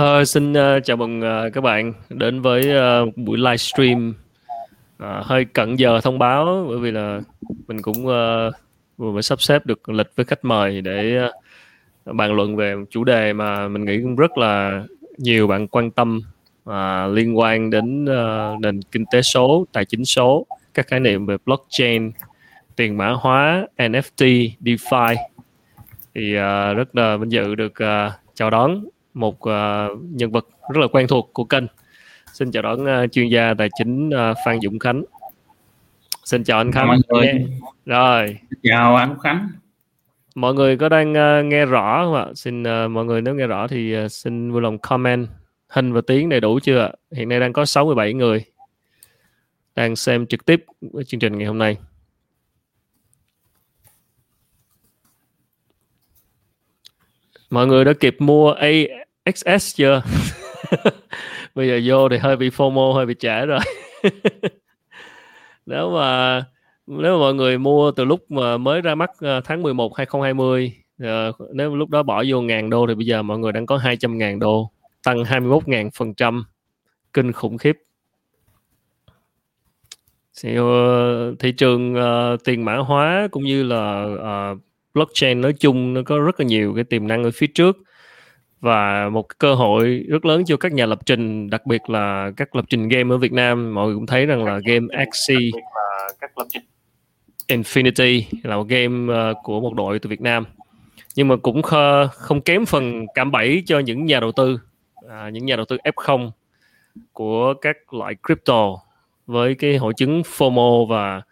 Uh, xin uh, chào mừng uh, các bạn đến với uh, buổi livestream. Uh, hơi cận giờ thông báo bởi vì là mình cũng uh, vừa mới sắp xếp được lịch với khách mời để uh, bàn luận về một chủ đề mà mình nghĩ cũng rất là nhiều bạn quan tâm uh, liên quan đến uh, nền kinh tế số, tài chính số, các khái niệm về blockchain, tiền mã hóa, NFT, DeFi. Thì uh, rất là vinh dự được uh, chào đón một uh, nhân vật rất là quen thuộc của kênh. Xin chào đón uh, chuyên gia tài chính uh, Phan Dũng Khánh. Xin chào anh Khánh. Mọi người. Rồi. Chào anh Khánh. Mọi người có đang uh, nghe rõ không ạ? Xin uh, mọi người nếu nghe rõ thì uh, xin vui lòng comment hình và tiếng đầy đủ chưa hiện nay đang có 67 người đang xem trực tiếp chương trình ngày hôm nay mọi người đã kịp mua A XS chưa? Bây giờ vô thì hơi bị FOMO hơi bị trễ rồi. Nếu mà nếu mà mọi người mua từ lúc mà mới ra mắt ờ, tháng 11 2020 uh, nếu lúc đó bỏ vô ngàn đô thì bây giờ mọi người đang có 200 ngàn đô tăng 21 ngàn phần trăm. Kinh khủng khiếp. Uh, thị trường uh, tiền mã hóa cũng như là uh, blockchain nói chung nó có rất là nhiều cái tiềm năng ở phía trước và một cái cơ hội rất lớn cho các nhà lập trình đặc biệt là các lập trình game ở Việt Nam. Mọi người cũng thấy rằng là game Axie các lập trình. Infinity là một game uh, của một đội từ Việt Nam. Nhưng mà cũng kh- không kém phần cạm bẫy cho những nhà đầu tư à, những nhà đầu tư F0 của các loại crypto với cái hội chứng FOMO và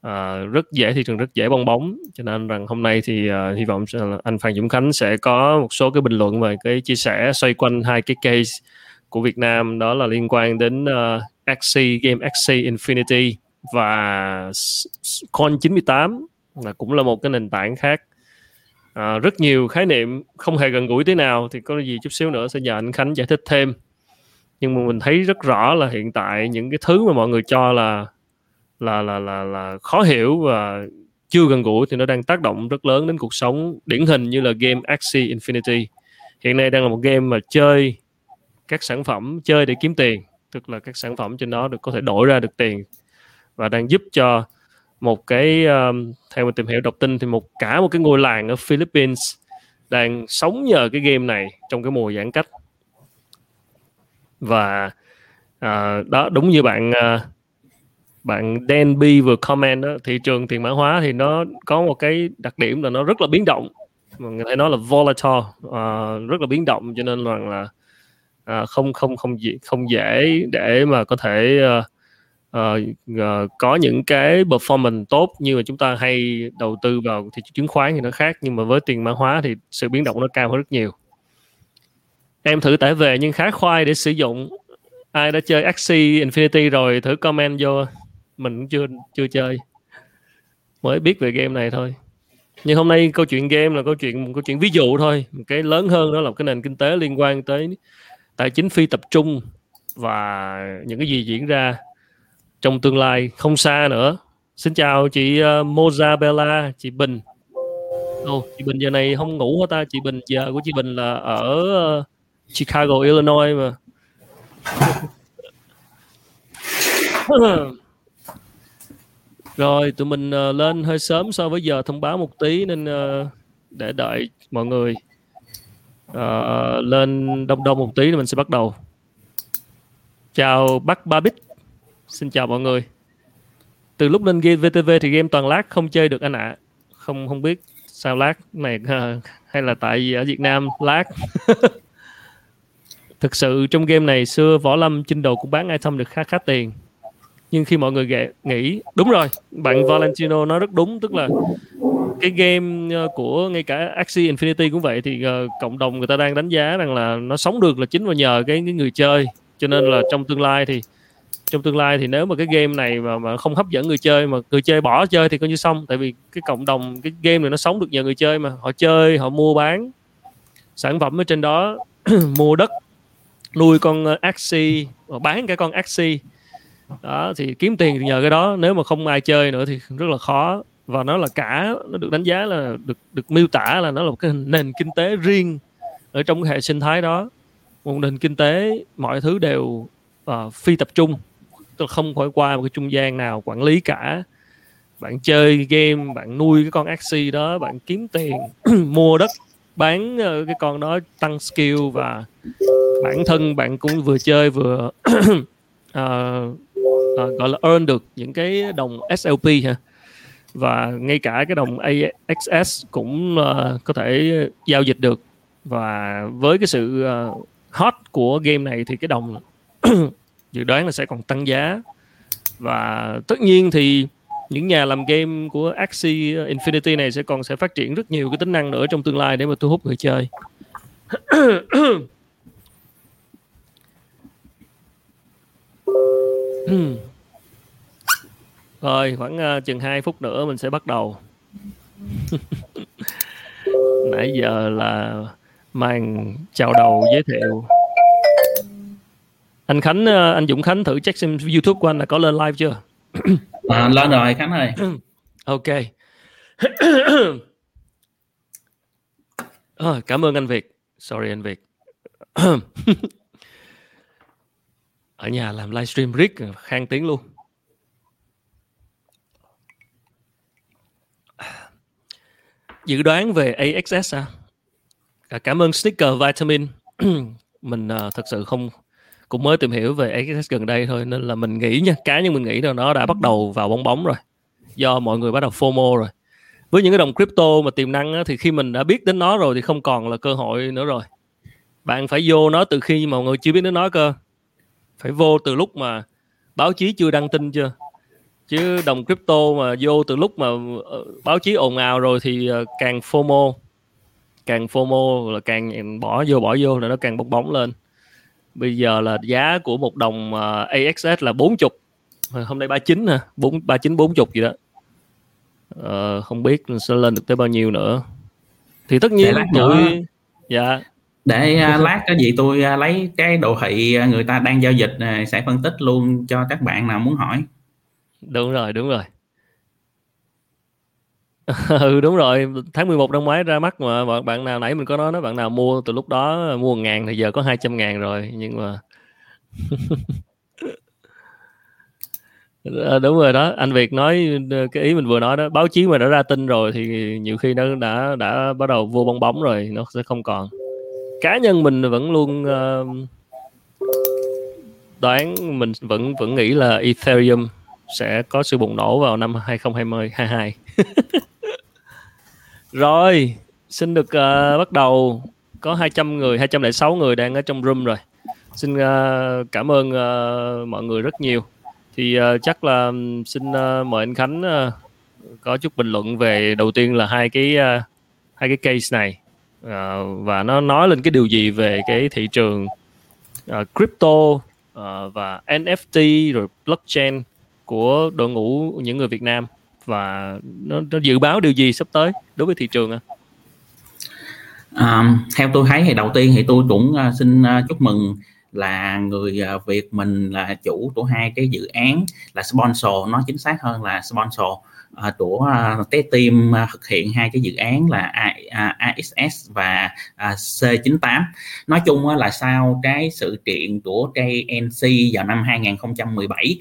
à, rất dễ thị trường rất dễ bong bóng. Cho nên rằng hôm nay thì à, hy vọng anh Phan Dũng Khánh sẽ có một số cái bình luận về cái chia sẻ xoay quanh hai cái case của Việt Nam đó là liên quan đến ờ, uh, Axie game Axie Infinity và Coin 98 là cũng là một cái nền tảng khác. À, rất nhiều khái niệm không hề gần gũi thế nào thì có gì chút xíu nữa sẽ nhờ anh Khánh giải thích thêm. Nhưng mà mình thấy rất rõ là hiện tại những cái thứ mà mọi người cho là là là là là khó hiểu và chưa gần gũi thì nó đang tác động rất lớn đến cuộc sống điển hình như là game Axie Infinity. Hiện nay đang là một game mà chơi các sản phẩm chơi để kiếm tiền tức là các sản phẩm trên đó được có thể đổi ra được tiền và đang giúp cho một cái um, theo mình tìm hiểu đọc tin thì một cả một cái ngôi làng ở Philippines đang sống nhờ cái game này trong cái mùa giãn cách. Và uh, đó đúng như bạn uh, bạn Dan B vừa comment đó, thị trường tiền mã hóa thì nó có một cái đặc điểm là nó rất là biến động. Mà người ta nói là volatile uh, rất là biến động cho nên rằng là uh, không không không dễ không dễ để mà có thể uh, uh, uh, có những cái performance tốt như mà chúng ta hay đầu tư vào thị trường chứng khoán thì nó khác nhưng mà với tiền mã hóa thì sự biến động nó cao hơn rất nhiều. Em thử tải về nhưng khá khoai để sử dụng. Ai đã chơi Axie Infinity rồi thử comment vô mình cũng chưa chưa chơi. Mới biết về game này thôi. Nhưng hôm nay câu chuyện game là câu chuyện một câu chuyện ví dụ thôi. Một cái lớn hơn đó là một cái nền kinh tế liên quan tới tài chính phi tập trung và những cái gì diễn ra trong tương lai không xa nữa. Xin chào chị uh, Mozabella chị Bình. Ồ, chị Bình giờ này không ngủ hả ta? Chị Bình giờ của chị Bình là ở uh, Chicago Illinois mà. Rồi tụi mình uh, lên hơi sớm so với giờ thông báo một tí nên uh, để đợi mọi người uh, lên đông đông một tí thì mình sẽ bắt đầu. Chào bác Ba Bích. Xin chào mọi người. Từ lúc lên game VTV thì game toàn lag không chơi được anh ạ. À. Không không biết sao lag này uh, hay là tại vì ở Việt Nam lag. Thực sự trong game này xưa Võ Lâm chinh đồ cũng bán item được khá khá tiền nhưng khi mọi người nghĩ đúng rồi bạn Valentino nói rất đúng. Tức là cái game ờ, của ngay cả Axie Infinity cũng vậy thì uh, cộng đồng người ta đang đánh giá rằng là nó sống được là chính và nhờ cái, cái người chơi. Cho nên là trong tương lai thì trong tương lai thì nếu mà cái game này mà mà không hấp dẫn người chơi mà người chơi bỏ chơi thì coi như xong. Tại vì cái cộng đồng cái game này nó sống được nhờ người chơi mà. Họ chơi họ mua bán sản phẩm ở trên đó mua đất nuôi con ờ, Axie bán cái con Axie đó thì kiếm tiền nhờ cái đó nếu mà không ai chơi nữa thì rất là khó. Và nó là cả nó được đánh giá là được được miêu tả là nó là một cái nền kinh tế riêng ở trong cái hệ sinh thái đó. Một nền kinh tế mọi thứ đều uh, phi tập trung. Tức là không phải qua một cái trung gian nào quản lý cả. Bạn chơi game bạn nuôi cái con axi đó bạn kiếm tiền mua đất bán ờ, cái con đó tăng skill và bản thân bạn cũng vừa chơi vừa uh, à, gọi là earn được những cái đồng SLP ha. Và ngay cả cái đồng AXS cũng uh, có thể giao dịch được. Và với cái sự uh, hot của game này thì cái đồng dự đoán là sẽ còn tăng giá. Và tất nhiên thì những nhà làm game của Axie Infinity này sẽ còn sẽ phát triển rất nhiều cái tính năng nữa trong tương lai để mà thu hút người chơi. Rồi khoảng uh, chừng 2 phút nữa mình sẽ bắt đầu. Nãy giờ là màn chào đầu giới thiệu. Anh Khánh uh, anh Dũng Khánh thử check xem YouTube của anh là có lên live chưa? À, lên rồi Khánh ơi. Ok. À, cảm ơn anh Việt. Sorry anh Việt. Ở nhà làm livestream riết khang tiếng luôn dự đoán về AXS à? Dạ, cảm ơn sticker vitamin. Mình uh, thật sự không cũng mới tìm hiểu về AXS gần đây thôi nên là mình nghĩ nha cá nhân mình nghĩ là nó đã bắt đầu vào bong bóng rồi do mọi người bắt đầu FOMO rồi. Với những cái đồng crypto mà tiềm năng á, thì khi mình đã biết đến nó rồi thì không còn là cơ hội nữa rồi. Bạn phải vô nó từ khi mà mọi người chưa biết đến nó cơ. Phải vô từ lúc mà báo chí chưa đăng tin chưa? Chứ đồng crypto mà vô từ lúc mà ờ, báo chí ồn ào rồi thì ờ, càng FOMO. Càng FOMO là càng bỏ vô bỏ vô là nó càng bong bóng lên. Bây giờ là giá của một đồng à, AXS là 40 hôm nay 39 ha 4 39 40 gì đó. Uh, không biết sẽ lên được tới bao nhiêu nữa. Thì tất nhiên tụi dạ. Để uh, lát có gì tôi uh, lấy cái đồ thị người ta đang giao dịch uh, sẽ phân tích luôn cho các bạn nào muốn hỏi đúng rồi đúng rồi. Ừ đúng rồi. Tháng 11 năm ngoái ra mắt mà bạn nào nãy mình có nói nó bạn nào mua từ lúc đó mua ngàn thì giờ có 200 ngàn rồi nhưng mà ờ, đúng rồi đó. Anh Việt nói ờ, cái ý mình vừa nói đó báo chí mà đã ra tin rồi thì nhiều khi nó đã đã bắt đầu vô bong bóng rồi nó sẽ không còn. Cá nhân mình vẫn luôn uh, đoán mình vẫn vẫn nghĩ là Ethereum sẽ có sự bùng nổ vào năm 2020 22 Rồi, xin được uh, bắt đầu có 200 người, 206 người đang ở trong room rồi. Xin uh, cảm ơn uh, mọi người rất nhiều. Thì uh, chắc là xin uh, mời anh Khánh uh, có chút bình luận về đầu tiên là hai cái uh, hai cái case này uh, và nó nói lên cái điều gì về cái thị trường uh, crypto uh, và NFT rồi blockchain của đội ngũ những người Việt Nam và nó, nó dự báo điều gì sắp tới đối với thị trường à? À, theo tôi thấy thì đầu tiên thì tôi cũng uh, xin uh, chúc mừng là người uh, Việt mình là chủ của hai cái dự án là sponsor nó chính xác hơn là sponsor À, của uh, cái team à, thực hiện hai cái dự án là ASS AXS và C98 nói chung là sau cái sự kiện của KNC vào năm 2017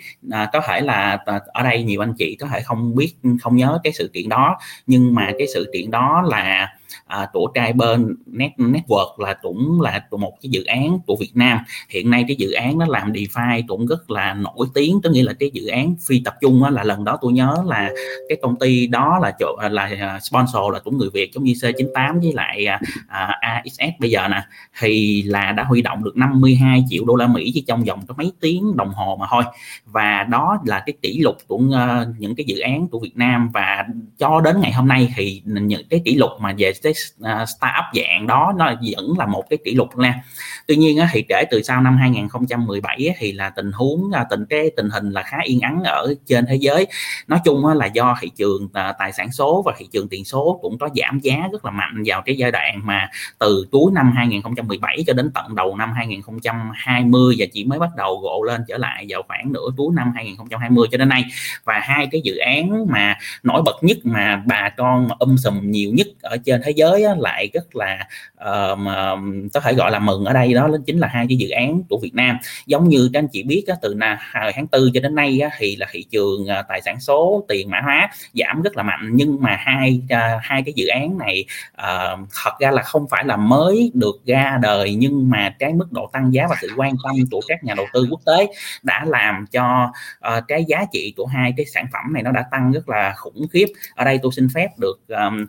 có thể là ở đây nhiều anh chị có thể không biết không nhớ cái sự kiện đó nhưng mà cái sự kiện đó là à, của trai bên net network là cũng là một cái dự án của Việt Nam. Hiện nay cái dự án nó làm DeFi cũng rất là nổi tiếng có nghĩa là cái dự án phi tập trung là lần đó tôi nhớ là cái công ty đó là chỗ là à, sponsor là cũng người Việt giống như C98 với lại à, à AXS bây giờ nè. Thì là đã huy động được 52 triệu đô la Mỹ chỉ trong vòng có mấy tiếng đồng hồ mà thôi. Và đó là cái kỷ lục của uh, những cái dự án của Việt Nam. Và cho đến ngày hôm nay thì những cái kỷ lục mà về cái cái à, startup dạng đó nó vẫn là một cái kỷ lục nha tuy nhiên thì kể từ sau năm 2017 thì là tình huống à, tình cái tình hình là khá yên ắng ở trên thế giới. Nói chung là do thị trường à, tài sản số và thị trường tiền số cũng có giảm giá rất là mạnh vào cái giai đoạn mà từ cuối năm 2017 cho đến tận đầu năm 2020 và chỉ mới bắt đầu gộ lên trở lại vào khoảng nửa cuối năm 2020 cho đến nay. Và hai cái dự án mà nổi bật nhất mà bà con mà um sùm nhiều nhất ở trên thế giới lại rất là uh, mà có thể gọi là mừng ở đây đó chính là hai cái dự án của Việt Nam. Giống như các anh chị biết á, từ à, tháng tư cho đến nay á, thì là thị trường à, tài sản số tiền mã hóa giảm rất là mạnh. Nhưng mà hai à, hai cái dự án này uh, thật ra là không phải là mới được ra đời nhưng mà cái mức độ tăng giá và sự quan tâm của các nhà đầu tư quốc tế đã làm cho uh, cái giá trị của hai cái sản phẩm này nó đã tăng rất là khủng khiếp. Ở đây tôi xin phép được um,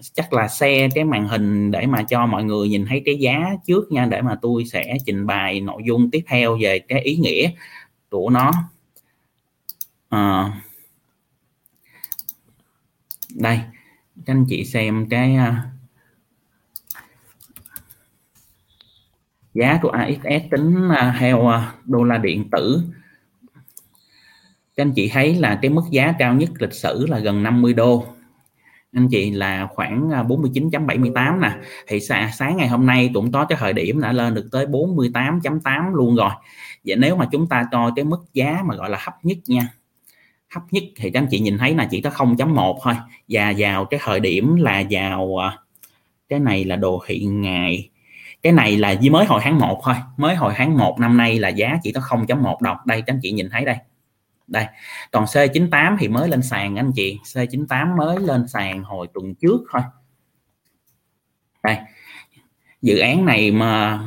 chắc là xe cái màn hình để mà cho mọi người nhìn thấy cái giá trước nha để mà tôi sẽ trình bày nội dung tiếp theo về cái ý nghĩa của nó. À, đây các anh chị xem cái uh, giá của AXS tính uh, theo uh, đô la điện tử. Các anh chị thấy là cái mức giá cao nhất lịch sử là gần 50 đô anh chị là khoảng à, 49.78 nè. Thì sáng ngày hôm nay cũng có cái thời điểm đã lên được tới 48.8 luôn rồi. Vậy nếu mà chúng ta cho cái mức giá mà gọi là hấp nhất nha. Hấp nhất thì các anh chị nhìn thấy là chỉ có 0.1 thôi. Và vào cái thời điểm là vào à, cái này là đồ hiện ngày. Cái này là mới hồi tháng 1 thôi. Mới hồi tháng 1 năm nay là giá chỉ có 0.1 đồng. Đây các anh chị nhìn thấy đây đây còn C98 thì mới lên sàn anh chị. C98 mới lên sàn hồi tuần trước thôi. Đây dự án này mà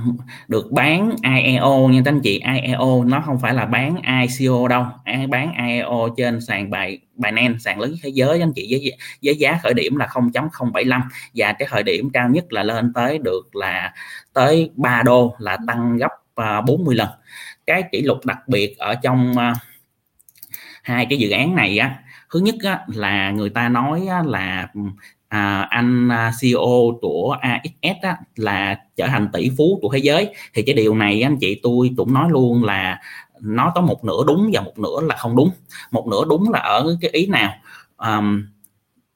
được bán IEO nha các anh chị. IEO nó không phải là bán ICO đâu. Bán IEO trên sàn bài Binance sàn lớn thế giới anh chị với với giá khởi điểm là 0.075 và cái khởi điểm cao nhất là lên tới được là tới 3 đô là tăng gấp à, 40 lần. Cái kỷ lục đặc biệt ở trong uh, hai cái dự án này á. Thứ nhất á, là người ta nói á, là à, anh à, CEO của AXS á, là trở thành tỷ phú của thế giới. Thì cái điều này anh chị tôi cũng nói luôn là nó có một nửa đúng và một nửa là không đúng. Một nửa đúng là ở cái ý nào? Um,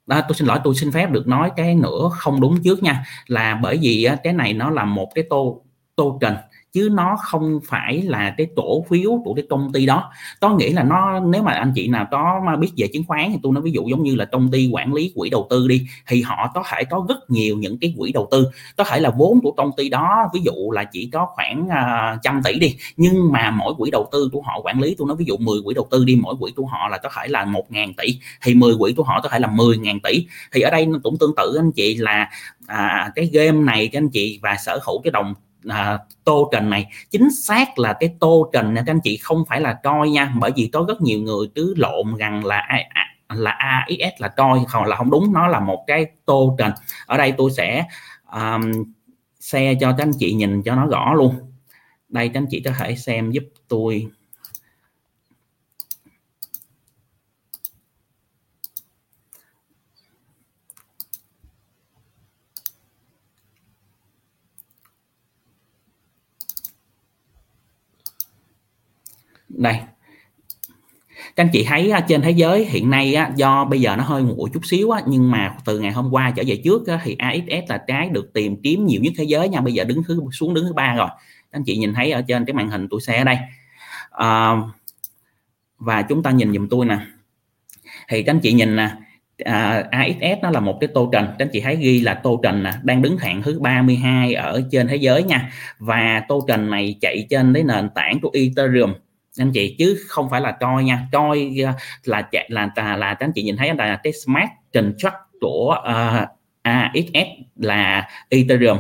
đó, à, tôi xin lỗi tôi xin phép được nói cái nửa không đúng trước nha. Là bởi vì á, cái này nó là một cái tô tô trình chứ nó không phải là cái cổ phiếu của cái công ty đó. Có nghĩa là nó nếu mà anh chị nào có mà biết về chứng khoán thì tôi nói ví dụ giống như là công ty quản lý quỹ đầu tư đi thì họ có thể có rất nhiều những cái quỹ đầu tư. Có thể là vốn của công ty đó ví dụ là chỉ có khoảng uh, trăm tỷ đi nhưng mà mỗi quỹ đầu tư của họ quản lý tôi nói ví dụ 10 quỹ đầu tư đi mỗi quỹ của họ là có thể là một ngàn tỷ thì 10 quỹ của họ có thể là 10 ngàn tỷ. Thì ở đây cũng tương tự anh chị là à, cái game này các anh chị và sở hữu cái đồng à, tô trần này. Chính xác là cái tô trần này các anh chị không phải là coi nha bởi vì có rất nhiều người cứ lộn rằng là là AXS là coi hoặc là không đúng nó là một cái tô trần ở đây tôi sẽ um, xe cho các anh chị nhìn cho nó rõ luôn. Đây các anh chị có thể xem giúp tôi. Đây. Các anh chị thấy à, trên thế giới hiện nay do bây giờ nó hơi nguội chút xíu nhưng mà từ ngày hôm qua trở về trước thì AXS là trái được tìm kiếm nhiều nhất thế giới nha. Bây giờ đứng thứ xuống đứng thứ ba rồi. Các anh chị nhìn thấy ở trên cái màn hình tôi xe ở đây. À, và chúng ta nhìn dùm tôi nè. Thì các anh chị nhìn nè à, AXS nó là một cái tô trần. Các anh chị thấy ghi là tô trần nè đang đứng hạng thứ 32 ở trên thế giới nha. Và tô trần này chạy trên cái nền tảng của Ethereum anh chị chứ không phải là trôi nha. Trôi ờ, là là là, là anh chị nhìn thấy là cái smart contract của ờ, uh, AXS là Ethereum.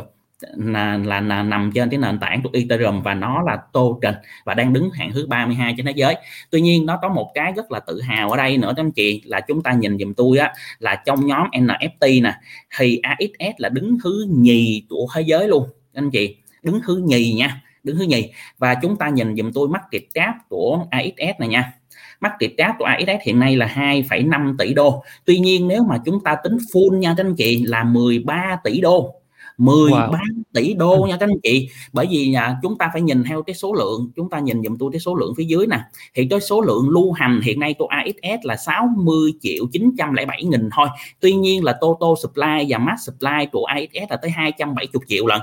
Là, là, là nằm trên cái nền tảng của Ethereum và nó là token và đang đứng hạng thứ 32 trên thế giới. Tuy nhiên nó có một cái rất là tự hào ở đây nữa các anh chị là chúng ta nhìn dùm tôi á là trong nhóm NFT nè thì AXS là đứng thứ nhì của thế giới luôn anh chị. Đứng thứ nhì nha đứng thứ nhì. Và chúng ta nhìn dùm tôi mắc market cap của AXS này nha. Mắc market cap của AXS hiện nay là 2,5 tỷ đô. Tuy nhiên nếu mà chúng ta tính full nha các anh chị là 13 tỷ đô. 13 wow. tỷ đô nha các anh chị. Bởi vì nhà chúng ta phải nhìn theo cái số lượng. Chúng ta nhìn dùm tôi cái số lượng phía dưới nè. Thì cái số lượng lưu hành hiện nay của AXS là 60 triệu 907 nghìn thôi. Tuy nhiên là Toto supply và mass supply của AXS là tới 270 triệu lần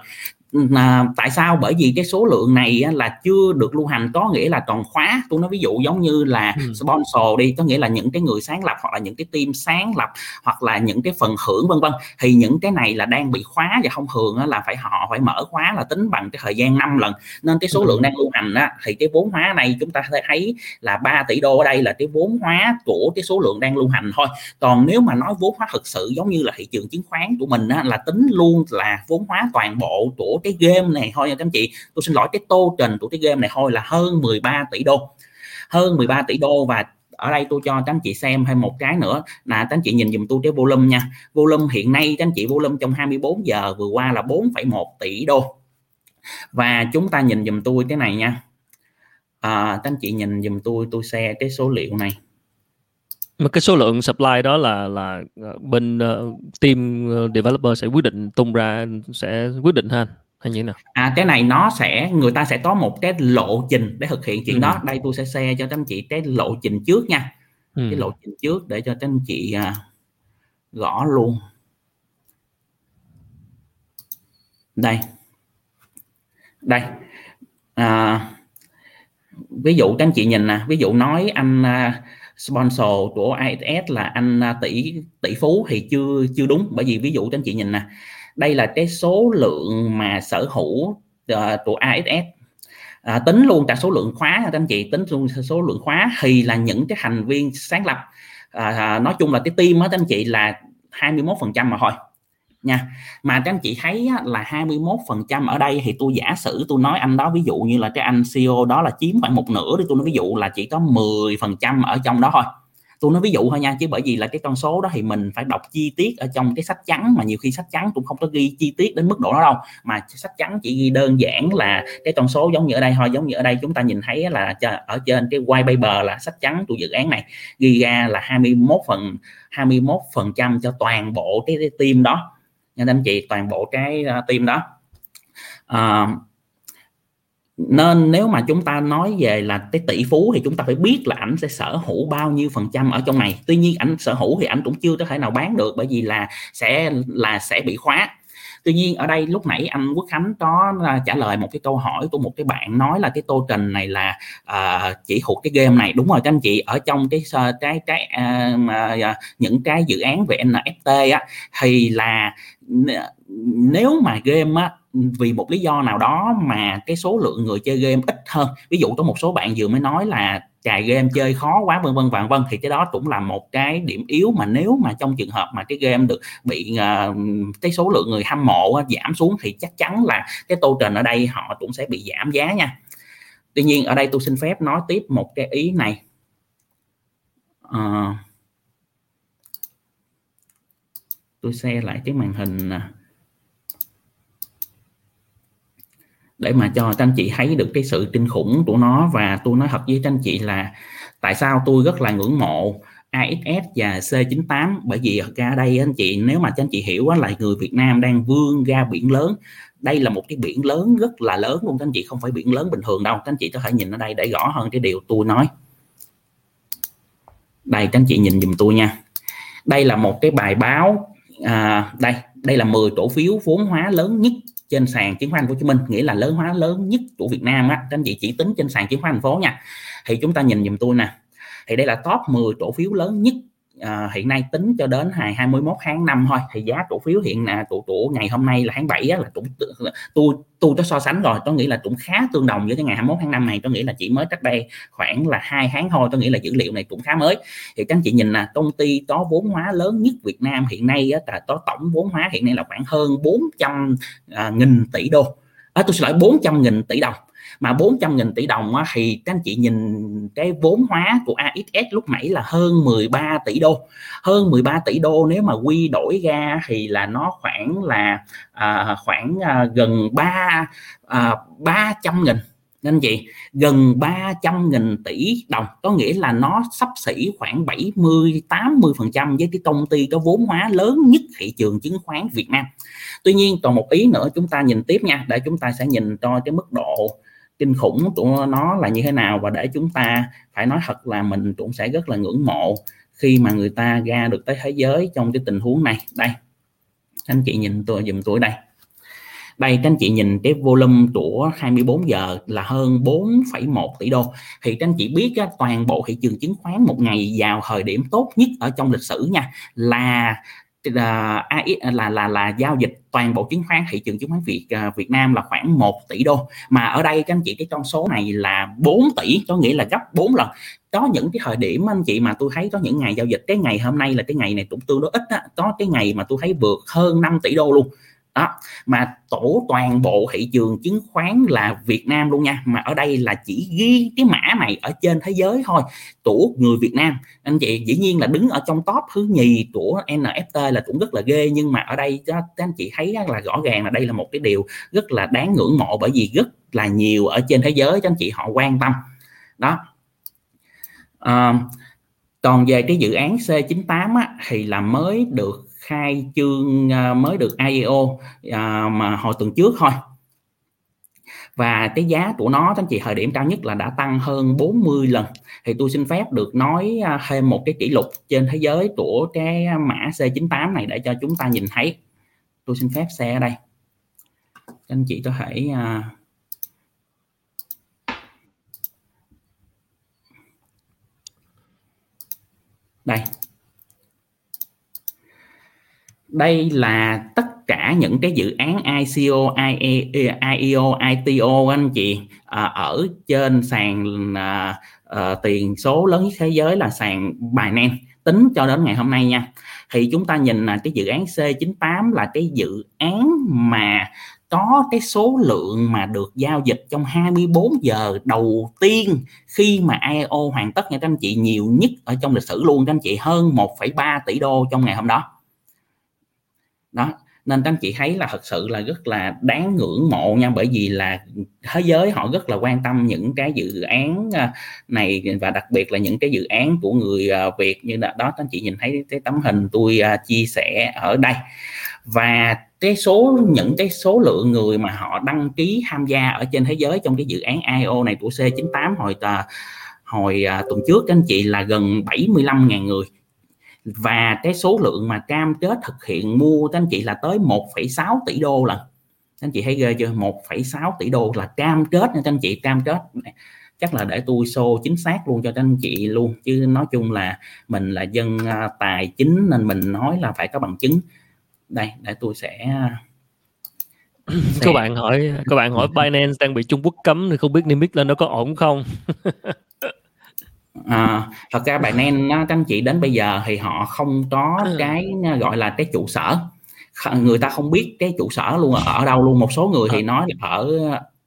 à, tại sao? Bởi vì cái số lượng này là chưa được lưu hành có nghĩa là còn khóa. Tôi nói ví dụ giống như là ừ. sponsor đi có nghĩa là những cái người sáng lập hoặc là những cái team sáng lập hoặc là những cái phần hưởng vân vân. Thì những cái này là đang bị khóa và không thường là phải họ phải mở khóa là tính bằng cái thời gian 5 lần. Nên cái số lượng đang lưu hành á, thì cái vốn hóa này chúng ta thấy là 3 tỷ đô ở đây là cái vốn hóa của cái số lượng đang lưu hành thôi. Còn nếu mà nói vốn hóa thực sự giống như là thị trường chứng khoán của mình á, là tính luôn là vốn hóa toàn bộ của cái game này thôi nha các anh chị. Tôi xin lỗi cái tô trình của cái game này thôi là hơn 13 tỷ đô. Hơn 13 tỷ đô và ở đây tôi cho các anh chị xem thêm một cái nữa là các anh chị nhìn dùm tôi cái volume nha. Volume hiện nay các anh chị volume trong 24 giờ vừa qua là 4,1 tỷ đô. Và chúng ta nhìn dùm tôi cái này nha. À, các anh chị nhìn dùm tôi tôi share cái số liệu này. Mà cái số lượng supply đó là là ờ, bên uh, team ờ, developer sẽ quyết định tung ra sẽ quyết định ha hay như thế nào? À cái này nó sẽ người ta sẽ có một cái lộ trình để thực hiện chuyện ừ. đó. Đây tôi sẽ share cho các anh chị cái lộ trình trước nha. Ừ. cái lộ trình trước để cho các anh chị uh, gõ luôn. Đây. Đây. À, ví dụ các anh chị nhìn nè ví dụ nói anh uh, sponsor của ISS là anh uh, tỷ tỷ phú thì chưa chưa đúng. Bởi vì ví dụ các anh chị nhìn nè đây là cái số lượng mà sở hữu uh, của ASS à, tính luôn cả số lượng khóa các anh chị tính luôn số lượng khóa thì là những cái thành viên sáng lập. À, à nói chung là cái team á các anh chị là 21% mà thôi nha. Mà các anh chị thấy á, là 21% ở đây thì tôi giả sử tôi nói anh đó ví dụ như là cái anh CEO đó là chiếm khoảng một nửa đi tôi nói ví dụ là chỉ có 10% ở trong đó thôi tôi nói ví dụ thôi nha chứ bởi vì là cái con số đó thì mình phải đọc chi tiết ở trong cái sách trắng mà nhiều khi sách trắng cũng không có ghi chi tiết đến mức độ đó đâu. Mà sách trắng chỉ ghi đơn giản là cái con số giống như ở đây thôi giống như ở đây chúng ta nhìn thấy là ở trên cái white paper là sách trắng của dự án này ghi ra là 21 phần 21 phần trăm cho toàn bộ cái, cái team đó. Nha anh chị toàn bộ cái uh, team đó. Uh, nên nếu mà chúng ta nói về là cái tỷ phú thì chúng ta phải biết là ảnh sẽ sở hữu bao nhiêu phần trăm ở trong này. Tuy nhiên ảnh sở hữu thì ảnh cũng chưa có thể nào bán được bởi vì là sẽ là sẽ bị khóa. Tuy nhiên ở đây lúc nãy anh Quốc Khánh có à, trả lời một cái câu hỏi của một cái bạn nói là cái tô trình này là uh, chỉ thuộc cái game này. Đúng rồi các anh chị ở trong cái cái cái uh, những cái dự án về NFT á thì là nếu mà game á vì một lý do nào đó mà cái số lượng người chơi game ít hơn ví dụ có một số bạn vừa mới nói là cài game chơi khó quá vân vân vân vân thì cái đó cũng là một cái điểm yếu mà nếu mà trong trường hợp mà cái game được bị uh, cái số lượng người hâm mộ giảm xuống thì chắc chắn là cái tô trình ở đây họ cũng sẽ bị giảm giá nha. Tuy nhiên ở đây tôi xin phép nói tiếp một cái ý này. Uh, tôi share lại cái màn hình nè. Để mà cho các anh chị thấy được cái sự kinh khủng của nó và tôi nói thật với các anh chị là tại sao tôi rất là ngưỡng mộ AXS và C98 bởi vì ở đây anh chị, nếu mà anh chị hiểu là người Việt Nam đang vươn ra biển lớn. Đây là một cái biển lớn rất là lớn luôn, các anh chị, không phải biển lớn bình thường đâu. Các anh chị có thể nhìn ở đây để rõ hơn cái điều tôi nói. Đây, các anh chị nhìn dùm tôi nha. Đây là một cái bài báo à, đây đây là 10 cổ phiếu vốn hóa lớn nhất trên sàn chứng khoán Hồ Chí Minh nghĩa là lớn hóa lớn nhất của Việt Nam á. Các anh chị chỉ tính trên sàn chứng khoán thành phố nha. Thì chúng ta nhìn dùm tôi nè. Thì đây là top 10 cổ phiếu lớn nhất à, hiện nay tính cho đến ngày 21 tháng 5 thôi thì giá cổ phiếu hiện là tụ tụ ngày hôm nay là tháng 7 á, là cũng tôi tôi có so sánh rồi tôi nghĩ là cũng khá tương đồng với cái ngày 21 tháng 5 này tôi nghĩ là chỉ mới cách đây khoảng là hai tháng thôi tôi nghĩ là dữ liệu này cũng khá mới. Thì các anh chị nhìn là công ty có vốn hóa lớn nhất Việt Nam hiện nay á, là có tổng vốn hóa hiện nay là khoảng hơn 400 à, nghìn tỷ đô. À, tôi xin lỗi 400 nghìn tỷ đồng mà 400.000 tỷ đồng á, thì các anh chị nhìn cái vốn hóa của AXS lúc nãy là hơn 13 tỷ đô. Hơn 13 tỷ đô nếu mà quy đổi ra thì là nó khoảng là à, khoảng à, gần 3 à, 300 nghìn. Nên chị gần 300 nghìn tỷ đồng. Có nghĩa là nó sắp xỉ khoảng 70 80 phần trăm với cái công ty có vốn hóa lớn nhất thị trường chứng khoán Việt Nam. Tuy nhiên còn một ý nữa chúng ta nhìn tiếp nha. Để chúng ta sẽ nhìn cho cái mức độ kinh khủng của nó là như thế nào và để chúng ta phải nói thật là mình cũng sẽ rất là ngưỡng mộ khi mà người ta ra được tới thế giới trong cái tình huống này. Đây anh chị nhìn tôi dùm tôi đây. Đây các anh chị nhìn cái volume của 24 giờ là hơn 4,1 tỷ đô. Thì các anh chị biết á, toàn bộ thị trường chứng khoán một ngày vào thời điểm tốt nhất ở trong lịch sử nha là là à, là là là giao dịch toàn bộ chứng khoán thị trường chứng khoán Việt uh, Việt Nam là khoảng 1 tỷ đô. Mà ở đây các anh chị cái con số này là 4 tỷ có nghĩa là gấp 4 lần. Có những cái thời điểm anh chị mà tôi thấy có những ngày giao dịch cái ngày hôm nay là cái ngày này cũng tương đối ít á có cái ngày mà tôi thấy vượt hơn 5 tỷ đô luôn đó mà tổ toàn bộ thị trường chứng khoán là Việt Nam luôn nha mà ở đây là chỉ ghi cái mã này ở trên thế giới thôi tổ người Việt Nam. Anh chị dĩ nhiên là đứng ở trong top thứ nhì của NFT là cũng rất là ghê nhưng mà ở đây các anh chị thấy là rõ ràng là đây là một cái điều rất là đáng ngưỡng mộ bởi vì rất là nhiều ở trên thế giới các anh chị họ quan tâm. Đó. À, còn về cái dự án C98 á, thì là mới được khai chương à, mới được IEO à, mà hồi tuần trước thôi. Và cái giá của nó anh chị thời điểm cao nhất là đã tăng hơn 40 lần. Thì tôi xin phép được nói à, thêm một cái kỷ lục trên thế giới của cái mã C98 này để cho chúng ta nhìn thấy. Tôi xin phép xe ở đây anh chị có thể à, đây đây là tất cả những cái dự án ICO, IEO, ITO anh chị. À, ở trên sàn à, à, tiền số lớn nhất thế giới là sàn Binance. Tính cho đến ngày hôm nay nha. Thì chúng ta nhìn là cái dự án C98 là cái dự án mà có cái số lượng mà được giao dịch trong 24 giờ đầu tiên khi mà IO hoàn tất nha các anh chị. Nhiều nhất ở trong lịch sử luôn các anh chị. Hơn 1,3 tỷ đô trong ngày hôm đó đó, nên các anh chị thấy là thật sự là rất là đáng ngưỡng mộ nha, bởi vì là thế giới họ rất là quan tâm những cái dự án à, này và đặc biệt là những cái dự án của người à, Việt như là, đó, các anh chị nhìn thấy cái tấm hình tôi à, chia sẻ ở đây. Và cái số, những cái số lượng người mà họ đăng ký tham gia ở trên thế giới trong cái dự án IO này của C98 hồi tờ hồi tuần trước, các anh chị là gần 75.000 người và cái số lượng mà cam kết thực hiện mua các anh chị là tới 1,6 tỷ đô lần. Các anh chị thấy ghê chưa? 1,6 tỷ đô là cam kết nha các anh chị cam kết. Chắc là để tôi xô chính xác luôn cho các anh chị luôn. Chứ nói chung là mình là dân à, tài chính nên mình nói là phải có bằng chứng. Đây để tôi sẽ các bạn hỏi các bạn hỏi Binance đang bị Trung Quốc cấm thì không biết niêm yết lên nó có ổn không? à, thật ra bạn nên các anh chị đến bây giờ thì họ không có ừ. cái gọi là cái trụ sở. Người ta không biết cái trụ sở luôn ở đâu luôn. Một số người thì ờ. nói là ở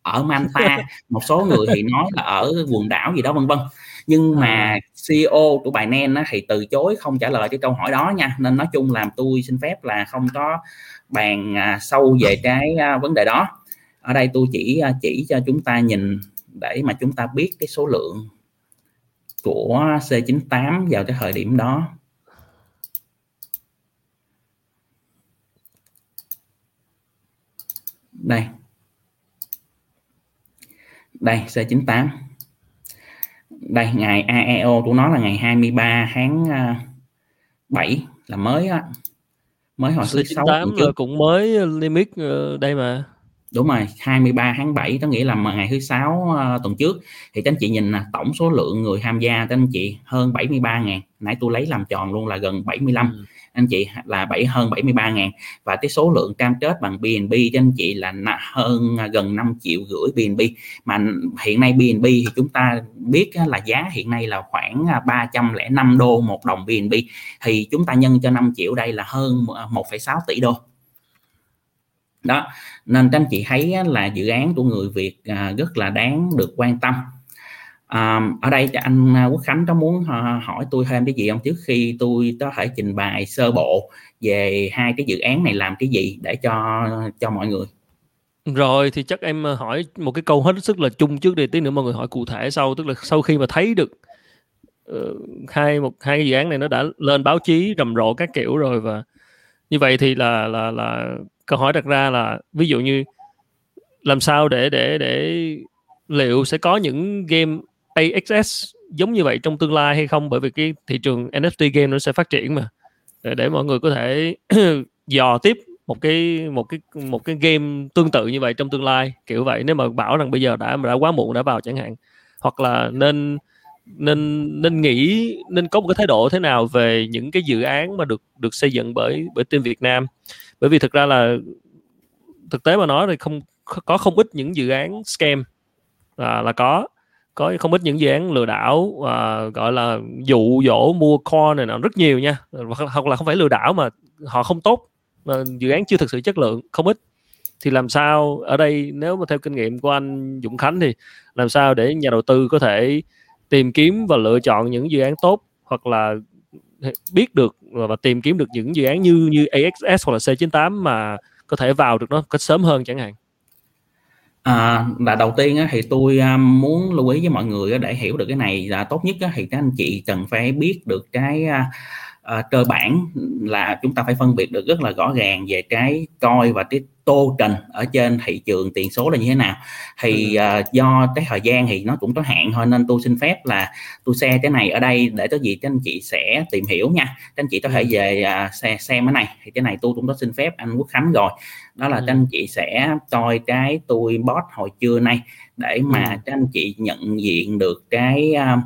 ở Manta một số người thì nói là ở quần đảo gì đó vân vân. Nhưng mà CEO của bài Nen thì từ chối không trả lời cái câu hỏi đó nha. Nên nói chung làm tôi xin phép là không có bàn à, sâu về cái à, vấn đề đó. Ở đây tôi chỉ à, chỉ cho chúng ta nhìn để mà chúng ta biết cái số lượng của C98 vào cái thời điểm đó. Đây. Đây C98 đây ngày AEO của nó là ngày 23 tháng 7 à, là mới á. Mới hồi thứ sáu cũng mới limit ờ, đây mà đúng rồi 23 tháng 7 có nghĩa là ngày thứ sáu uh, tuần trước thì các anh chị nhìn là tổng số lượng người tham gia các anh chị hơn 73 ngàn. Nãy tôi lấy làm tròn luôn là gần 75 ừ. anh chị là bảy hơn 73 ngàn. Và cái số lượng cam kết bằng BNB cho anh chị là hơn à, gần 5 triệu rưỡi BNB mà hiện nay BNB thì chúng ta biết là giá hiện nay là khoảng 305 à, đô một đồng BNB thì chúng ta nhân cho 5 triệu đây là hơn 1,6 tỷ đô đó. Nên các anh chị thấy là dự án của người Việt à, rất là đáng được quan tâm. À, ở đây anh à, Quốc Khánh có muốn à, hỏi tôi thêm cái gì không? Trước khi tôi có thể trình bày sơ bộ về hai cái dự án này làm cái gì để cho cho mọi người? Rồi thì chắc em hỏi một cái câu hết sức là chung trước đi tí nữa mọi người hỏi cụ thể sau. Tức là sau khi mà thấy được uh, hai một hai cái dự án này nó đã lên báo chí rầm rộ các kiểu rồi và như vậy thì là là là câu hỏi đặt ra là ví dụ như làm sao để để để liệu sẽ có những game AXS giống như vậy trong tương lai hay không? Bởi vì cái thị trường NFT game nó sẽ phát triển mà. Để, để mọi người có thể dò tiếp một cái một cái một cái game tương tự như vậy trong tương lai kiểu vậy. Nếu mà bảo rằng bây giờ đã đã quá muộn đã vào chẳng hạn. Hoặc là nên nên nên nghĩ nên có một cái thái độ thế nào về những cái dự án mà được được xây dựng bởi bởi team Việt Nam? Bởi vì thực ra là thực tế mà nói thì không có không ít những dự án scam. Là là có có không ít những dự án lừa đảo à, gọi là dụ dỗ mua coin này nọ rất nhiều nha. Hoặc là không phải lừa đảo mà họ không tốt mà dự án chưa thực sự chất lượng không ít. Thì làm sao ở đây nếu mà theo kinh nghiệm của anh Dũng Khánh thì làm sao để nhà đầu tư có thể tìm kiếm và lựa chọn những dự án tốt hoặc là biết được và tìm kiếm được những dự án như như AXS hoặc là C98 mà có thể vào được nó cách sớm hơn chẳng hạn. À, là đầu tiên á, thì tôi à, muốn lưu ý với mọi người á, để hiểu được cái này là tốt nhất á, thì các anh chị cần phải biết được cái à, à, à, cơ bản là chúng ta phải phân biệt được rất là rõ ràng về cái coi và cái tô trình ở trên thị trường tiền số là như thế nào. Thì uh, do cái thời gian thì nó cũng có hạn thôi nên tôi xin phép là tôi share cái này ở đây để có gì các anh chị sẽ tìm hiểu nha. Các anh chị có thể về uh, xem, xem cái này. Thì cái này tôi cũng có xin phép anh Quốc Khánh rồi. Đó là ừ. các anh chị sẽ coi cái tôi post hồi trưa nay để mà ừ. các anh chị nhận diện được cái uh,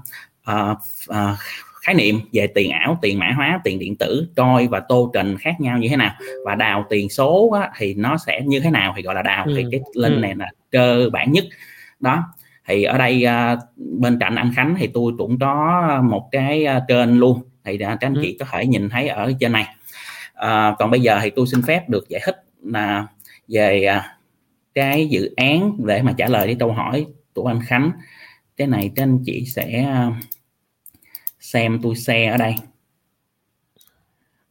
uh, uh, khái niệm về tiền ảo tiền mã hóa tiền điện tử coi và tô trình khác nhau như thế nào và đào tiền số á, thì nó sẽ như thế nào thì gọi là đào ừ. thì cái link ừ. này là cơ bản nhất đó thì ở đây uh, bên cạnh anh Khánh thì tôi cũng có một cái uh, kênh luôn thì uh, các anh chị ừ. có thể nhìn thấy ở trên này uh, còn bây giờ thì tôi xin phép được giải thích là về uh, cái dự án để mà trả lời cái câu hỏi của anh Khánh cái này các anh chị sẽ uh, xem tôi xe ở đây.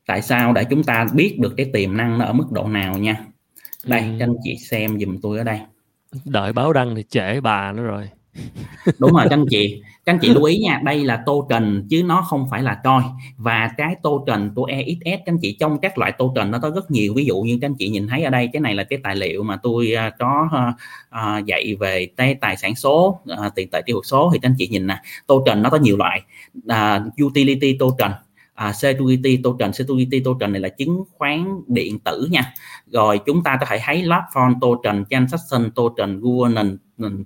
Tại sao để chúng ta biết được cái tiềm năng nó ở mức độ nào nha? Đây ừ. anh chị xem dùm tôi ở đây. Đợi báo đăng thì trễ bà nữa rồi đúng rồi các anh chị. Các anh chị lưu ý nha đây là tô trần chứ nó không phải là coi và cái tô trần của EXS các anh chị trong các loại tô trần nó có rất nhiều. Ví dụ như các anh chị nhìn thấy ở đây cái này là cái tài liệu mà tôi uh, có uh, dạy về cái tài sản số uh, tiền tệ tiêu thuật số. Thì các anh chị nhìn nè tô trần nó có nhiều loại. Uh, utility tô trần à, security token security token này là chứng khoán điện tử nha. Rồi chúng ta có thể thấy platform token transaction token governance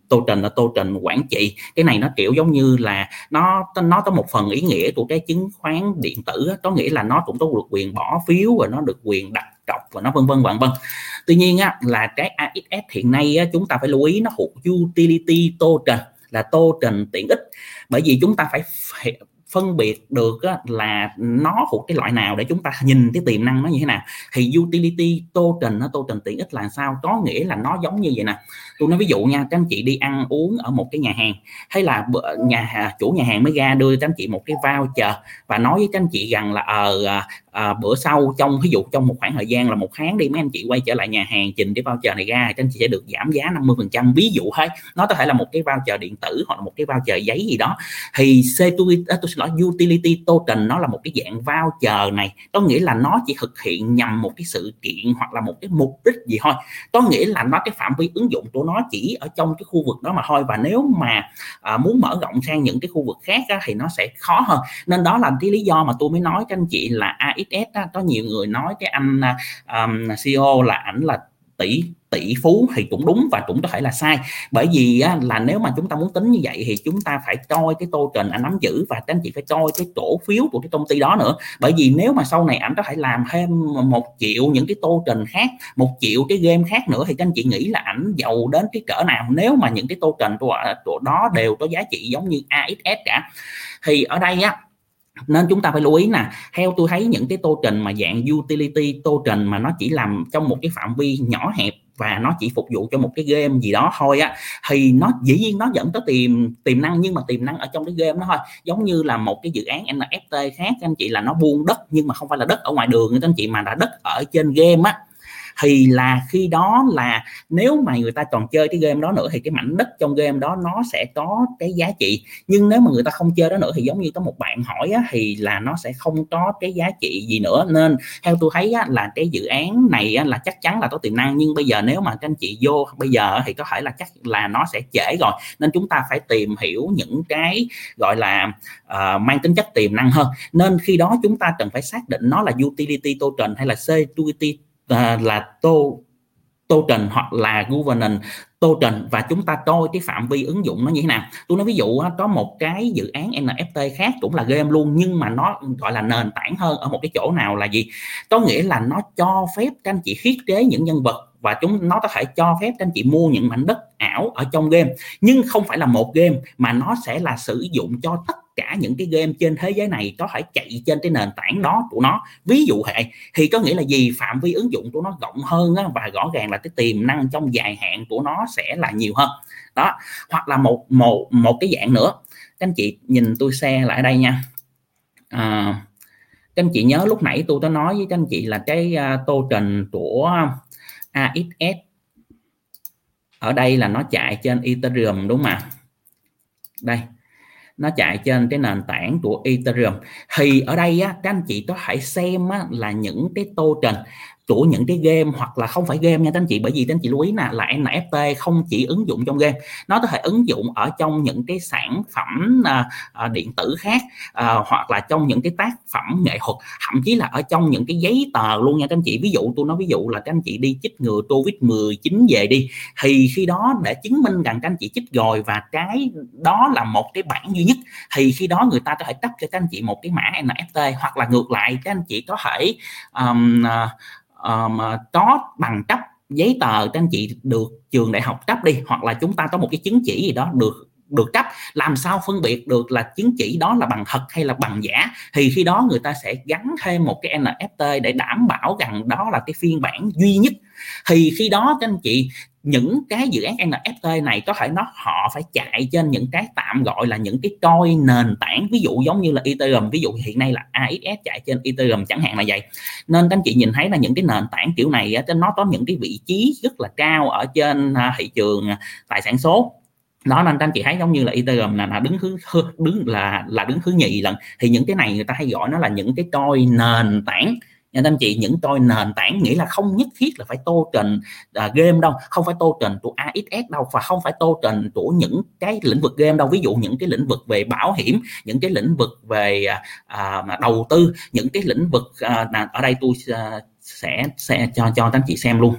token là token quản trị. Cái này nó kiểu giống như là nó nó có một phần ý nghĩa của cái chứng khoán điện tử có nghĩa là nó cũng có được quyền bỏ phiếu và nó được quyền đặt cọc và nó vân vân vân vân. Tuy nhiên á, là cái AXS hiện nay á, chúng ta phải lưu ý nó thuộc utility token là token tiện ích. Bởi vì chúng ta phải phân biệt được á, là nó thuộc cái loại nào để chúng ta nhìn cái tiềm năng nó như thế nào. Thì utility token nó token tiện ích là sao? Có nghĩa là nó giống như vậy nè. Tôi nói ví dụ nha các anh chị đi ăn uống ở một cái nhà hàng hay là nhà à, chủ nhà hàng mới ra đưa các anh chị một cái voucher và nói với các anh chị rằng là ờ à, à, bữa sau trong ví dụ trong một khoảng thời gian là một tháng đi mấy anh chị quay trở lại nhà hàng trình cái voucher này ra các anh chị sẽ được giảm giá 50 phần trăm. Ví dụ thôi nó có thể là một cái voucher điện tử hoặc là một cái voucher giấy gì đó. Thì c tôi à, tôi xin lỗi utility token nó là một cái dạng voucher này. Có nghĩa là nó chỉ thực hiện nhằm một cái sự kiện hoặc là một cái mục đích gì thôi. Có nghĩa là nó cái phạm vi ứng dụng của nó chỉ ở trong cái khu vực đó mà thôi. Và nếu mà à, muốn mở rộng sang những cái khu vực khác á, thì nó sẽ khó hơn. Nên đó là cái lý do mà tôi mới nói các anh chị là ax Gates á, có nhiều người nói cái anh à, um, CEO là ảnh là tỷ tỷ phú thì cũng đúng và cũng có thể là sai. Bởi vì á, là nếu mà chúng ta muốn tính như vậy thì chúng ta phải coi cái token anh nắm giữ và các anh chị phải coi cái cổ phiếu của cái công ty đó nữa. Bởi vì nếu mà sau này ảnh có thể làm thêm một triệu những cái token khác một triệu cái game khác nữa thì các anh chị nghĩ là ảnh giàu đến cái cỡ nào? Nếu mà những cái token của, à, của đó đều có giá trị giống như AXS cả. Thì ở đây á nên chúng ta phải lưu ý nè, theo tôi thấy những cái tô trình mà dạng utility tô trình mà nó chỉ làm trong một cái phạm vi nhỏ hẹp và nó chỉ phục vụ cho một cái game gì đó thôi á, thì nó dĩ nhiên nó vẫn có tiềm tiềm năng, nhưng mà tiềm năng ở trong cái game đó thôi. Giống như là một cái dự án NFT khác, anh chị, là nó buôn đất nhưng mà không phải là đất ở ngoài đường các anh chị, mà là đất ở trên game á thì là khi đó là nếu mà người ta còn chơi cái game đó nữa thì cái mảnh đất trong game đó nó sẽ có cái giá trị. Nhưng nếu mà người ta không chơi đó nữa thì giống như có một bạn hỏi á, thì là nó sẽ không có cái giá trị gì nữa. Nên theo tôi thấy á, là cái dự án này á, là chắc chắn là có tiềm năng. Nhưng bây giờ nếu mà các anh chị vô bây giờ thì có thể là chắc là nó sẽ trễ rồi. Nên chúng ta phải tìm hiểu những cái gọi là uh, mang tính chất tiềm năng hơn. Nên khi đó chúng ta cần phải xác định nó là utility token hay là security uh, là tô tô trình hoặc là governance trình và chúng ta coi cái phạm vi ứng dụng nó như thế nào. Tôi nói ví dụ có một cái dự án NFT khác cũng là game luôn nhưng mà nó gọi là nền tảng hơn ở một cái chỗ nào là gì? Có nghĩa là nó cho phép các anh chị thiết kế những nhân vật và chúng nó có thể cho phép các anh chị mua những mảnh đất ảo ở trong game. Nhưng không phải là một game mà nó sẽ là sử dụng cho tất cả những cái game trên thế giới này có thể chạy trên cái nền tảng đó của nó. Ví dụ hệ thì có nghĩa là gì? Phạm vi ứng dụng của nó rộng hơn á, và rõ ràng là cái tiềm năng trong dài hạn của nó sẽ là nhiều hơn. Đó hoặc là một một một cái dạng nữa. Các anh chị nhìn tôi xe lại đây nha. À, các anh chị nhớ lúc nãy tôi có nói với các anh chị là cái à, uh, trình của AXS ở đây là nó chạy trên Ethereum đúng không ạ? Đây nó chạy trên cái nền tảng của Ethereum. Thì ở đây á, các anh chị có thể xem á, là những cái token của những cái game hoặc là không phải game nha các anh chị bởi vì các anh chị lưu ý nè là NFT không chỉ ứng dụng trong game nó có thể ứng dụng ở trong những cái sản phẩm à, à, điện tử khác à, hoặc là trong những cái tác phẩm nghệ thuật thậm chí là ở trong những cái giấy tờ luôn nha các anh chị. Ví dụ tôi nói ví dụ là các anh chị đi chích ngừa covid 19 về đi thì khi đó để chứng minh rằng các anh chị chích rồi và cái đó là một cái bản duy nhất thì khi đó người ta có thể cấp cho các anh chị một cái mã NFT hoặc là ngược lại các anh chị có thể um, um, có bằng cấp giấy tờ các anh chị được trường đại học cấp đi hoặc là chúng ta có một cái chứng chỉ gì đó được được cấp. Làm sao phân biệt được là chứng chỉ đó là bằng thật hay là bằng giả? Thì khi đó người ta sẽ gắn thêm một cái NFT để đảm bảo rằng đó là cái phiên bản duy nhất. Thì khi đó các anh chị những cái dự án NFT này có thể nó họ phải chạy trên những cái tạm gọi là những cái coi nền tảng ví dụ giống như là Ethereum ví dụ hiện nay là AXS chạy trên Ethereum chẳng hạn là vậy. Nên các anh chị nhìn thấy là những cái nền tảng kiểu này nó có những cái vị trí rất là cao ở trên à, thị trường à, tài sản số. Đó nên anh chị thấy giống như là Ethereum là, là đứng thứ đứng là là đứng thứ nhì lần. Thì những cái này người ta hay gọi nó là những cái coi nền tảng nha anh chị những tôi nền tảng nghĩa là không nhất thiết là phải tô trình uh, à, game đâu không phải tô trình của AXS đâu và không phải tô trình của những cái lĩnh vực game đâu. Ví dụ những cái lĩnh vực về bảo hiểm những cái lĩnh vực về uh, đầu tư những cái lĩnh vực uh, ở đây tôi uh, sẽ sẽ cho cho anh chị xem luôn.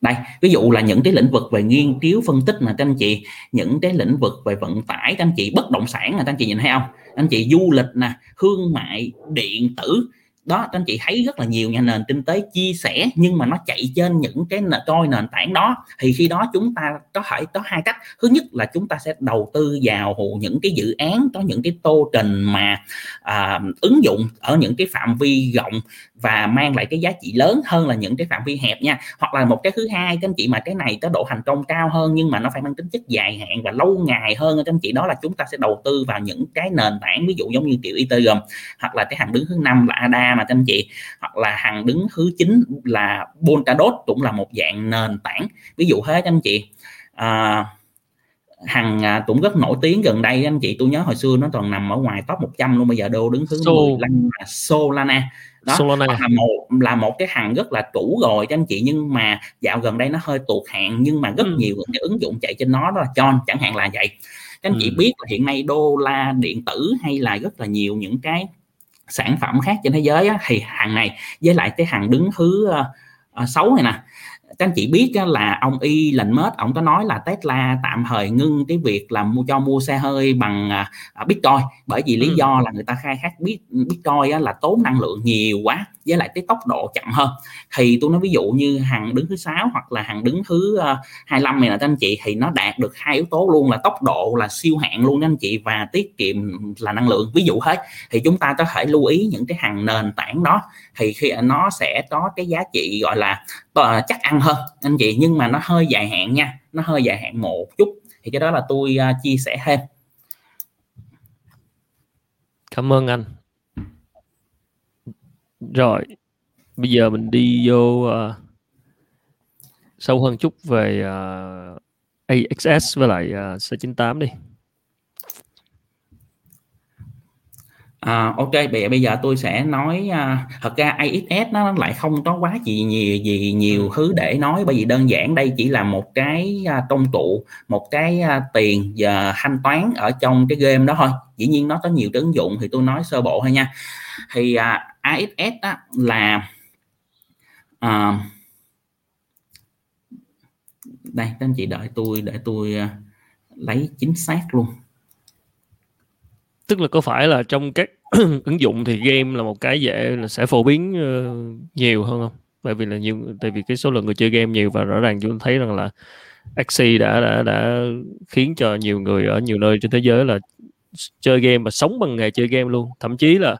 Đây ví dụ là những cái lĩnh vực về nghiên cứu phân tích mà các anh chị những cái lĩnh vực về vận tải các anh chị bất động sản là các anh chị nhìn thấy không? Anh chị du lịch nè thương mại điện tử đó các anh chị thấy rất là nhiều nhà nền kinh tế chia sẻ nhưng mà nó chạy trên những cái coi nền tảng đó. Thì khi đó chúng ta có thể có hai cách. Thứ nhất là chúng ta sẽ đầu tư vào những cái dự án có những cái tô trình mà à, ứng dụng ở những cái phạm vi rộng và mang lại cái giá trị lớn hơn là những cái phạm vi hẹp nha. Hoặc là một cái thứ hai các anh chị mà cái này có độ thành công cao hơn nhưng mà nó phải mang tính chất dài hạn và lâu ngày hơn các anh chị đó là chúng ta sẽ đầu tư vào những cái nền tảng ví dụ giống như kiểu Ethereum hoặc là cái hàng đứng thứ năm là ADA mà các anh chị hoặc là hàng đứng thứ chín là Polkadot cũng là một dạng nền tảng. Ví dụ thế các anh chị. À, hằng à, cũng rất nổi tiếng gần đây anh chị tôi nhớ hồi xưa nó còn nằm ở ngoài top 100 luôn bây giờ đô đứng thứ so, 15 là Solana đó Solana. là một là một cái hàng rất là chủ rồi cho anh chị nhưng mà dạo gần đây nó hơi tụt hạn nhưng mà rất ừ. nhiều cái ứng dụng chạy trên nó đó là John chẳng hạn là vậy các anh ừ. chị biết là hiện nay đô la điện tử hay là rất là nhiều những cái sản phẩm khác trên thế giới á, thì hàng này với lại cái hàng đứng thứ uh, 6 này nè các anh chị biết là ông Y lệnh mết ông có nói là Tesla tạm thời ngưng cái việc là mua cho mua xe hơi bằng à, à, Bitcoin bởi vì lý ừ. do là người ta khai thác Bitcoin là tốn năng lượng nhiều quá với lại cái tốc độ chậm hơn. Thì tôi nói ví dụ như hàng đứng thứ sáu hoặc là hàng đứng thứ ờ, 25 này là anh chị, thì nó đạt được hai yếu tố luôn là tốc độ là siêu hạn luôn anh chị, và tiết kiệm là năng lượng, ví dụ hết. Thì chúng ta có thể lưu ý những cái hàng nền tảng đó, thì khi nó sẽ có cái giá trị gọi là ờ, chắc ăn hơn anh chị, nhưng mà nó hơi dài hạn nha, nó hơi dài hạn một chút. Thì cái đó là tôi ờ, chia sẻ thêm. Cảm ơn anh rồi bây giờ mình đi vô uh, sâu hơn chút về ờ, uh, AXS với lại ờ, uh, C98 đi. À, ok bây bây giờ tôi sẽ nói uh, thật ra AXS nó lại không có quá gì nhiều gì nhiều thứ để nói bởi vì đơn giản đây chỉ là một cái uh, công cụ một cái uh, tiền và thanh toán ở trong cái game đó thôi. Dĩ nhiên nó có nhiều cái ứng dụng thì tôi nói sơ bộ thôi nha thì à, AXS á, là à, đây các anh chị đợi tôi để tôi uh, lấy chính xác luôn. Tức là có phải là trong các ứng dụng thì game là một cái dễ là sẽ phổ biến uh, nhiều hơn không? Bởi vì là nhiều tại vì cái số lượng người chơi game nhiều và rõ ràng chúng thấy rằng là Axie đã đã đã khiến cho nhiều người ở nhiều nơi trên thế giới là chơi game và sống bằng nghề chơi game luôn. Thậm chí là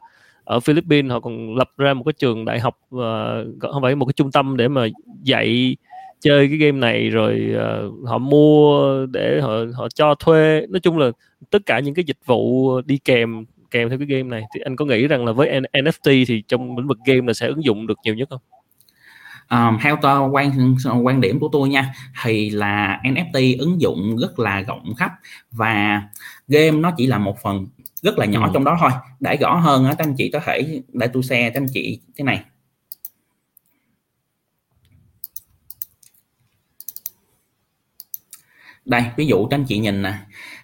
ở Philippines họ còn lập ra một cái trường đại học ờ, và không phải một cái trung tâm để mà dạy chơi cái game này rồi uh, họ mua để họ họ cho thuê. Nói chung là tất cả những cái dịch vụ đi kèm kèm theo cái game này. Thì anh có nghĩ rằng là với NFT thì trong lĩnh vực game là sẽ ứng dụng được nhiều nhất không? Um, theo tôi quan quan điểm của tôi nha thì là NFT ứng dụng rất là rộng khắp và game nó chỉ là một phần rất là nhỏ ừ. trong đó thôi. Để rõ hơn á các anh chị có thể để tôi xe các anh chị cái này. Đây ví dụ các anh chị nhìn nè.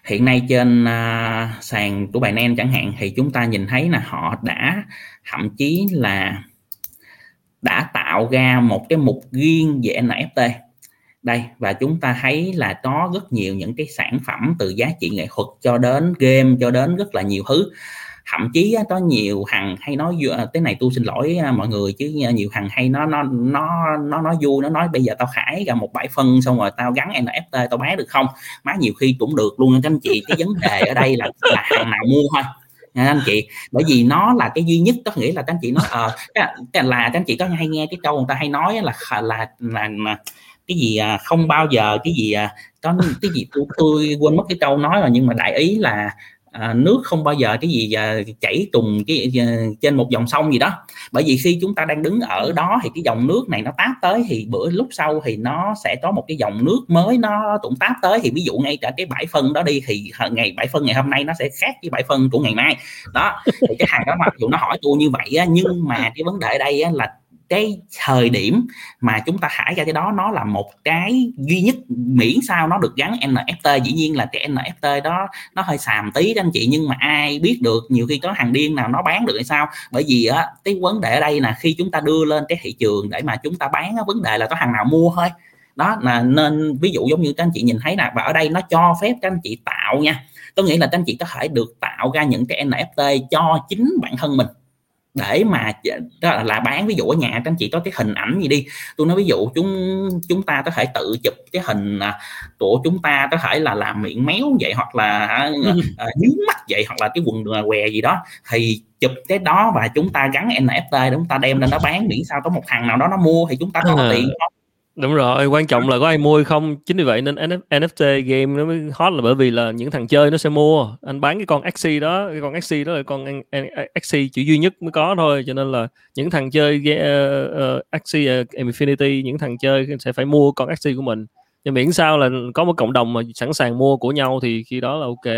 Hiện nay trên uh, sàn của bài nen chẳng hạn thì chúng ta nhìn thấy là họ đã thậm chí là đã tạo ra một cái mục riêng về NFT đây và chúng ta thấy là có rất nhiều những cái sản phẩm từ giá trị nghệ thuật cho đến game cho đến rất là nhiều thứ. Thậm chí có nhiều thằng hay nói à, cái này tôi xin lỗi à, mọi người chứ à, nhiều thằng hay nó nó nó nó nói vui nó nói bây giờ tao khải ra một bãi phân xong rồi tao gắn NFT tao bán được không? Má nhiều khi cũng được luôn các anh chị. Cái vấn đề ở đây là, là hàng nào mua thôi. Nha anh chị. Bởi vì nó là cái duy nhất có nghĩa là các anh chị nói ờ à, là các anh chị có hay nghe cái câu người ta hay nói là là là, là cái gì à, không bao giờ cái gì à, có cái gì tôi, tôi quên mất cái câu nói rồi nhưng mà đại ý là à, nước không bao giờ cái gì à, chảy trùng cái à, trên một dòng sông gì đó. Bởi vì khi chúng ta đang đứng ở đó thì cái dòng nước này nó táp tới thì bữa lúc sau thì nó sẽ có một cái dòng nước mới nó cũng táp tới. Thì ví dụ ngay cả cái bãi phân đó đi thì ngày bãi phân ngày hôm nay nó sẽ khác với bãi phân của ngày mai. Đó thì cái hàng đó mặc dù nó hỏi tôi như vậy á, nhưng mà cái vấn đề ở đây á, là cái thời điểm mà chúng ta thải ra cái đó nó là một cái duy nhất miễn sao nó được gắn NFT dĩ nhiên là cái NFT đó nó hơi xàm tí đó anh chị nhưng mà ai biết được nhiều khi có hàng điên nào nó bán được hay sao. Bởi vì á cái vấn đề ở đây là khi chúng ta đưa lên cái thị trường để mà chúng ta bán á, vấn đề là có hàng nào mua thôi. Đó là nên ví dụ giống như các anh chị nhìn thấy nè và ở đây nó cho phép các anh chị tạo nha. Có nghĩa là các anh chị có thể được tạo ra những cái NFT cho chính bản thân mình để mà đó là, là bán ví dụ ở nhà các anh chị có cái hình ảnh gì đi. Tôi nói ví dụ chúng chúng ta có thể tự chụp cái hình à, của chúng ta có thể là làm miệng méo vậy hoặc là uh, nhướng mắt vậy hoặc là cái quần què gì đó. Thì chụp cái đó và chúng ta gắn NFT để chúng ta? Đem lên đó bán miễn sao có một thằng nào đó nó mua thì chúng ta có tiền không đúng rồi quan trọng là có ai mua hay không. Chính vì vậy nên NFT game nó mới hot là bởi vì là những thằng chơi nó sẽ mua. Anh bán cái con Axie đó cái con Axie đó là con Axie chỉ duy nhất mới có thôi. Cho nên là những thằng chơi uh, uh, Axie uh, Infinity những thằng chơi sẽ phải mua con Axie của mình. Nhưng miễn sao là có một cộng đồng mà sẵn sàng mua của nhau thì khi đó là ok.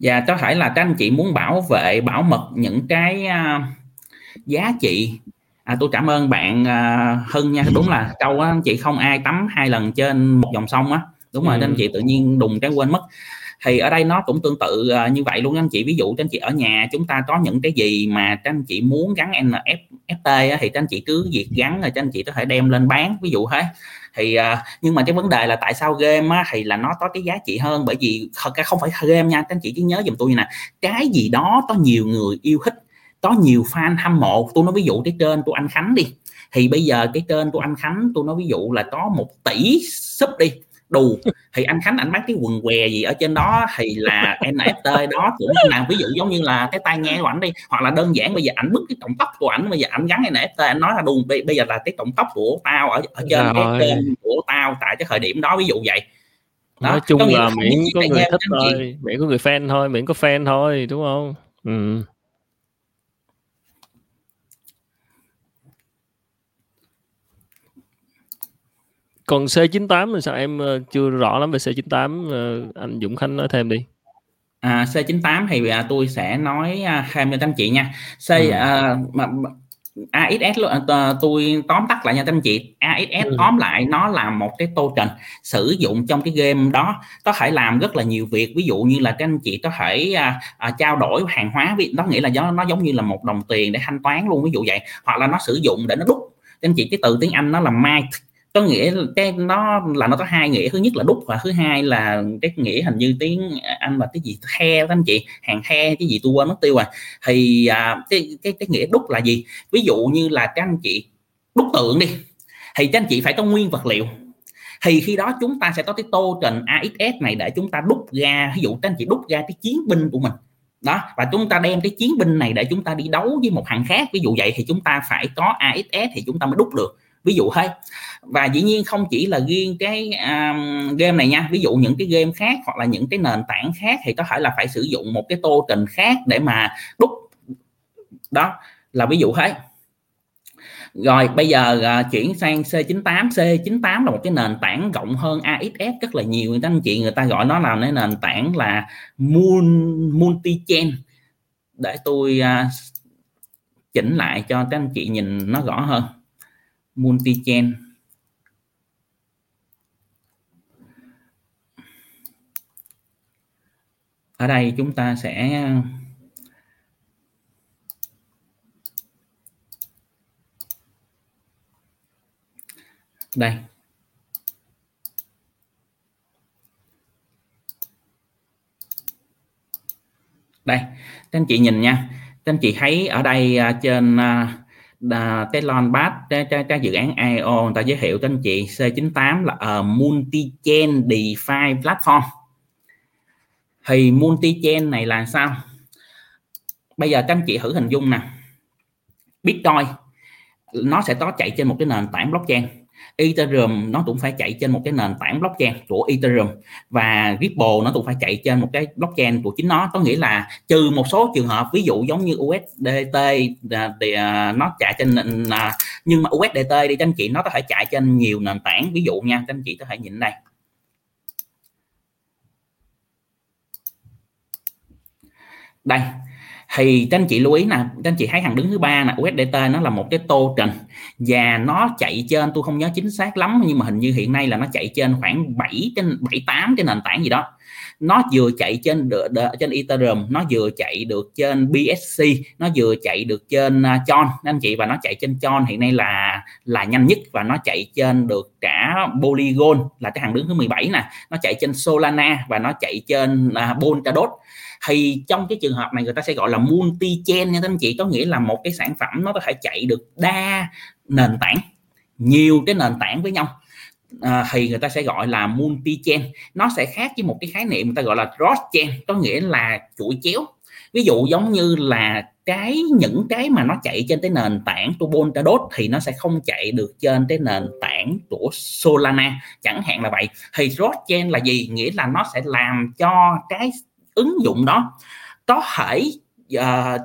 Và có thể là các anh chị muốn bảo vệ bảo mật những cái uh, giá trị à, tôi cảm ơn bạn à, Hưng nha. Đúng là câu á anh chị không ai tắm hai lần trên một dòng sông á. Đúng rồi ừ. anh chị tự nhiên đùng cái quên mất. Thì ở đây nó cũng tương tự uh, như vậy luôn anh chị. Ví dụ anh chị ở nhà chúng ta có những cái gì mà anh chị muốn gắn NFT á, thì anh chị cứ việc gắn rồi anh chị có thể đem lên bán ví dụ thế. Thì uh, nhưng mà cái vấn đề là tại sao game á, thì là nó có cái giá trị hơn. Bởi vì thật ra không phải game nha các anh chị chỉ nhớ giùm tôi như nè. Cái gì đó có nhiều người yêu thích có nhiều fan hâm mộ. Tôi nói ví dụ cái trên của anh Khánh đi. Thì bây giờ cái trên của anh Khánh tôi nói ví dụ là có một tỷ sub đi. Đủ thì anh Khánh anh bán cái quần què gì ở trên đó thì là NFT đó cũng là ví dụ giống như là cái tai nghe của ảnh đi. Hoặc là đơn giản bây giờ ảnh bứt cái trọng tóc của ảnh bây giờ ảnh gắn NFT anh nói là đùn. Bây giờ là cái trọng tóc của tao ở ở trên Rồi. cái kênh của tao tại cái thời điểm đó ví dụ vậy. Đó. nói chung là miễn có người thích thôi. Miễn có người fan thôi miễn có fan thôi đúng không? Ừ còn C98 thì sao? Em ờ, chưa rõ lắm về C98 ờ, anh Dũng Khánh nói thêm đi. À, C98 thì à, tôi sẽ nói à, thêm cho anh chị nha. C ừ. à, mà, AXS tôi tóm tắt lại nha các anh chị AXS ừ. tóm lại nó là một cái token sử dụng trong cái game đó. Có thể làm rất là nhiều việc ví dụ như là các anh chị có thể à, à, trao đổi hàng hóa. Đó nghĩa là nó, nó giống như là một đồng tiền để thanh toán luôn ví dụ vậy. Hoặc là nó sử dụng để nó đúc. Anh chị cái từ tiếng Anh nó là might có nghĩa cái nó là nó có hai nghĩa. Thứ nhất là đúc và thứ hai là cái nghĩa hình như tiếng anh là cái gì? He các anh chị. Hàng he cái gì tôi quên mất tiêu rồi. Thì à, cái, cái cái nghĩa đúc là gì? Ví dụ như là các anh chị đúc tượng đi thì các anh chị phải có nguyên vật liệu. Thì khi đó chúng ta sẽ có cái tô trình AXS này để chúng ta đúc ra. Ví dụ các anh chị đúc ra cái chiến binh của mình. Đó và chúng ta đem cái chiến binh này để chúng ta đi đấu với một hàng khác. Ví dụ vậy thì chúng ta phải có AXS thì chúng ta mới đúc được ví dụ thôi và dĩ nhiên không chỉ là riêng cái um, game này nha. Ví dụ những cái game khác hoặc là những cái nền tảng khác thì có thể là phải sử dụng một cái tô trình khác để mà đúc. Đó là ví dụ thế. Rồi bây giờ uh, chuyển sang C98 C98 là một cái nền tảng rộng hơn AXS rất là nhiều. Anh chị người ta gọi nó là cái nền tảng là multi chain để tôi uh, chỉnh lại cho các anh chị nhìn nó rõ hơn multi chain ở đây chúng ta sẽ đây. Đây các anh chị nhìn nha. Các anh chị thấy ở đây uh, trên à, uh, cái launchpad cái, cái, cái dự án IO người ta giới thiệu các anh chị C98 là uh, multi chain DeFi platform. Thì multi chain này là sao? Bây giờ các anh chị thử hình dung nè. Bitcoin nó sẽ có chạy trên một cái nền tảng blockchain. Ethereum nó cũng phải chạy trên một cái nền tảng blockchain của Ethereum. Và Ripple nó cũng phải chạy trên một cái blockchain của chính nó. Có nghĩa là trừ một số trường hợp, ví dụ giống như USDT à, thì à, nó chạy trên à, nhưng mà USDT đi, các anh chị, nó có thể chạy trên nhiều nền tảng. Ví dụ nha, các anh chị có thể nhìn đây. Đây thì các anh chị lưu ý nè các anh chị thấy hàng đứng thứ ba là USDT nó là một cái tô trình và nó chạy trên tôi không nhớ chính xác lắm nhưng mà hình như hiện nay là nó chạy trên khoảng 7 trên 7 8 cái nền tảng gì đó. Nó vừa chạy trên trên Ethereum nó vừa chạy được trên BSC nó vừa chạy được trên à, Tron anh chị và nó chạy trên Tron hiện nay là là nhanh nhất và nó chạy trên được cả Polygon là cái hàng đứng thứ 17 nè. Nó chạy trên Solana và nó chạy trên uh, Polkadot thì trong cái trường hợp này người ta sẽ gọi là multi chain nha các anh chị có nghĩa là một cái sản phẩm nó có thể chạy được đa nền tảng nhiều cái nền tảng với nhau. À, thì người ta sẽ gọi là multi chain nó sẽ khác với một cái khái niệm người ta gọi là cross chain có nghĩa là chuỗi chéo. Ví dụ giống như là cái những cái mà nó chạy trên cái nền tảng của đốt thì nó sẽ không chạy được trên cái nền tảng của Solana chẳng hạn là vậy. Thì cross chain là gì? Nghĩa là nó sẽ làm cho cái ứng dụng đó có thể uh,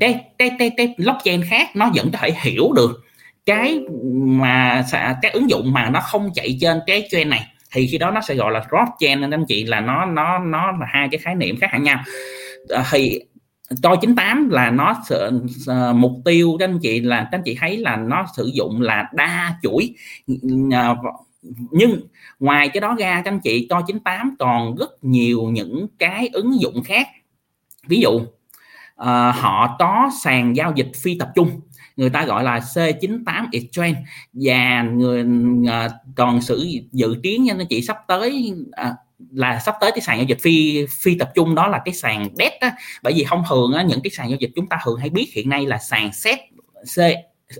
cái cái cái cái blockchain khác nó vẫn có thể hiểu được cái mà cái ứng dụng mà nó không chạy trên cái chain này. Thì khi đó nó sẽ gọi là cross chain nên anh chị là nó nó nó là hai cái khái niệm khác hẳn nhau. Ờ, thì coi 98 là nó sự uh, ờ, mục tiêu các anh chị là các anh chị thấy là nó sử dụng là đa chuỗi uh, nhưng ngoài cái đó ra các anh chị coi 98 còn rất nhiều những cái ứng dụng khác. Ví dụ uh, họ có sàn giao dịch phi tập trung người ta gọi là C98 Exchange và người uh, còn sự dự kiến nha anh chị sắp tới uh, là sắp tới cái sàn giao dịch phi phi tập trung đó là cái sàn DEX á. Bởi vì thông thường á, những cái sàn giao dịch chúng ta thường hay biết hiện nay là sàn set C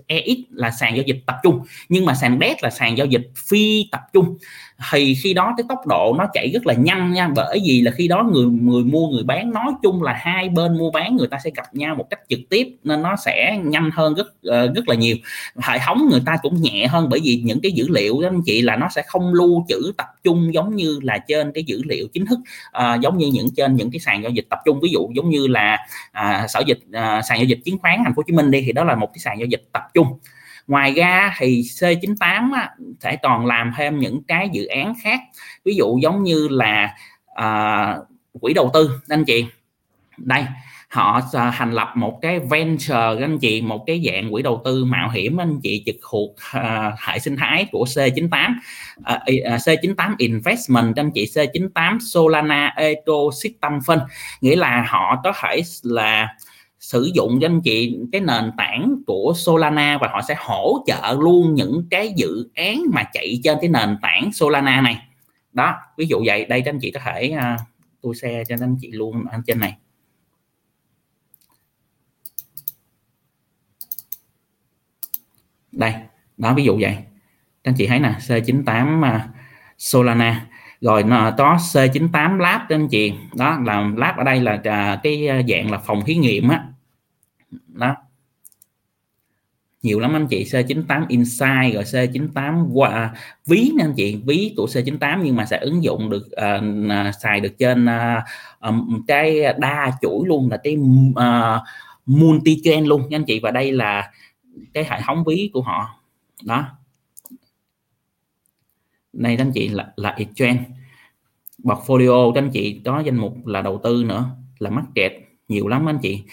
EX là sàn giao dịch tập trung, nhưng mà sàn DEX là sàn giao dịch phi tập trung thì khi đó cái tốc độ nó chạy rất là nhanh nha. Bởi vì là khi đó người người mua người bán nói chung là hai bên mua bán người ta sẽ gặp nhau một cách trực tiếp nên nó sẽ nhanh hơn rất ờ, rất là nhiều. Hệ thống người ta cũng nhẹ hơn bởi vì những cái dữ liệu đó anh chị là nó sẽ không lưu trữ tập trung giống như là trên cái dữ liệu chính thức à, giống như những trên những cái sàn giao dịch tập trung. Ví dụ giống như là à, sở dịch à, sàn giao dịch chứng khoán thành phố Hồ Chí Minh đi thì đó là một cái sàn giao dịch tập trung ngoài ra thì C98 á, sẽ còn làm thêm những cái dự án khác. Ví dụ giống như là à, quỹ đầu tư anh chị. Đây họ thành lập một cái venture anh chị một cái dạng quỹ đầu tư mạo hiểm anh chị trực thuộc uh, hệ sinh thái của C98 uh, C98 Investment anh chị C98 Solana Ecosystem Fund. Nghĩa là họ có thể là sử dụng cho anh chị cái nền tảng của Solana và họ sẽ hỗ trợ luôn những cái dự án mà chạy trên cái nền tảng Solana này. Đó ví dụ vậy. Đây các anh chị có thể uh, tôi share cho anh chị luôn ở trên này. Đây đó ví dụ vậy. Các anh chị thấy nè C98 uh, à, Solana. Rồi nó có C98 lab cho anh chị. Đó là lab ở đây là uh, cái dạng là phòng thí nghiệm á đó. Nhiều lắm anh chị C98 Insight rồi C98 qua à, ví nha anh chị ví của C98 nhưng mà sẽ ứng dụng được uh, xài được trên uh, um, cái đa chuỗi luôn là cái uh, multi chain luôn nha anh chị. Và đây là cái hệ thống ví của họ. Đó. Này anh chị là là exchange. Portfolio anh chị có danh mục là đầu tư nữa là mắc kẹt nhiều lắm anh chị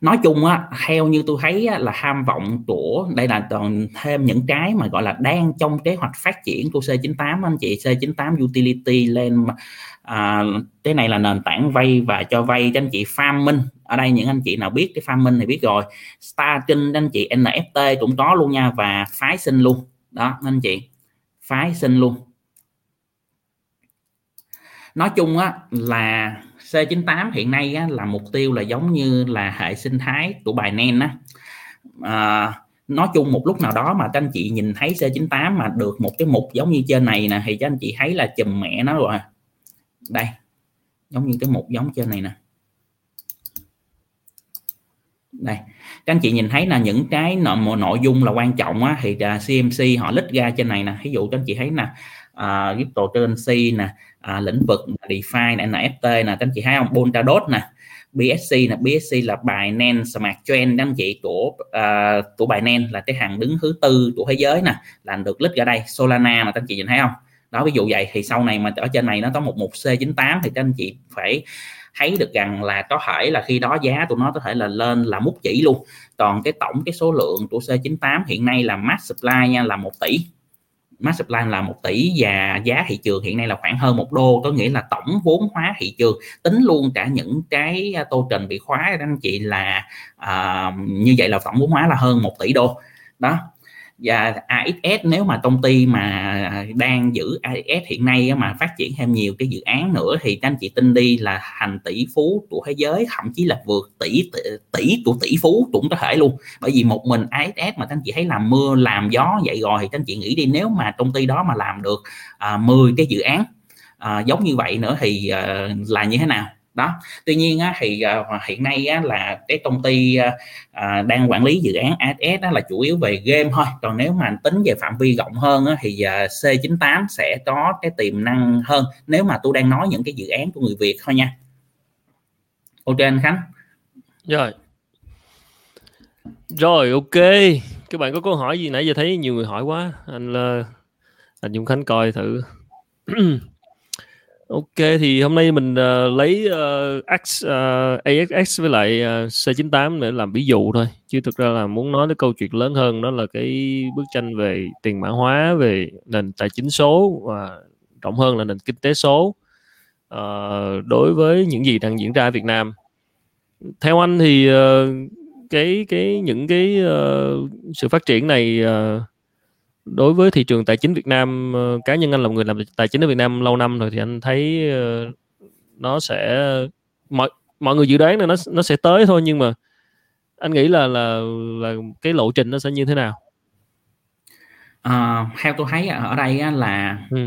nói chung á theo như tôi thấy á, là ham vọng của đây là còn thêm những cái mà gọi là đang trong kế hoạch phát triển của C98 anh chị. C98 utility lên à, cái này là nền tảng vay và cho vay cho anh chị farming. Ở đây những anh chị nào biết cái farming thì biết rồi. Starting anh chị NFT cũng có luôn nha và phái sinh luôn. Đó anh chị. Phái sinh luôn. Nói chung á là C98 hiện nay á, là mục tiêu là giống như là hệ sinh thái của bài nen á. À, nói chung một lúc nào đó mà các anh chị nhìn thấy C98 mà được một cái mục giống như trên này nè thì các anh chị thấy là chùm mẹ nó rồi. Đây giống như cái mục giống trên này nè. Đây các anh chị nhìn thấy là những cái nội, nội dung là quan trọng á, thì à, CMC họ lít ra trên này nè. Ví dụ các anh chị thấy nè à, uh, cryptocurrency nè à, lĩnh vực DeFi này NFT nè các anh chị thấy không? Polkadot nè BSC nè BSC là Binance Smart Chain anh chị của uh, của Binance là cái hàng đứng thứ tư của thế giới nè là được list ra đây. Solana mà các anh chị nhìn thấy không? Đó ví dụ vậy. Thì sau này mà ở trên này nó có một một C98 thì các anh chị phải thấy được rằng là có thể là khi đó giá của nó có thể là lên là mút chỉ luôn. Còn cái tổng cái số lượng của C98 hiện nay là max supply nha là một tỷ mass supply là một tỷ và giá thị trường hiện nay là khoảng hơn một đô. Có nghĩa là tổng vốn hóa thị trường tính luôn cả những cái à, tô trình bị khóa anh chị là uh, như vậy là tổng vốn hóa là hơn một tỷ đô. Đó và AXS nếu mà công ty mà đang giữ AXS hiện nay mà phát triển thêm nhiều cái dự án nữa thì các anh chị tin đi là thành tỷ phú của thế giới thậm chí là vượt tỷ tỷ, tỷ của tỷ phú cũng có thể luôn. Bởi vì một mình AXS mà các anh chị thấy làm mưa làm gió vậy rồi thì các anh chị nghĩ đi nếu mà công ty đó mà làm được à, 10 cái dự án à, giống như vậy nữa thì à, là như thế nào? Đó. Tuy nhiên á, thì uh, hiện nay á, là cái công ty uh, đang quản lý dự án AS đó là chủ yếu về game thôi. Còn nếu mà tính về phạm vi rộng hơn á, thì uh, C98 sẽ có cái tiềm năng hơn nếu mà tôi đang nói những cái dự án của người Việt thôi nha. Ok anh Khánh. Rồi. Rồi ok. Các bạn có câu hỏi gì nãy giờ thấy nhiều người hỏi quá. Anh là anh Dung Khánh coi thử. Ok thì hôm nay mình uh, lấy uh, X, ờ, uh, AXX với lại uh, C98 để làm ví dụ thôi. Chứ thực ra là muốn nói cái câu chuyện lớn hơn đó là cái bức tranh về tiền mã hóa về nền tài chính số và rộng hơn là nền kinh tế số uh, đối với những gì đang diễn ra ở Việt Nam. Theo anh thì uh, cái cái những cái uh, sự phát triển này uh, đối với thị trường tài chính Việt Nam ờ, cá nhân anh là một người làm tài chính ở Việt Nam lâu năm rồi thì anh thấy ờ, nó sẽ mọi mọi người dự đoán là nó nó sẽ tới thôi nhưng mà anh nghĩ là là là cái lộ trình nó sẽ như thế nào? À, theo tôi thấy ở đây là ừ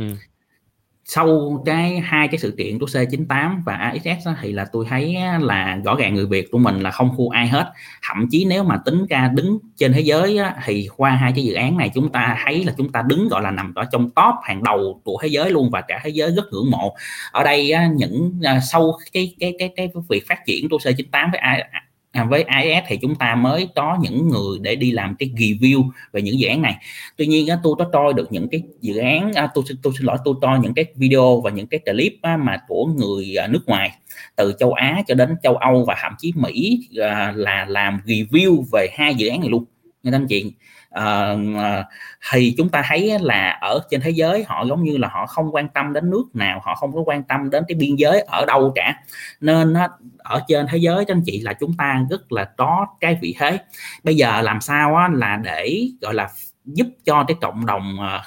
sau cái hai cái sự kiện của C98 và AXS thì là tôi thấy là rõ ràng người Việt của mình là không thua ai hết. Thậm chí nếu mà tính ra đứng trên thế giới đó, thì qua hai cái dự án này chúng ta thấy là chúng ta đứng gọi là nằm ở trong top hàng đầu của thế giới luôn và cả thế giới rất ngưỡng mộ. Ở đây những à, sau cái cái cái cái việc phát triển của C98 với à, với IS thì chúng ta mới có những người để đi làm cái review về những dự án này. Tuy nhiên á, tôi có coi được những cái dự án à, tôi tôi xin lỗi tôi coi những cái video và những cái clip á, mà của người à, nước ngoài từ châu Á cho đến châu Âu và thậm chí Mỹ à, là làm review về hai dự án này luôn. Nên anh chị uh, thì chúng ta thấy là ở trên thế giới họ giống như là họ không quan tâm đến nước nào họ không có quan tâm đến cái biên giới ở đâu cả. Nên ở trên thế giới cho anh chị là chúng ta rất là có cái vị thế. Bây giờ làm sao là để gọi là giúp cho cái cộng đồng ờ,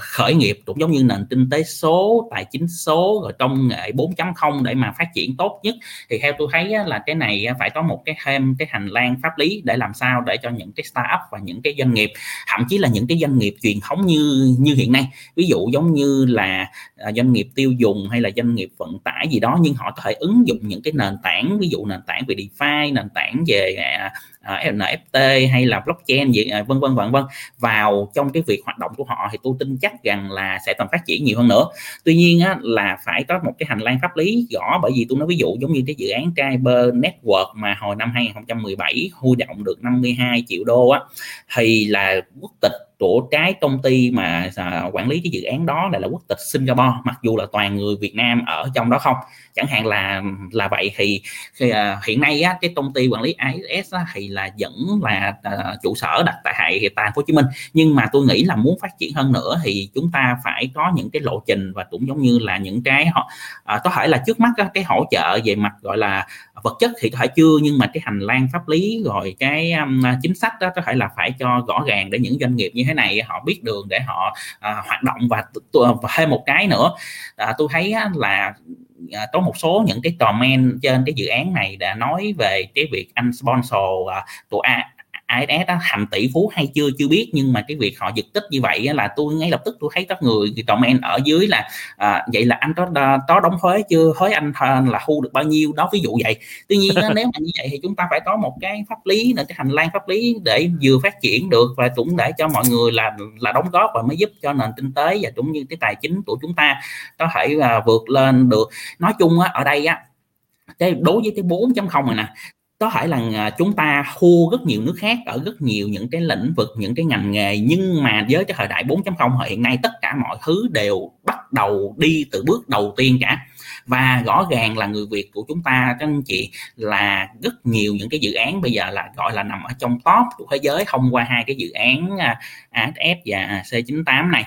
khởi nghiệp cũng giống như nền kinh tế số, tài chính số, rồi công nghệ 4.0 để mà phát triển tốt nhất. Thì theo tôi thấy là cái này phải có một cái thêm cái hành lang pháp lý để làm sao để cho những cái startup và những cái doanh nghiệp, thậm chí là những cái doanh nghiệp truyền thống như như hiện nay. Ví dụ giống như là à, doanh nghiệp tiêu dùng hay là doanh nghiệp vận tải gì đó, nhưng họ có thể ứng dụng những cái nền tảng, ví dụ nền tảng về DeFi, nền tảng về à, À, NFT hay là blockchain gì uh, vân vân vân vân. Vào trong cái việc hoạt động của họ thì tôi tin chắc rằng là sẽ còn phát triển nhiều hơn nữa. Tuy nhiên á, là phải có một cái hành lang pháp lý rõ bởi vì tôi nói ví dụ giống như cái dự án Kyber Network mà hồi năm 2017 huy động được 52 triệu đô á thì là quốc tịch của cái công ty mà à, quản lý cái dự án đó lại là quốc tịch Singapore mặc dù là toàn người Việt Nam ở trong đó không. Chẳng hạn là là vậy thì, thì à, hiện nay á, cái công ty quản lý ISS á, thì là vẫn là à, trụ sở đặt tại tại thành phố Hồ Chí Minh. Nhưng mà tôi nghĩ là muốn phát triển hơn nữa thì chúng ta phải có những cái lộ trình và cũng giống như là những cái họ à, có thể là trước mắt á, cái hỗ trợ về mặt gọi là vật chất thì có thể chưa nhưng mà cái hành lang pháp lý rồi cái um, chính sách đó có thể là phải cho rõ ràng để những doanh nghiệp như thế này họ biết đường để họ à, hoạt động và, và thêm một cái nữa. À, tôi thấy á, là à, có một số những cái comment trên cái dự án này đã nói về cái việc anh sponsor à, tụi A, ISS đó thành tỷ phú hay chưa chưa biết. Nhưng mà cái việc họ giật tích như vậy là tôi ngay lập tức tôi thấy các người comment ở dưới là à, vậy là anh có có đóng thuế chưa? Thuế anh là thu được bao nhiêu? Đó ví dụ vậy. Tuy nhiên nếu mà như vậy thì chúng ta phải có một cái pháp lý là cái hành lang pháp lý để vừa phát triển được và cũng để cho mọi người là là đóng góp và mới giúp cho nền kinh tế và cũng như cái tài chính của chúng ta có thể uh, vượt lên được. Nói chung á, ở đây á cái đối với cái 4.0 này nè có thể là à, chúng ta thua rất nhiều nước khác ở rất nhiều những cái lĩnh vực, những cái ngành nghề, nhưng mà với cái thời đại 4.0 hiện nay tất cả mọi thứ đều bắt đầu đi từ bước đầu tiên cả. Và rõ ràng là người Việt của chúng ta, các anh chị, là rất nhiều những cái dự án bây giờ là, gọi là, nằm ở trong top của thế giới thông qua hai cái dự án à, ASF và C98 này.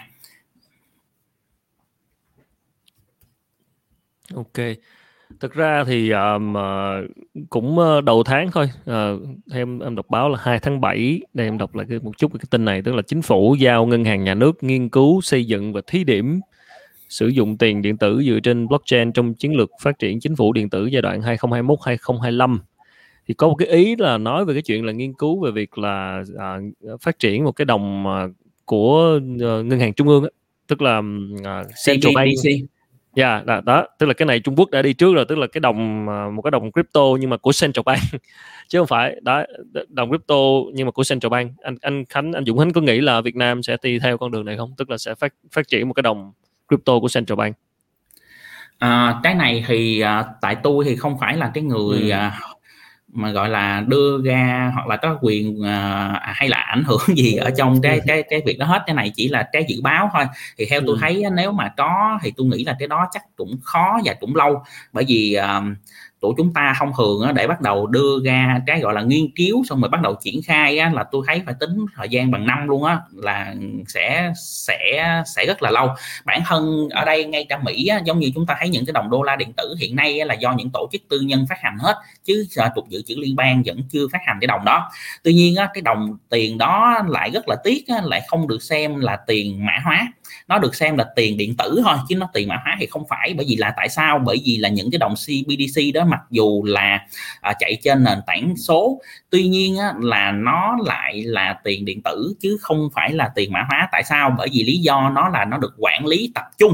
Ok thực ra thì um, cũng uh, đầu tháng thôi. Uh, em em đọc báo là 2 tháng 7 đây em đọc lại cái một chút cái tin này tức là chính phủ giao ngân hàng nhà nước nghiên cứu xây dựng và thí điểm sử dụng tiền điện tử dựa trên blockchain trong chiến lược phát triển chính phủ điện tử giai đoạn 2021 2025 thì có một cái ý là nói về cái chuyện là nghiên cứu về việc là uh, phát triển một cái đồng uh, của uh, ngân hàng trung ương á, tức là uh, central bank Dạ, yeah, đó, đó, tức là cái này Trung Quốc đã đi trước rồi, tức là cái đồng à, một cái đồng crypto nhưng mà của central bank chứ không phải đó đồng crypto nhưng mà của central bank. Anh anh Khánh anh Dũng Khánh có nghĩ là Việt Nam sẽ đi theo con đường này không? Tức là sẽ phát phát triển một cái đồng crypto của central bank. À, cái này thì à, tại tôi thì không phải là cái người ừ. à, mà gọi là đưa ra hoặc là có quyền à, hay là ảnh hưởng gì ở trong cái cái cái việc đó hết. Cái này chỉ là cái dự báo thôi. Thì theo tôi ừ. thấy nếu mà có thì tôi nghĩ là cái đó chắc cũng khó và cũng lâu. Bởi vì à, của chúng ta thông thường á, để bắt đầu đưa ra cái gọi là nghiên cứu xong rồi bắt đầu triển khai á, là tôi thấy phải tính thời gian bằng năm luôn á là sẽ sẽ sẽ rất là lâu. Bản thân ở đây ngay cả Mỹ á, giống như chúng ta thấy những cái đồng đô la điện tử hiện nay á, là do những tổ chức tư nhân phát hành hết chứ cục dự trữ liên bang vẫn chưa phát hành cái đồng đó. Tuy nhiên á, cái đồng tiền đó lại rất là tiếc á, lại không được xem là tiền mã hóa nó được xem là tiền điện tử thôi chứ nó tiền mã hóa thì không phải. Bởi vì là tại sao? Bởi vì là những cái đồng CBDC đó mặc dù là à, chạy trên nền tảng số tuy nhiên á, là nó lại là tiền điện tử chứ không phải là tiền mã hóa. Tại sao? Bởi vì lý do nó là nó được quản lý tập trung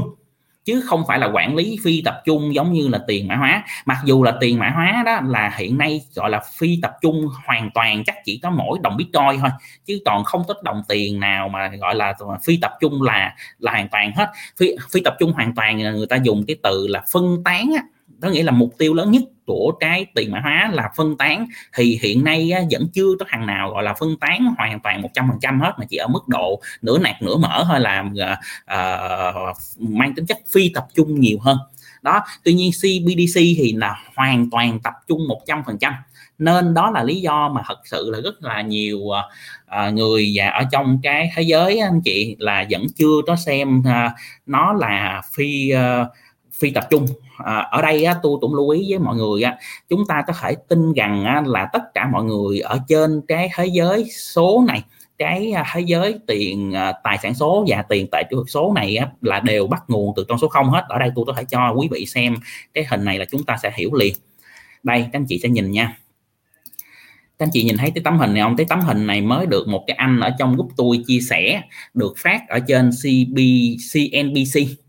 chứ không phải là quản lý phi tập trung giống như là tiền mã hóa. Mặc dù là tiền mã hóa đó là hiện nay gọi là phi tập trung hoàn toàn chắc chỉ có mỗi đồng bitcoin thôi. Chứ còn không có đồng tiền nào mà gọi là phi tập trung là là hoàn toàn hết. Phi, phi tập trung hoàn toàn người ta dùng cái từ là phân tán á có nghĩa là mục tiêu lớn nhất của cái tiền mã hóa là phân tán. Thì hiện nay á, vẫn chưa có thằng nào gọi là phân tán hoàn toàn 100% hết mà chỉ ở mức độ nửa nạc nửa mở thôi là uh, mang tính chất phi tập trung nhiều hơn. Đó tuy nhiên CBDC thì là hoàn toàn tập trung 100% nên đó là lý do mà thật sự là rất là nhiều uh, người và ở trong cái thế giới anh chị là vẫn chưa có xem uh, nó là phi uh, phi tập trung. À, ở đây á, tôi cũng lưu ý với mọi người á, chúng ta có thể tin rằng á, là tất cả mọi người ở trên cái thế giới số này cái à, thế giới tiền à, tài sản số và tiền tệ kỹ thuật số này á, là đều bắt nguồn từ con số không hết. Ở đây tôi có thể cho quý vị xem cái hình này là chúng ta sẽ hiểu liền. Đây các anh chị sẽ nhìn nha. Các anh chị nhìn thấy cái tấm hình này không? Cái tấm hình này mới được một cái anh ở trong group tôi chia sẻ được phát ở trên CB, CNBC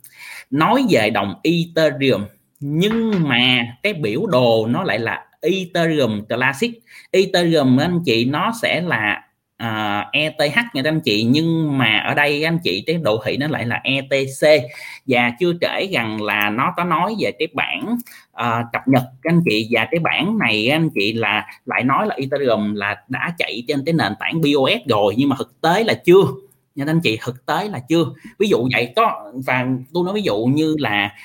nói về đồng Ethereum nhưng mà cái biểu đồ nó lại là Ethereum Classic. Ethereum anh chị nó sẽ là à, uh, ETH nha anh chị nhưng mà ở đây anh chị cái đồ thị nó lại là ETC và chưa kể rằng là nó có nói về cái bản uh, à, cập nhật các anh chị. Và cái bản này anh chị là lại nói là Ethereum là đã chạy trên cái nền tảng BOS rồi nhưng mà thực tế là chưa nha anh chị thực tế là chưa. Ví dụ vậy có và tôi nói ví dụ như là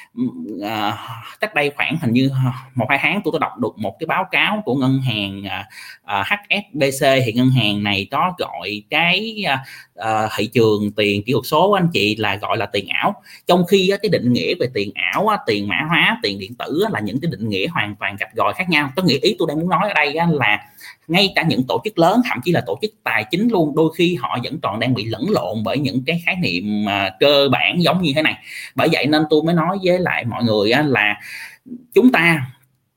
uh, cách đây khoảng hình như một hai tháng tôi có đọc được một cái báo cáo của ngân hàng à, à, uh, HSBC thì ngân hàng này có gọi cái uh, thị trường tiền kỹ thuật số của anh chị là gọi là tiền ảo. Trong khi uh, cái định nghĩa về tiền ảo uh, tiền mã hóa tiền điện tử uh, là những cái định nghĩa hoàn toàn gạch gòi khác nhau. Có nghĩa ý tôi đang muốn nói ở đây uh, là ngay cả những tổ chức lớn thậm chí là tổ chức tài chính luôn đôi khi họ vẫn còn đang bị lẫn lộn bởi những cái khái niệm mà cơ bản giống như thế này. Bởi vậy nên tôi mới nói với lại mọi người là chúng ta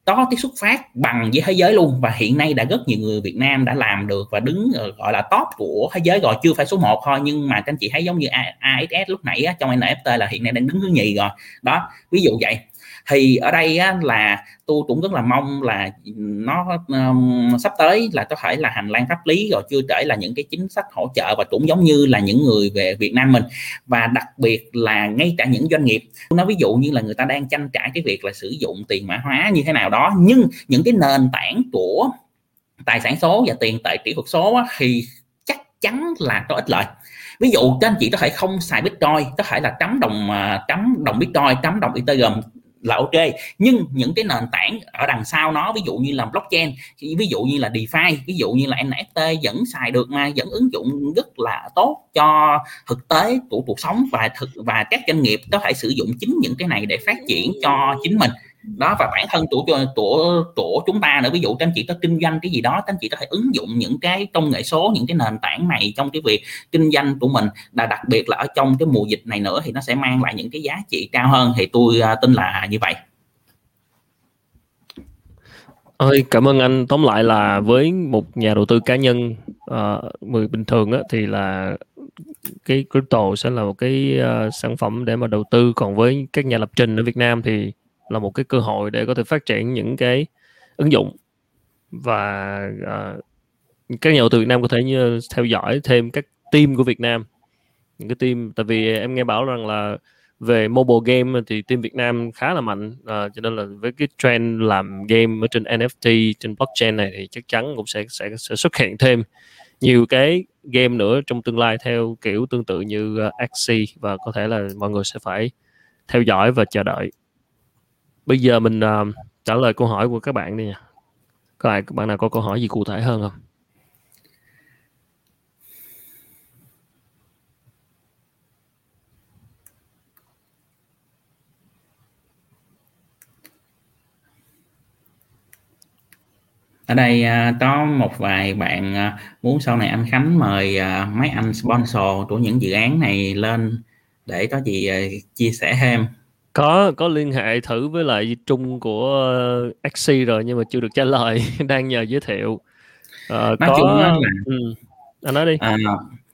có cái xuất phát bằng với thế giới luôn. Và hiện nay đã rất nhiều người Việt Nam đã làm được và đứng ờ, gọi là top của thế giới rồi. Chưa phải số 1 thôi nhưng mà các anh chị thấy giống như ASS lúc nãy á, trong NFT là hiện nay đang đứng thứ nhì rồi. Đó ví dụ vậy thì ở đây á, là tôi cũng rất là mong là nó um, sắp tới là có thể là hành lang pháp lý rồi chưa kể là những cái chính sách hỗ trợ và cũng giống như là những người về Việt Nam mình. Và đặc biệt là ngay cả những doanh nghiệp. Nó ví dụ như là người ta đang tranh cãi cái việc là sử dụng tiền mã hóa như thế nào đó nhưng những cái nền tảng của tài sản số và tiền tệ kỹ thuật số á, thì chắc chắn là có ích lợi. Ví dụ các anh chị có thể không xài bitcoin có thể là cắm đồng à, cắm đồng bitcoin cắm đồng ethereum là ok. Nhưng những cái nền tảng ở đằng sau nó, ví dụ như là blockchain, ví dụ như là DeFi, ví dụ như là NFT vẫn xài được mà, vẫn ứng dụng rất là tốt cho thực tế của cuộc sống và thực, và các doanh nghiệp có thể sử dụng chính những cái này để phát triển cho chính mình đó và bản thân tổ tổ tổ chúng ta nữa ví dụ các anh chị có kinh doanh cái gì đó các anh chị có thể ứng dụng những cái công nghệ số những cái nền tảng này trong cái việc kinh doanh của mình. Là đặc biệt là ở trong cái mùa dịch này nữa thì nó sẽ mang lại những cái giá trị cao hơn. Thì tôi uh, tin là như vậy. Ơi cảm ơn anh. Tóm lại là với một nhà đầu tư cá nhân uh, người bình thường á, thì là cái crypto sẽ là một cái uh, sản phẩm để mà đầu tư. Còn với các nhà lập trình ở Việt Nam thì là một cái cơ hội để có thể phát triển những cái ứng dụng và uh, các nhà đầu tư Việt Nam có thể như theo dõi thêm các team của Việt Nam. Những cái team tại vì em nghe bảo rằng là về mobile game thì team Việt Nam khá là mạnh uh, cho nên là với cái trend làm game ở trên NFT trên blockchain này thì chắc chắn cũng sẽ sẽ, sẽ xuất hiện thêm nhiều cái game nữa trong tương lai theo kiểu tương tự như uh, Axie và có thể là mọi người sẽ phải theo dõi và chờ đợi bây giờ mình uh, trả lời câu hỏi của các bạn đi nha. Các bạn các bạn nào có câu hỏi gì cụ thể hơn không? Ở đây ờ, có một vài bạn ờ, muốn sau này anh Khánh mời mấy anh sponsor của những dự án này lên để có gì chia sẻ thêm có có liên hệ thử với lại Trung của XC rồi nhưng mà chưa được trả lời đang nhờ giới thiệu uh, nói có... chung là ừ. anh nói đi à,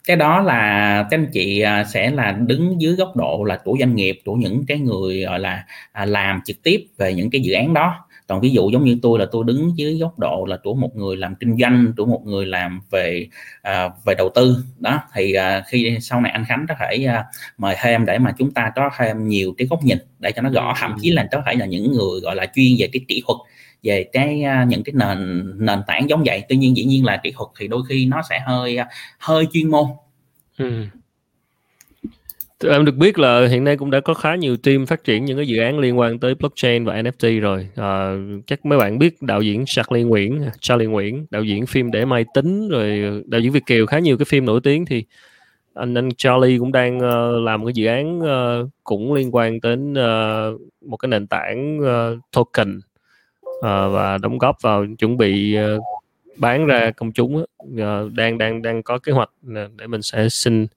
cái đó là các anh chị sẽ là đứng dưới góc độ là của doanh nghiệp của những cái người gọi là làm trực tiếp về những cái dự án đó còn ví dụ giống như tôi là tôi đứng dưới góc độ là của một người làm kinh doanh của một người làm về à, về đầu tư. Đó thì à, khi sau này anh Khánh có thể à, mời thêm để mà chúng ta có thêm nhiều cái góc nhìn để cho nó rõ thậm chí là có thể là những người gọi là chuyên về cái kỹ thuật về cái à, những cái nền nền tảng giống vậy. Tuy nhiên dĩ nhiên là kỹ thuật thì đôi khi nó sẽ hơi à, hơi chuyên môn. Ừ em được biết là hiện nay cũng đã có khá nhiều team phát triển những cái dự án liên quan tới blockchain và NFT rồi. À, chắc mấy bạn biết đạo diễn Charlie Nguyễn, Charlie Nguyễn, đạo diễn phim để mai tính rồi đạo diễn Việt kiều khá nhiều cái phim nổi tiếng thì anh anh Charlie cũng đang uh, làm cái dự án uh, cũng liên quan đến uh, một cái nền tảng uh, token uh, và đóng góp vào chuẩn bị uh, bán ra công chúng uh, đang đang đang có kế hoạch để mình sẽ xin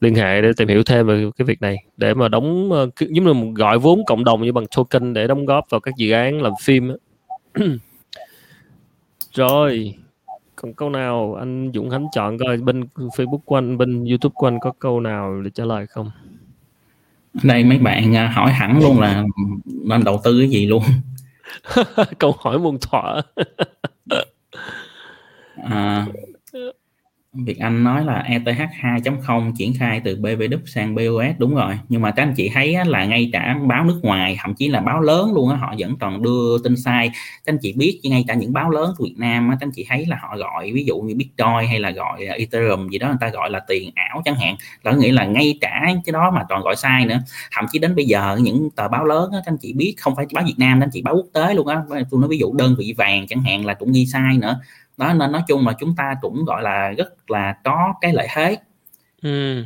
liên hệ để tìm hiểu thêm về cái việc này để mà đóng uh, giống như một gọi vốn cộng đồng như bằng token để đóng góp vào các dự án làm phim rồi còn câu nào anh Dũng Khánh chọn coi bên Facebook của anh bên YouTube của anh có câu nào để trả lời không? Đây mấy bạn à, hỏi hẳn luôn là nên đầu tư cái gì luôn? Câu hỏi muôn thỏa à, Ừ. Việt Anh nói là ETH 2.0 triển khai từ BVD sang BOS đúng rồi. Nhưng mà các anh chị thấy là ngay cả báo nước ngoài thậm chí là báo lớn luôn á họ vẫn còn đưa tin sai. Các anh chị biết ngay cả những báo lớn của Việt Nam các anh chị thấy là họ gọi ví dụ như Bitcoin hay là gọi à, Ethereum gì đó người ta gọi là tiền ảo chẳng hạn. Đó nghĩa là ngay cả cái đó mà toàn gọi sai nữa. Thậm chí đến bây giờ những tờ báo lớn á, các anh chị biết không phải báo Việt Nam các anh chị báo quốc tế luôn á. Tôi nói ví dụ đơn vị vàng chẳng hạn là cũng ghi sai nữa đó nên nói chung là chúng ta cũng gọi là rất là có cái lợi thế. Ừ.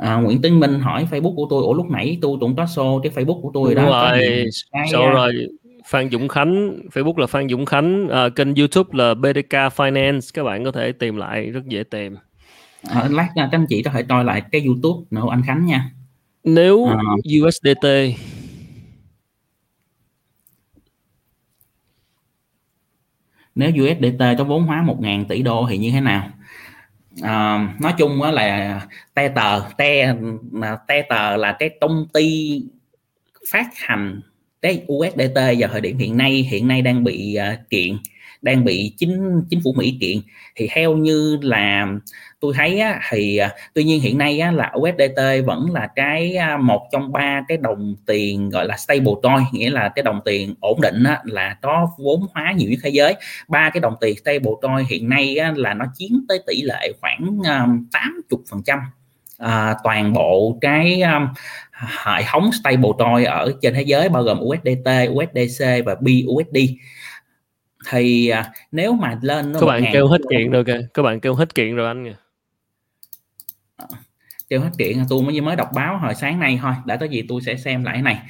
à, Nguyễn Tấn Minh hỏi Facebook của tôi ủa lúc nãy tôi cũng có show cái Facebook của tôi Đúng đó rồi. show rồi. Phan Dũng Khánh Facebook là Phan Dũng Khánh à, kênh YouTube là BDK Finance. Các bạn có thể tìm lại rất dễ tìm. À, lát các anh chị có thể coi lại cái YouTube nữa anh Khánh nha. Nếu à. USDT nếu USDT có vốn hóa 1.000 tỷ đô thì như thế nào? À, nói chung là te tờ te te tờ là cái công ty phát hành cái USDT vào thời điểm hiện nay hiện nay đang bị uh, kiện đang bị chính chính phủ Mỹ kiện. Thì theo như là tôi thấy á, thì à, tuy nhiên hiện nay á, là USDT vẫn là cái à, một trong ba cái đồng tiền gọi là stable coin nghĩa là cái đồng tiền ổn định á, là có vốn hóa nhiều nhất thế giới. Ba cái đồng tiền stable coin hiện nay á, là nó chiếm tới tỷ lệ khoảng à, tám 80 phần trăm. À, toàn bộ cái um, hệ thống stable coin ở trên thế giới bao gồm USDT, USDC và BUSD thì à, nếu mà lên các bạn kêu hết kiện rồi. Kìa các bạn kêu hết kiện rồi anh kìa kêu hết kiện tôi mới mới đọc báo hồi sáng nay thôi. Đã có gì tôi sẽ xem lại cái này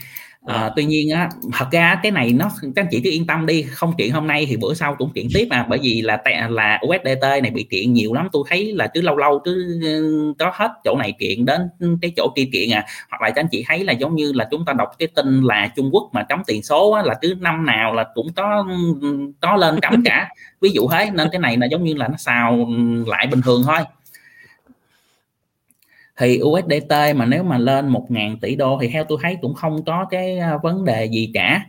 à, tuy nhiên á thật ra cái này nó các anh chị cứ yên tâm đi không chuyện hôm nay thì bữa sau cũng chuyện tiếp mà bởi vì là là USDT này bị kiện nhiều lắm tôi thấy là cứ lâu lâu cứ ừ, có hết chỗ này kiện đến cái chỗ kia kiện à. Hoặc là các anh chị thấy là giống như là chúng ta đọc cái tin là Trung Quốc mà cấm tiền số á, là cứ năm nào là cũng có có lên cấm cả. Ví dụ thế nên cái này là giống như là nó xào lại bình thường thôi thì USDT mà nếu mà lên 1.000 tỷ đô thì theo tôi thấy cũng không có cái à, vấn đề gì cả.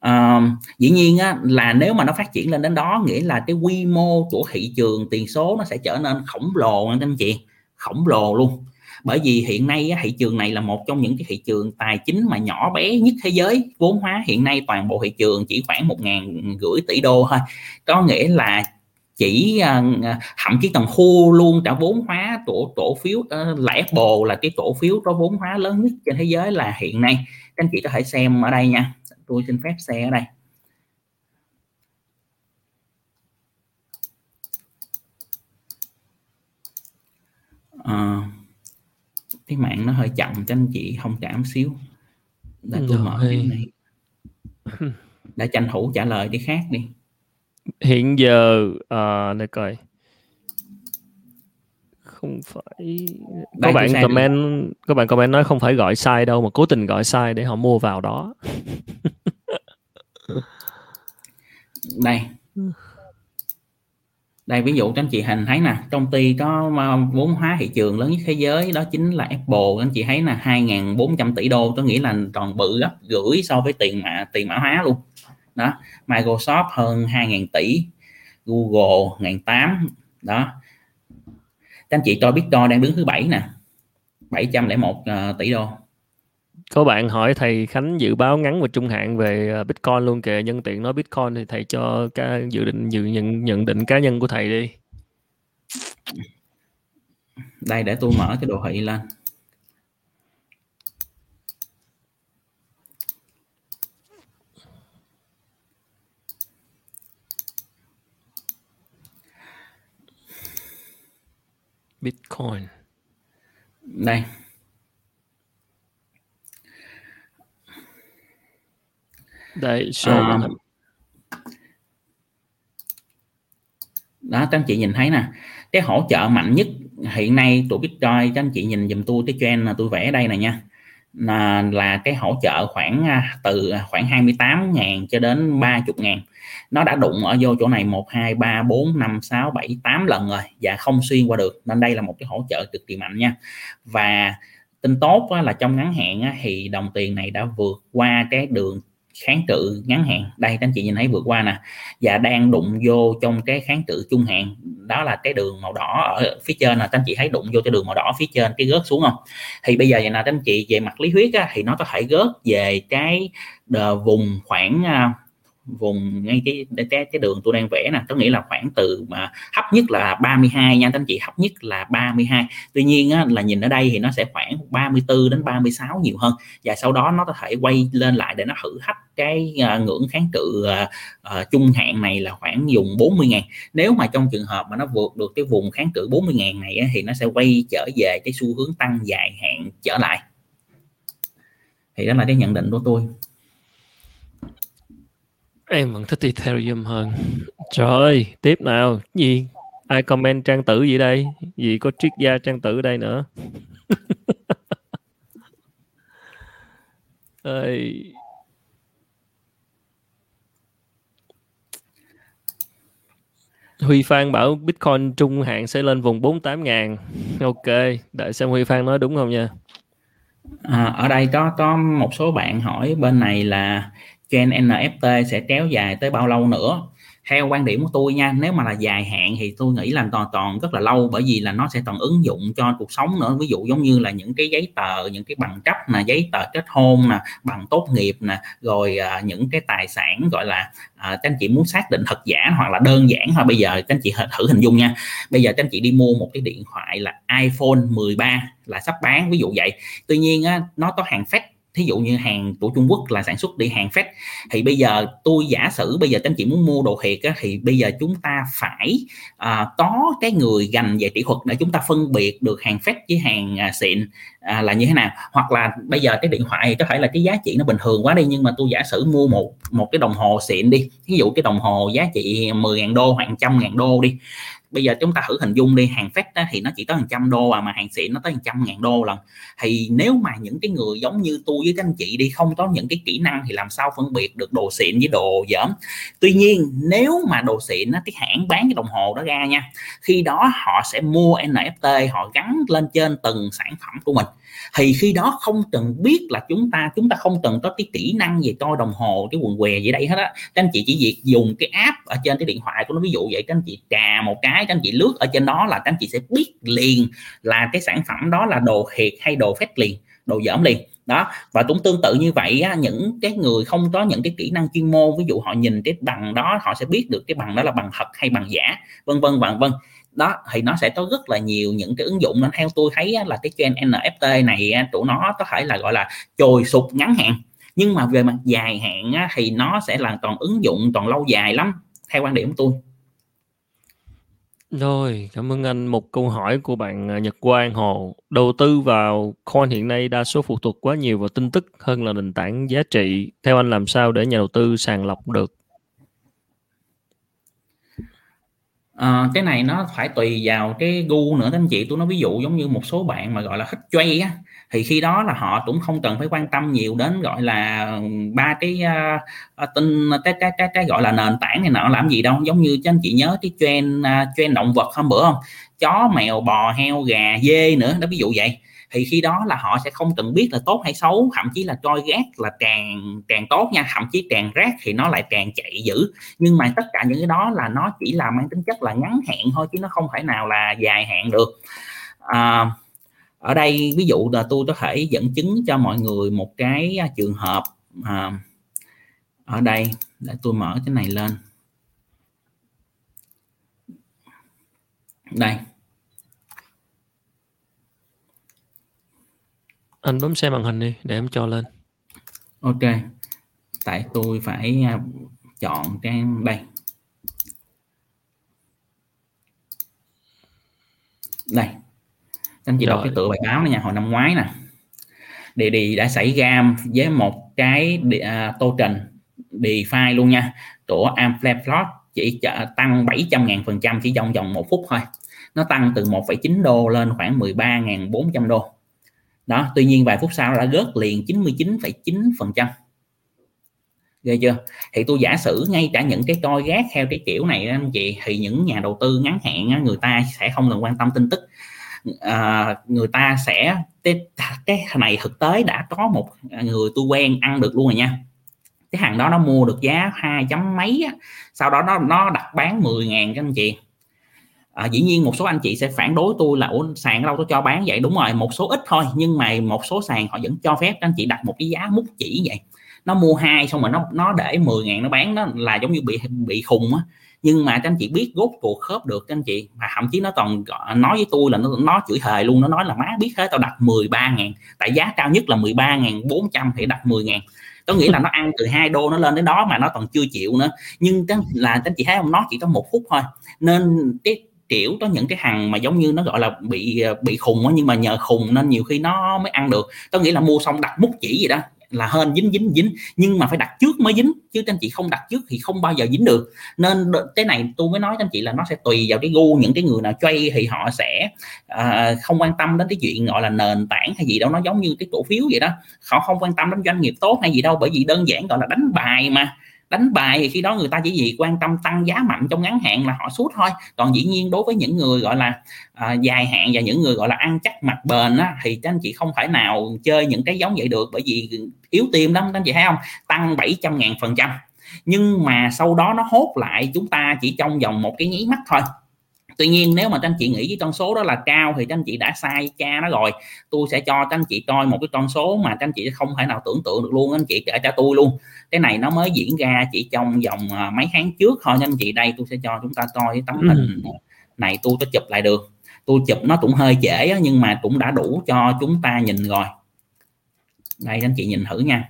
À, dĩ nhiên á, là nếu mà nó phát triển lên đến đó nghĩa là cái quy mô của thị trường tiền số nó sẽ trở nên khổng lồ anh em chị khổng lồ luôn. Bởi vì hiện nay thị trường này là một trong những cái thị trường tài chính mà nhỏ bé nhất thế giới. Vốn hóa hiện nay toàn bộ thị trường chỉ khoảng một ngàn rưỡi tỷ đô thôi. Có nghĩa là chỉ uh, thậm chí còn khu luôn. Cả vốn hóa tổ cổ phiếu uh, là Apple là cái cổ phiếu có vốn hóa lớn nhất trên thế giới là hiện nay. Các anh chị có thể xem ở đây nha. Tôi xin phép xe ở đây. À, cái mạng nó hơi chậm cho anh chị không cảm xíu. Để tôi mở cái này. Để tranh thủ trả lời đi khác đi hiện giờ uh, để coi. Không phải các bạn comment các bạn comment nói không phải gọi sai đâu mà cố tình gọi sai để họ mua vào đó. Đây. Đây ví dụ các anh chị hình thấy nè công ty có vốn hóa thị trường lớn nhất thế giới đó chính là Apple. Các anh chị thấy là 2.400 tỷ đô có nghĩa là còn bự gấp gửi so với tiền mã tiền mã hóa luôn đó. Microsoft hơn 2.000 tỷ Google 1.800 đó. Các anh chị coi Bitcoin đang đứng thứ bảy nè 701 uh, ờ, tỷ đô. Có bạn hỏi thầy Khánh dự báo ngắn và trung hạn về ờ, Bitcoin luôn kìa nhân tiện nói Bitcoin thì thầy cho cái dự định dự nhận nhận định cá nhân của thầy đi. Đây để tôi mở cái đồ thị lên Bitcoin. Đây. Đây show À. đó các anh chị nhìn thấy nè. Cái hỗ trợ mạnh nhất hiện nay tụi Bitcoin các anh chị nhìn dùm tôi cái trend là tôi vẽ đây này nha là, là cái hỗ trợ khoảng à, từ khoảng 28.000 cho đến 30.000 nó đã đụng ở vô chỗ này 1 2 3 4 5 6 7 8 lần rồi và không xuyên qua được. Nên đây là một cái hỗ trợ cực kỳ mạnh nha. Và tin tốt là trong ngắn hạn thì đồng tiền này đã vượt qua cái đường kháng cự ngắn hạn. Đây các anh chị nhìn thấy vượt qua nè. Và đang đụng vô trong cái kháng cự trung hạn. Đó là cái đường màu đỏ ở phía trên là các anh chị thấy đụng vô cái đường màu đỏ phía trên cái gớt xuống không? Thì bây giờ vậy nè các anh chị về mặt lý thuyết á, thì nó có thể gớt về cái ờ, vùng khoảng à, vùng ngay cái cái, cái đường tôi đang vẽ nè. Có nghĩa là khoảng từ mà thấp nhất là 32 nha các anh chị thấp nhất là 32 tuy nhiên á, là nhìn ở đây thì nó sẽ khoảng 34 đến 36 nhiều hơn. Và sau đó nó có thể quay lên lại để nó thử thách cái à, ngưỡng kháng cự uh, uh, trung hạn này là khoảng dùng 40 ngàn. Nếu mà trong trường hợp mà nó vượt được cái vùng kháng cự 40 ngàn này á, thì nó sẽ quay trở về cái xu hướng tăng dài hạn trở lại. Thì đó là cái nhận định của tôi em vẫn thích Ethereum hơn. Trời ơi tiếp nào. Gì? Ai comment trang tử gì đây? Gì có triết gia trang tử đây nữa? Ơi Huy Phan bảo Bitcoin trung hạn sẽ lên vùng 48 ngàn. Ok, đợi xem Huy Phan nói đúng không nha. À, ở đây có có một số bạn hỏi bên này là trend NFT sẽ kéo dài tới bao lâu nữa? Theo quan điểm của tôi nha nếu mà là dài hạn thì tôi nghĩ là toàn toàn rất là lâu bởi vì là nó sẽ toàn ứng dụng cho cuộc sống nữa. Ví dụ giống như là những cái giấy tờ những cái bằng cấp nè giấy tờ kết hôn nè bằng tốt nghiệp nè rồi à, những cái tài sản gọi là à, các anh chị muốn xác định thật giả hoặc là đơn giản thôi. Bây giờ các anh chị thử hình dung nha. Bây giờ các anh chị đi mua một cái điện thoại là iPhone 13 là sắp bán ví dụ vậy. Tuy nhiên á, nó có hàng fake thí dụ như hàng của Trung Quốc là sản xuất đi hàng fake thì bây giờ tôi giả sử bây giờ các anh chị muốn mua đồ thiệt á, thì bây giờ chúng ta phải à, có cái người gành về kỹ thuật để chúng ta phân biệt được hàng fake với hàng à, xịn à, là như thế nào. Hoặc là bây giờ cái điện thoại thì có thể là cái giá trị nó bình thường quá đi nhưng mà tôi giả sử mua một một cái đồng hồ xịn đi ví dụ cái đồng hồ giá trị 10.000 đô hoặc trăm ngàn đô đi bây giờ chúng ta thử hình dung đi hàng phép thì nó chỉ tới hàng trăm đô à mà hàng xịn nó tới hàng trăm ngàn đô lần. Thì nếu mà những cái người giống như tôi với các anh chị đi không có những cái kỹ năng thì làm sao phân biệt được đồ xịn với đồ dởm tuy nhiên nếu mà đồ xịn á, cái hãng bán cái đồng hồ đó ra nha khi đó họ sẽ mua NFT họ gắn lên trên từng sản phẩm của mình thì khi đó không cần biết là chúng ta chúng ta không cần có cái kỹ năng về coi đồng hồ, cái quần què gì đây hết á. Các anh chị chỉ việc dùng cái app ở trên cái điện thoại của nó, ví dụ vậy, các anh chị trà một cái, các anh chị lướt ở trên đó là các anh chị sẽ biết liền là cái sản phẩm đó là đồ thiệt hay đồ phép liền, đồ dởm liền đó và cũng tương tự như vậy á, những cái người không có những cái kỹ năng chuyên môn ví dụ họ nhìn cái bằng đó họ sẽ biết được cái bằng đó là bằng thật hay bằng giả vân vân vân vân. Đó thì nó sẽ có rất là nhiều những cái ứng dụng nên theo tôi thấy á, là cái trend NFT này tụi nó có thể là gọi là trồi sụp ngắn hạn. Nhưng mà về mặt dài hạn á, thì nó sẽ là toàn ứng dụng toàn lâu dài lắm theo quan điểm của tôi. Rồi, cảm ơn anh. Một câu hỏi của bạn à, Nhật Quang Hồ. Đầu tư vào coin hiện nay đa số phụ thuộc quá nhiều vào tin tức hơn là nền tảng giá trị. Theo anh làm sao để nhà đầu tư sàng lọc được? À, cái này nó phải tùy vào cái gu nữa các anh chị. Tôi nói ví dụ giống như một số bạn mà gọi là thích chơi á thì khi đó là họ cũng không cần phải quan tâm nhiều đến gọi là ba cái uh, tin cái, cái cái cái gọi là nền tảng này nọ làm gì đâu. Giống như các anh chị nhớ cái trend uh, trend động vật hôm bữa không? Chó mèo bò heo gà dê nữa đó ví dụ vậy thì khi đó là họ sẽ không cần biết là tốt hay xấu thậm chí là trôi rác là tràn tràn tốt nha thậm chí tràn rác thì nó lại tràn chạy dữ. Nhưng mà tất cả những cái đó là nó chỉ là mang tính chất là ngắn hạn thôi chứ nó không thể nào là dài hạn được. À, ở đây ví dụ là tôi có thể dẫn chứng cho mọi người một cái à, trường hợp à, ở đây để tôi mở cái này lên. Đây. Anh bấm xem màn hình đi để em cho lên. Ok. Tại tôi phải à, chọn trang đây. Đây. Anh chị đọc cái tựa bài báo này nha hồi năm ngoái nè. Địa đi đã xảy ra với một cái uh, tô trình DeFi luôn nha. Của Amplify chỉ tăng 700 ngàn phần trăm chỉ trong vòng một phút thôi. Nó tăng từ 1,9 đô lên khoảng 13.400 đô đó tuy nhiên vài phút sau đã rớt liền 99,9 phần trăm. Ghê chưa? Thì tôi giả sử ngay cả những cái coi gác theo cái kiểu này anh chị thì những nhà đầu tư ngắn hạn người ta sẽ không cần quan tâm tin tức. À, người ta sẽ cái, cái này thực tế đã có một người tôi quen ăn được luôn rồi nha. Cái hàng đó nó mua được giá hai chấm mấy á. sau đó nó nó đặt bán 10 ngàn các anh chị à, dĩ nhiên một số anh chị sẽ phản đối tôi là ủa sàn đâu tôi cho bán vậy? Đúng rồi một số ít thôi nhưng mà một số sàn họ vẫn cho phép anh chị đặt một cái giá mút chỉ vậy. Nó mua hai xong rồi nó nó để 10 ngàn nó bán nó là giống như bị bị khùng á. Nhưng mà các anh chị biết gốc cuộc khớp được các anh chị. Mà thậm chí nó còn nói với tôi là nó nó chửi hề luôn nó nói là má biết thế tao đặt 13 ngàn tại giá cao nhất là 13 ngàn 400 thì đặt 10 ngàn. Có nghĩa là nó ăn từ hai đô nó lên đến đó mà nó còn chưa chịu nữa. Nhưng là các anh chị thấy không? Nó chỉ có một phút thôi. Nên cái kiểu có những cái hàng mà giống như nó gọi là bị ờ, bị khùng á nhưng mà nhờ khùng nên nhiều khi nó mới ăn được. Tôi nghĩ là mua xong đặt mút chỉ gì đó là hên dính dính dính nhưng mà phải đặt trước mới dính chứ anh chị không đặt trước thì không bao giờ dính được. Nên cái này tôi mới nói anh chị là nó sẽ tùy vào cái gu những cái người nào chơi thì họ sẽ uh, không quan tâm đến cái chuyện gọi là nền tảng hay gì đâu nó giống như cái cổ phiếu vậy đó. Họ không quan tâm đến doanh nghiệp tốt hay gì đâu bởi vì đơn giản gọi là đánh bài mà đánh bài thì khi đó người ta chỉ gì quan tâm tăng giá mạnh trong ngắn hạn là họ suốt thôi. Còn dĩ nhiên đối với những người gọi là à, dài hạn và những người gọi là ăn chắc mặt bền á, thì các anh chị không phải nào chơi những cái giống vậy được bởi vì yếu tim lắm các anh chị thấy không? Tăng 700 ngàn phần trăm. Nhưng mà sau đó nó hốt lại chúng ta chỉ trong vòng một cái nháy mắt thôi tuy nhiên nếu mà các anh chị nghĩ cái con số đó là cao thì các anh chị đã sai cha nó rồi. Tôi sẽ cho các anh chị coi một cái con số mà các anh chị không thể nào tưởng tượng được luôn anh chị kể cho tôi luôn. Cái này nó mới diễn ra chỉ trong vòng à, mấy tháng trước thôi anh chị. Đây tôi sẽ cho chúng ta coi cái tấm hình ừ. này tôi có chụp lại được. Tôi chụp nó cũng hơi trễ nhưng mà cũng đã đủ cho chúng ta nhìn rồi. Đây anh chị nhìn thử nha.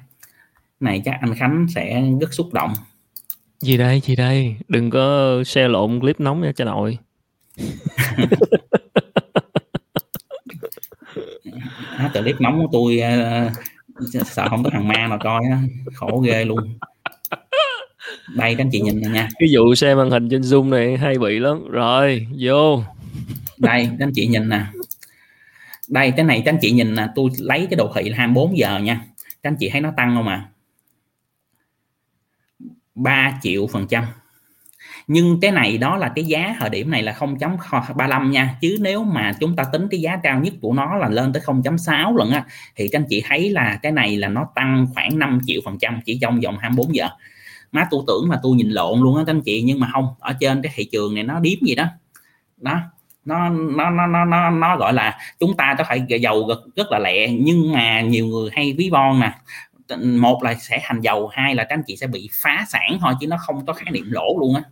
Này chắc anh Khánh sẽ rất xúc động. Gì đây gì đây? Đừng có xe lộn clip nóng nha cho nội hát clip nóng của tôi uh, sợ không có thằng ma nào coi á khổ ghê luôn. Đây các anh chị nhìn này nha. Cái vụ xem màn hình trên zoom này hay bị lắm. Rồi vô. Đây các anh chị nhìn nè. Đây cái này các anh chị nhìn nè tôi lấy cái đồ thị là 24 giờ nha. Các anh chị thấy nó tăng không à? 3 triệu phần trăm nhưng cái này đó là cái giá thời điểm này là 0.35 nha. Chứ nếu mà chúng ta tính cái giá cao nhất của nó là lên tới 0.6 lần á thì các anh chị thấy là cái này là nó tăng khoảng 5 triệu phần trăm chỉ trong vòng 24 giờ. Má tôi tưởng là tôi nhìn lộn luôn á các anh chị nhưng mà không ở trên cái thị trường này nó điếm gì đó. Đó nó nó nó nó nó, nó gọi là chúng ta có phải giàu rất, rất là lẹ nhưng mà nhiều người hay ví von nè. Một là sẽ thành giàu hai là các anh chị sẽ bị phá sản thôi chứ nó không có khái niệm lỗ luôn á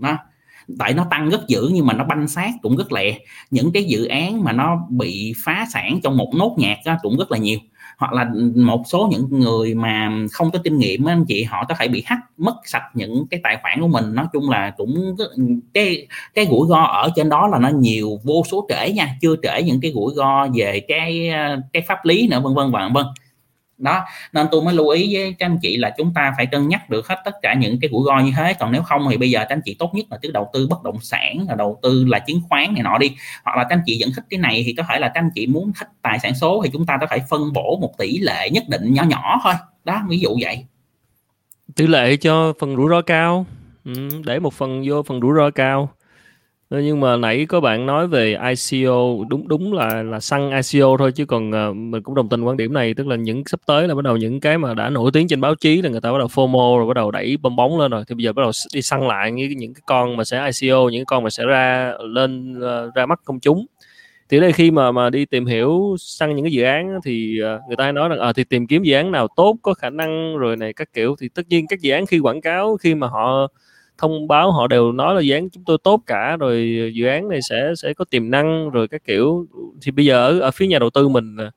nó tại nó tăng rất dữ nhưng mà nó banh sát cũng rất lẹ. Những cái dự án mà nó bị phá sản trong một nốt nhạc đó cũng rất là nhiều. Hoặc là một số những người mà không có kinh nghiệm anh chị, họ có thể bị hack, mất sạch những cái tài khoản của mình. Nói chung là cũng cái cái rủi ro ở trên đó là nó nhiều, vô số trễ nha. Chưa trễ những cái rủi ro về cái cái pháp lý nữa, vân vân và vân đó nên tôi mới lưu ý với các anh chị là chúng ta phải cân nhắc được hết tất cả những cái rủi ro như thế. Còn nếu không thì bây giờ các anh chị tốt nhất là cứ đầu tư bất động sản là đầu tư là chứng khoán này nọ đi. Hoặc là các anh chị vẫn thích cái này thì có thể là các anh chị muốn thích tài sản số thì chúng ta có thể phân bổ một tỷ lệ nhất định nhỏ nhỏ thôi. Đó ví dụ vậy. Tỷ lệ cho phần rủi ro cao. Ừ, để một phần vô phần rủi ro cao. Ờ, nhưng mà nãy có bạn nói về ICO đúng đúng là là săn ICO thôi chứ còn uh, mình cũng đồng tình quan điểm này. Tức là những sắp tới là bắt đầu những cái mà đã nổi tiếng trên báo chí là người ta bắt đầu FOMO rồi bắt đầu đẩy bong bóng lên rồi. Thì bây giờ bắt đầu đi săn lại những những cái con mà sẽ ICO những con mà sẽ ra lên uh, ra mắt công chúng. Thì đây khi mà mà đi tìm hiểu săn những cái dự án thì uh, người ta hay nói rằng à, thì tìm kiếm dự án nào tốt có khả năng rồi này các kiểu. Thì tất nhiên các dự án khi quảng cáo khi mà họ thông báo họ đều nói là dự án chúng tôi tốt cả rồi dự án này sẽ sẽ có tiềm năng rồi các kiểu thì bây giờ ở, ở phía nhà đầu tư mình à,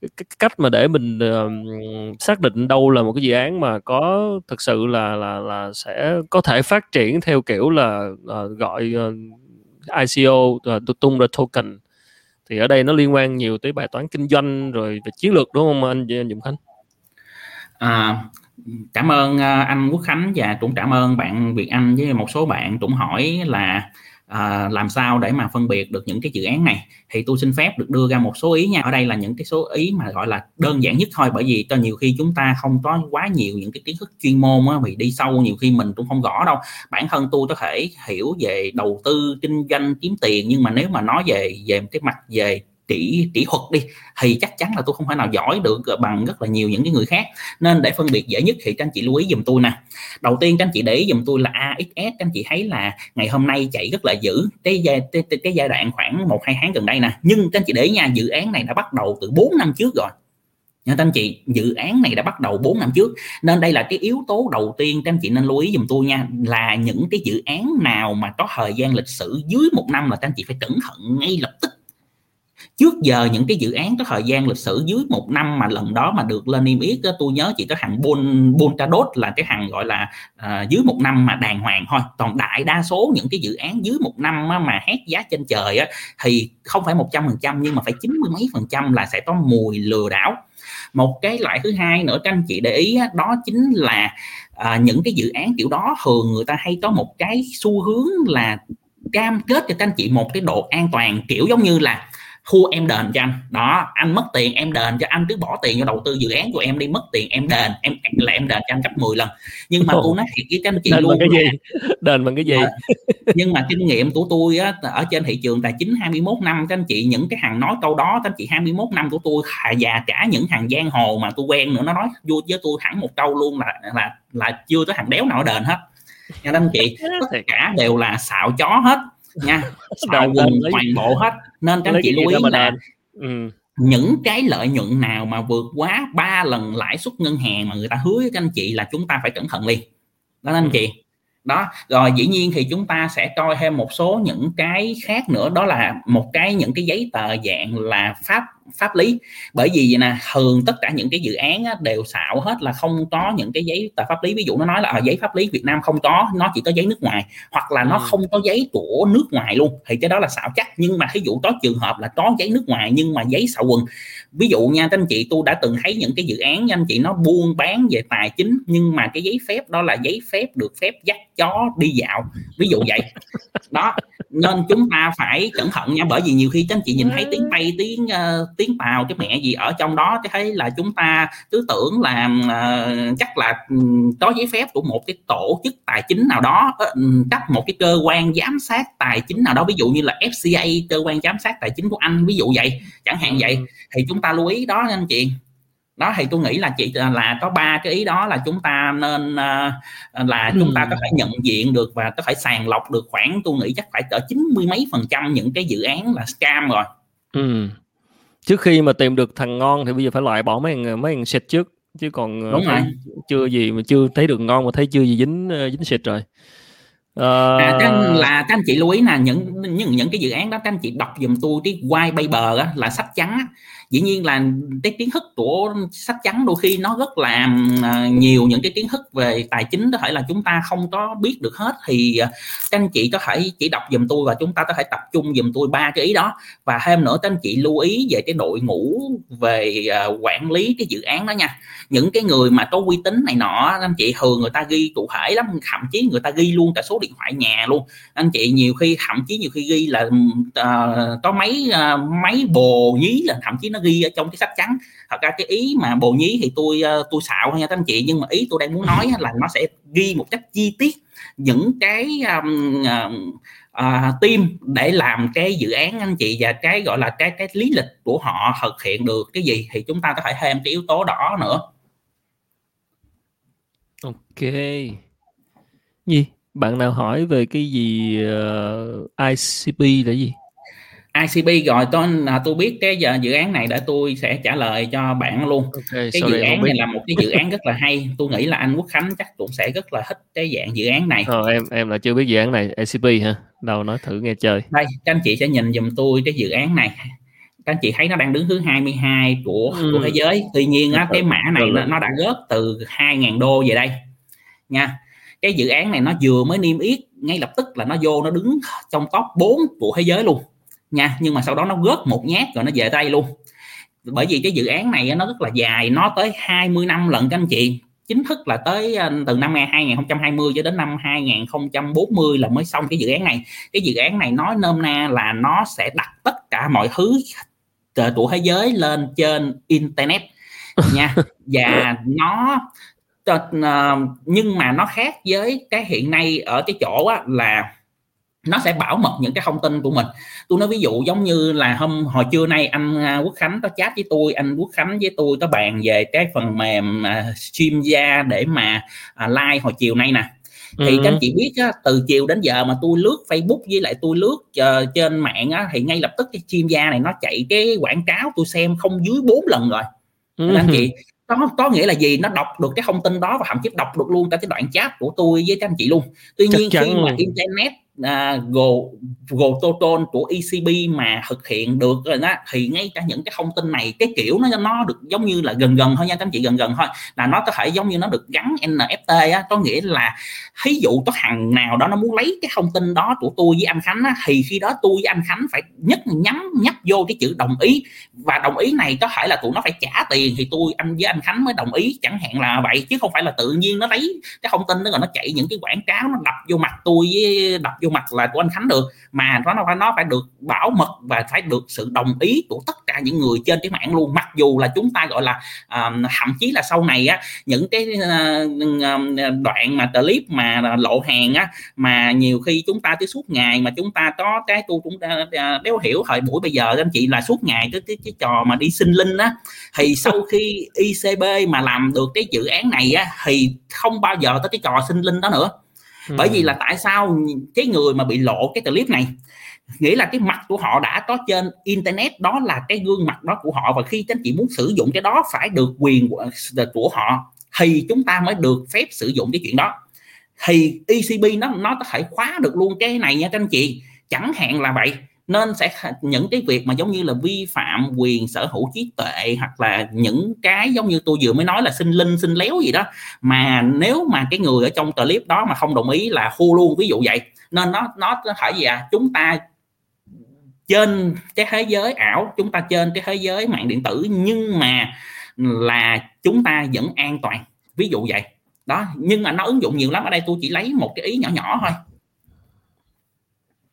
cái cách mà để mình uh, xác định đâu là một cái dự án mà có thực sự là là là sẽ có thể phát triển theo kiểu là uh, gọi uh, ICO uh, tung ra token thì ở đây nó liên quan nhiều tới bài toán kinh doanh rồi về chiến lược đúng không anh Dũng Khánh? À, cảm ơn ờ, anh Quốc Khánh và cũng cảm ơn bạn Việt Anh với một số bạn cũng hỏi là à, làm sao để mà phân biệt được những cái dự án này. Thì tôi xin phép được đưa ra một số ý nha. Ở đây là những cái số ý mà gọi là đơn giản nhất thôi bởi vì cho nhiều khi chúng ta không có quá nhiều những cái kiến thức chuyên môn á, vì đi sâu nhiều khi mình cũng không rõ đâu. Bản thân tôi có thể hiểu về đầu tư kinh doanh kiếm tiền nhưng mà nếu mà nói về về cái mặt về kỹ kỹ thuật đi thì chắc chắn là tôi không thể nào giỏi được ờ, bằng rất là nhiều những cái người khác. Nên để phân biệt dễ nhất thì các anh chị lưu ý dùm tôi nè. Đầu tiên các anh chị để ý dùm tôi là AXS các anh chị thấy là ngày hôm nay chạy rất là dữ cái giai cái, cái giai đoạn khoảng một hai tháng gần đây nè. Nhưng các anh chị để ý nha dự án này đã bắt đầu từ 4 năm trước rồi. Nha anh chị dự án này đã bắt đầu 4 năm trước. Nên đây là cái yếu tố đầu tiên các anh chị nên lưu ý dùm tôi nha là những cái dự án nào mà có thời gian lịch sử dưới một năm là các anh chị phải cẩn thận ngay lập tức trước giờ những cái dự án có thời gian lịch sử dưới một năm mà lần đó mà được lên niêm yết tôi nhớ chỉ có hàng Bon đốt là cái hàng gọi là uh, dưới một năm mà đàng hoàng thôi. Còn đại đa số những cái dự án dưới một năm mà hét giá trên trời á, thì không phải một trăm phần trăm nhưng mà phải chín mươi mấy phần trăm là sẽ có mùi lừa đảo. Một cái loại thứ hai nữa các anh chị để ý đó chính là uh, những cái dự án kiểu đó thường người ta hay có một cái xu hướng là cam kết cho các anh chị một cái độ an toàn kiểu giống như là thua em đền cho anh. Đó anh mất tiền em đền cho anh cứ bỏ tiền vào đầu tư dự án của em đi mất tiền em đền. Em là em đền cho anh gấp 10 lần. Nhưng mà tôi nói thiệt với các anh chị đền luôn bằng cái gì? Đền bằng cái gì? À, nhưng mà kinh nghiệm của tôi á, ở trên thị trường tài chính 21 năm các anh chị những cái hàng nói câu đó các anh chị 21 năm của tôi và cả những hàng giang hồ mà tôi quen nữa nó nói vui với tôi thẳng một câu luôn là là là chưa có thằng đéo nào đền hết. Nha anh chị. Tất cả đều là xạo chó hết nha. Xạo quần toàn bộ hết. Nên các anh chị lưu ý là ừ. những cái lợi nhuận nào mà vượt quá ba lần lãi suất ngân hàng mà người ta hứa với các anh chị là chúng ta phải cẩn thận liền. Đó anh ừ. chị. Đó rồi dĩ nhiên thì chúng ta sẽ coi thêm một số những cái khác nữa. Đó là một cái những cái giấy tờ dạng là pháp pháp lý. Bởi vì vậy nè thường tất cả những cái dự án á, đều xạo hết là không có những cái giấy tờ pháp lý. Ví dụ nó nói là ở ờ, giấy pháp lý Việt Nam không có nó chỉ có giấy nước ngoài hoặc là nó ừ. không có giấy của nước ngoài luôn thì cái đó là xạo chắc. Nhưng mà ví dụ có trường hợp là có giấy nước ngoài nhưng mà giấy xạo quần. Ví dụ nha các anh chị tôi đã từng thấy những cái dự án anh chị nó buôn bán về tài chính nhưng mà cái giấy phép đó là giấy phép được phép dắt chó đi dạo. Ví dụ vậy. Đó nên chúng ta phải cẩn thận nha. Bởi vì nhiều khi các anh chị nhìn thấy tiếng tây tiếng uh, tiếng tàu cái mẹ gì ở trong đó cái thấy là chúng ta cứ tưởng là uh, chắc là có giấy phép của một cái tổ chức tài chính nào đó cấp một cái cơ quan giám sát tài chính nào đó ví dụ như là FCA cơ quan giám sát tài chính của anh ví dụ vậy chẳng hạn vậy thì chúng ta lưu ý đó anh chị. Đó thì tôi nghĩ là chị là có ba cái ý đó là chúng ta nên uh, là chúng ta có thể nhận diện được và có thể sàng lọc được khoảng tôi nghĩ chắc phải cỡ chín mươi mấy phần trăm những cái dự án là scam rồi. Ừ. trước khi mà tìm được thằng ngon thì bây giờ phải loại bỏ mấy thằng mấy thằng xịt trước. Chứ còn ờ, đúng rồi. chưa gì mà chưa thấy được ngon mà thấy chưa gì dính ờ, dính xịt rồi. Uh... À, các anh, là các anh chị lưu ý là những những những cái dự án đó các anh chị đọc dùm tôi cái white paper á, là sách trắng á, dĩ nhiên là cái kiến thức của sách trắng đôi khi nó rất là à, nhiều những cái kiến thức về tài chính có thể là chúng ta không có biết được hết. Thì à, các anh chị có thể chỉ đọc dùm tôi và chúng ta có thể tập trung dùm tôi ba cái ý đó. Và thêm nữa các anh chị lưu ý về cái đội ngũ về à, quản lý cái dự án đó nha. Những cái người mà có uy tín này nọ anh chị thường người ta ghi cụ thể lắm thậm chí người ta ghi luôn cả số điện thoại nhà luôn. Anh chị nhiều khi thậm chí nhiều khi ghi là uh, có mấy uh, mấy bồ nhí là thậm chí nó ghi ở trong cái sách trắng. Thật ra cái ý mà bồ nhí thì tôi ờ, tôi xạo thôi nha các anh chị nhưng mà ý tôi đang muốn nói là nó sẽ ghi một cách chi tiết những cái um, uh, uh, team để làm cái dự án anh chị và cái gọi là cái cái lý lịch của họ thực hiện được cái gì thì chúng ta có thể thêm cái yếu tố đó nữa. Ok. Gì bạn nào hỏi về cái gì ờ, uh, ICP là gì? ICP rồi tôi là tôi biết cái giờ dự án này để tôi sẽ trả lời cho bạn luôn. Okay, cái dự án này là một cái dự án rất là hay. Tôi nghĩ là anh Quốc Khánh chắc cũng sẽ rất là thích cái dạng dự án này. Ờ, em em là chưa biết dự án này ICP hả? Đâu nói thử nghe chơi. Đây các anh chị sẽ nhìn dùm tôi cái dự án này. Các anh chị thấy nó đang đứng thứ 22 của ừ. của thế giới. Tuy nhiên á, cái mã này nó, nó đã rớt từ 2.000 đô về đây. Nha cái dự án này nó vừa mới niêm yết ngay lập tức là nó vô nó đứng trong top 4 của thế giới luôn nha. Nhưng mà sau đó nó rớt một nhát rồi nó về đây luôn. Bởi vì cái dự án này nó rất là dài nó tới 20 năm lần các anh chị. Chính thức là tới ờ, từ năm 2020 cho đến năm 2040 là mới xong cái dự án này. Cái dự án này nói nôm na là nó sẽ đặt tất cả mọi thứ của thế giới lên trên internet nha. Và nó ờ, nhưng mà nó khác với cái hiện nay ở cái chỗ á, là nó sẽ bảo mật những cái thông tin của mình. Tôi nói ví dụ giống như là hôm hồi trưa nay anh à, Quốc Khánh có chat với tôi anh Quốc Khánh với tôi có bàn về cái phần mềm uh, Streamya để mà uh, like hồi chiều nay nè. Thì ừ. các anh chị biết á, từ chiều đến giờ mà tôi lướt Facebook với lại tôi lướt uh, trên mạng á, thì ngay lập tức cái chim gia này nó chạy cái quảng cáo tôi xem không dưới 4 lần rồi. Ừ. anh chị có có nghĩa là gì? Nó đọc được cái thông tin đó và thậm chí đọc được luôn cả cái đoạn chat của tôi với các anh chị luôn. Tuy nhiên khi mà internet uh, gồ Go Total của ECB mà thực hiện được rồi đó thì ngay cả những cái thông tin này cái kiểu nó nó được giống như là gần gần thôi nha các anh chị gần gần thôi là nó có thể giống như nó được gắn NFT á có nghĩa là ví dụ có thằng nào đó nó muốn lấy cái thông tin đó của tôi với anh Khánh á, thì khi đó tôi với anh Khánh phải nhất nhắm nhấp vô cái chữ đồng ý và đồng ý này có thể là tụi nó phải trả tiền thì tôi anh với anh Khánh mới đồng ý chẳng hạn là vậy chứ không phải là tự nhiên nó lấy cái thông tin đó rồi nó chạy những cái quảng cáo nó đập vô mặt tôi với đập vô mặt là của anh Khánh được mà nó phải nó phải được bảo mật và phải được sự đồng ý của tất cả những người trên cái mạng luôn. Mặc dù là chúng ta gọi là uh, thậm chí là sau này á những cái uh, đoạn mà clip mà lộ hàng á mà nhiều khi chúng ta tới suốt ngày mà chúng ta có cái tôi cũng đéo hiểu thời buổi bây giờ anh chị là suốt ngày cái cái, cái trò mà đi sinh linh á thì sau khi ICB mà làm được cái dự án này á thì không bao giờ tới cái trò sinh linh đó nữa bởi vì là tại sao cái người mà bị lộ cái clip này? Nghĩa là cái mặt của họ đã có trên internet đó là cái gương mặt đó của họ. Và khi các anh chị muốn sử dụng cái đó phải được quyền của, của họ. Thì chúng ta mới được phép sử dụng cái chuyện đó. Thì ECB nó nó có thể khóa được luôn cái này nha các anh chị. Chẳng hạn là vậy nên sẽ những cái việc mà giống như là vi phạm quyền sở hữu trí tuệ hoặc là những cái giống như tôi vừa mới nói là sinh linh sinh léo gì đó, mà nếu mà cái người ở trong clip đó mà không đồng ý là khu luôn, ví dụ vậy. Nên nó nó phải gì à? Chúng ta trên cái thế giới ảo, chúng ta trên cái thế giới mạng điện tử, nhưng mà là chúng ta vẫn an toàn. Ví dụ vậy. Đó, nhưng mà nó ứng dụng nhiều lắm. Ở đây tôi chỉ lấy một cái ý nhỏ nhỏ thôi.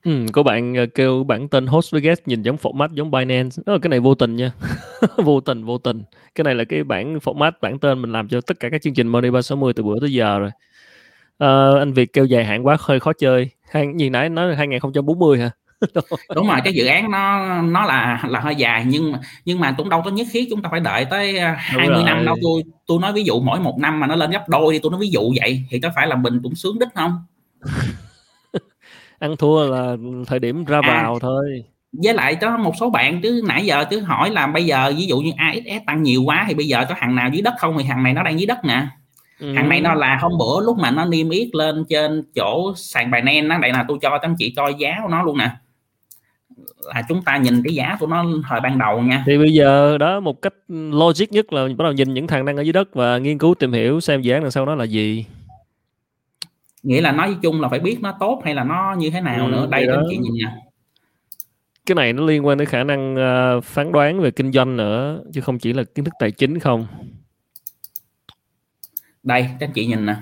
Ừ, có bạn uh, kêu bản tên host với guest nhìn giống format giống Binance. Đó, cái này vô tình nha. vô tình, vô tình. Cái này là cái bản format, bản tên mình làm cho tất cả các chương trình Money 360 từ bữa tới giờ rồi. Uh, anh Việt kêu dài hạn quá hơi khó chơi. Hai, gì nãy nói 2040 hả? đúng rồi cái dự án nó nó là là hơi dài nhưng mà nhưng mà cũng đâu có nhất thiết chúng ta phải đợi tới 20 năm đâu tôi tôi nói ví dụ mỗi một năm mà nó lên gấp đôi thì tôi nói ví dụ vậy thì có phải là mình cũng sướng đích không ăn thua là thời điểm ra à, vào thôi. Với lại có một số bạn chứ nãy giờ cứ hỏi là bây giờ ví dụ như ASS tăng nhiều quá thì bây giờ có thằng nào dưới đất không? Thì thằng này nó đang dưới đất nè. Ừ. thằng này nó là hôm bữa lúc mà nó niêm yết lên trên chỗ sàn bài nen đó đây là tôi cho các anh chị coi giá của nó luôn nè. Là chúng ta nhìn cái giá của nó thời ban đầu nha. Thì bây giờ đó một cách logic nhất là bắt đầu nhìn những thằng đang ở dưới đất và nghiên cứu tìm hiểu xem dự án đằng sau nó là gì nghĩa là nói chung là phải biết nó tốt hay là nó như thế nào ừ, nữa đây đó. chị nhìn nha cái này nó liên quan đến khả năng uh, phán đoán về kinh doanh nữa chứ không chỉ là kiến thức tài chính không. Đây các chị nhìn nè.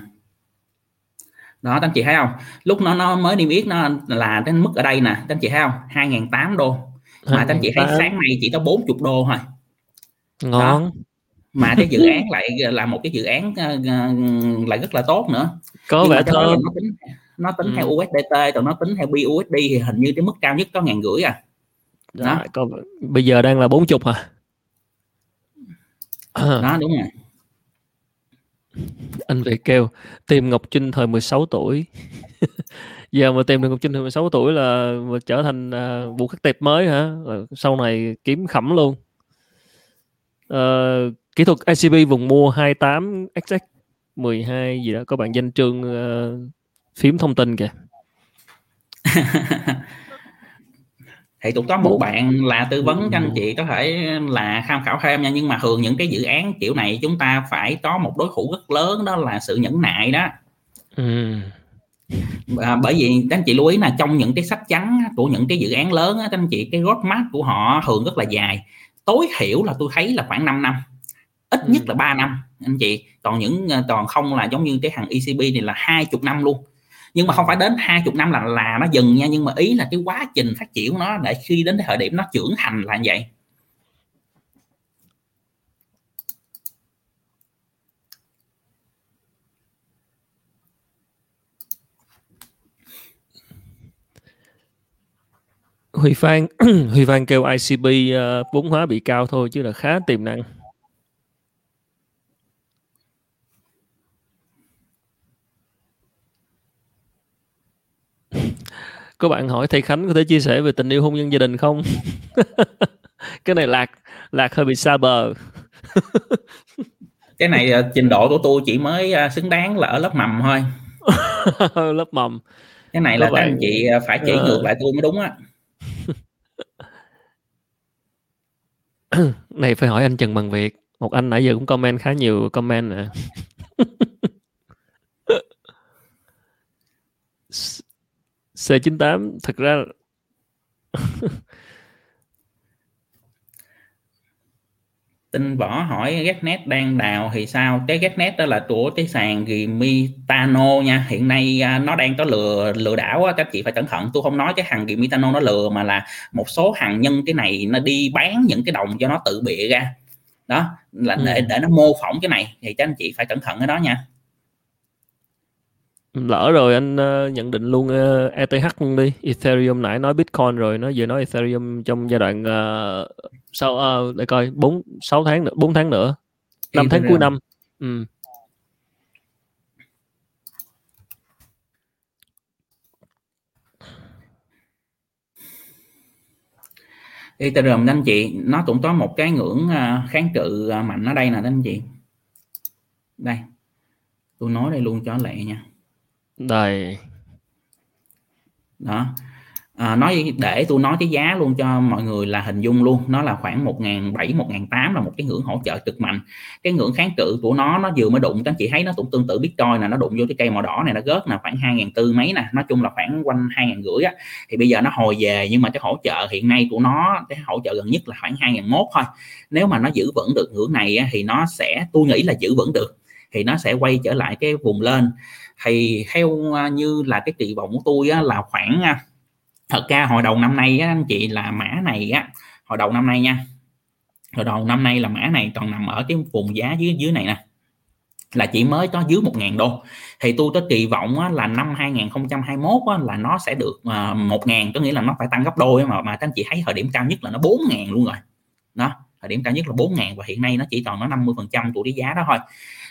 Đó các chị thấy không? Lúc nó nó mới niêm yết nó là đến mức ở đây nè. Các chị thấy không? 2008 đô. Mà các chị thấy sáng nay chỉ có 40 đô thôi. Ngon. Đó mà cái dự án lại là một cái dự án uh, lại rất là tốt nữa. Có vẻ thơm. nó tính nó tính ừ. theo USDT còn nó tính theo BUSD thì hình như cái mức cao nhất có ngàn rưỡi à. Đó. đó còn bây giờ đang là bốn chục hả? Đó đúng rồi. Anh Việt kêu tìm Ngọc Trinh thời 16 tuổi. Giờ mà tìm được Ngọc Trinh thời 16 tuổi là trở thành uh, bộ khắc tệp mới hả? Sau này kiếm khẩm luôn. Uh, kỹ thuật ICB vùng mua 28 XX 12 gì đó. Có bạn danh trương uh, phím thông tin kìa. Thì cũng có một bạn là tư vấn cho anh chị có thể là tham khảo thêm nha. Nhưng mà thường những cái dự án kiểu này chúng ta phải có một đối thủ rất lớn đó là sự nhẫn nại đó. Ừ. à, bởi vì các anh chị lưu ý là trong những cái sách trắng của những cái dự án lớn á, các anh chị cái roadmap của họ thường rất là dài. Tối thiểu là tôi thấy là khoảng 5 năm ít ừ. nhất là 3 năm anh chị. Còn những còn không là giống như cái hàng ECB này là hai chục năm luôn. Nhưng mà không phải đến hai chục năm là là nó dừng nha nhưng mà ý là cái quá trình phát triển của nó để khi đến cái thời điểm nó trưởng thành là như vậy. Huy Phan Huy Phan kêu ICB uh, vốn hóa bị cao thôi chứ là khá tiềm năng có bạn hỏi thầy Khánh có thể chia sẻ về tình yêu hôn nhân gia đình không? Cái này lạc lạc hơi bị xa bờ. Cái này uh, trình độ của tôi chỉ mới uh, xứng đáng là ở lớp mầm thôi. Lớp mầm. Cái này là các anh chị uh, phải chỉ ngược lại tôi mới đúng á. Này phải hỏi anh Trần Bằng Việt một anh nãy giờ cũng comment khá nhiều comment nè C98 thực ra tin võ hỏi Getnet đang đào thì sao? Cái Getnet đó là của cái sàn Gimitano nha. Hiện nay à, nó đang có lừa lừa đảo á. Các chị phải cẩn thận. Tôi không nói cái hàng Gimitano nó lừa mà là một số hàng nhân cái này nó đi bán những cái đồng cho nó tự bịa ra. Đó là để ừ. để nó mô phỏng cái này. Thì các anh chị phải cẩn thận cái đó nha lỡ rồi anh uh, nhận định luôn ờ, uh, ETH luôn đi. Ethereum nãy nói Bitcoin rồi nó vừa nói Ethereum trong giai đoạn uh, sau uh, để coi bốn sáu tháng nữa bốn tháng nữa. Năm tháng cuối năm. Ừ. Ethereum anh chị nó cũng có một cái ngưỡng kháng cự mạnh ở đây nè anh chị. Đây. Tôi nói đây luôn cho lẹ nha đây. Đó. À, nói để tôi nói cái giá luôn cho mọi người là hình dung luôn. Nó là khoảng một ngàn bảy một ngàn tám là một cái ngưỡng hỗ trợ cực mạnh. Cái ngưỡng kháng cự của nó nó vừa mới đụng các anh chị thấy nó cũng tương tự bitcoin nè nó đụng vô cái cây màu đỏ này nó gớt là khoảng hai ngàn tư mấy nè. Nói chung là khoảng quanh hai ngàn rưỡi á. Thì bây giờ nó hồi về nhưng mà cái hỗ trợ hiện nay của nó cái hỗ trợ gần nhất là khoảng hai ngàn mốt thôi. Nếu mà nó giữ vững được ngưỡng này á, thì nó sẽ tôi nghĩ là giữ vững được thì nó sẽ quay trở lại cái vùng lên. Thì theo à, như là cái kỳ vọng của tôi á, là khoảng à, thật ra hồi đầu năm nay á, anh chị là mã này á hồi đầu năm nay nha hồi đầu năm nay là mã này còn nằm ở cái vùng giá dưới dưới này nè là chỉ mới có dưới 1.000 đô. Thì tôi có kỳ vọng á, là năm 2021 á, là nó sẽ được uh, à, 1.000 có nghĩa là nó phải tăng gấp đôi mà mà các anh chị thấy thời điểm cao nhất là nó 4.000 luôn rồi. Đó thời điểm cao nhất là 4.000 và hiện nay nó chỉ còn nó 50 phần trăm của cái giá đó thôi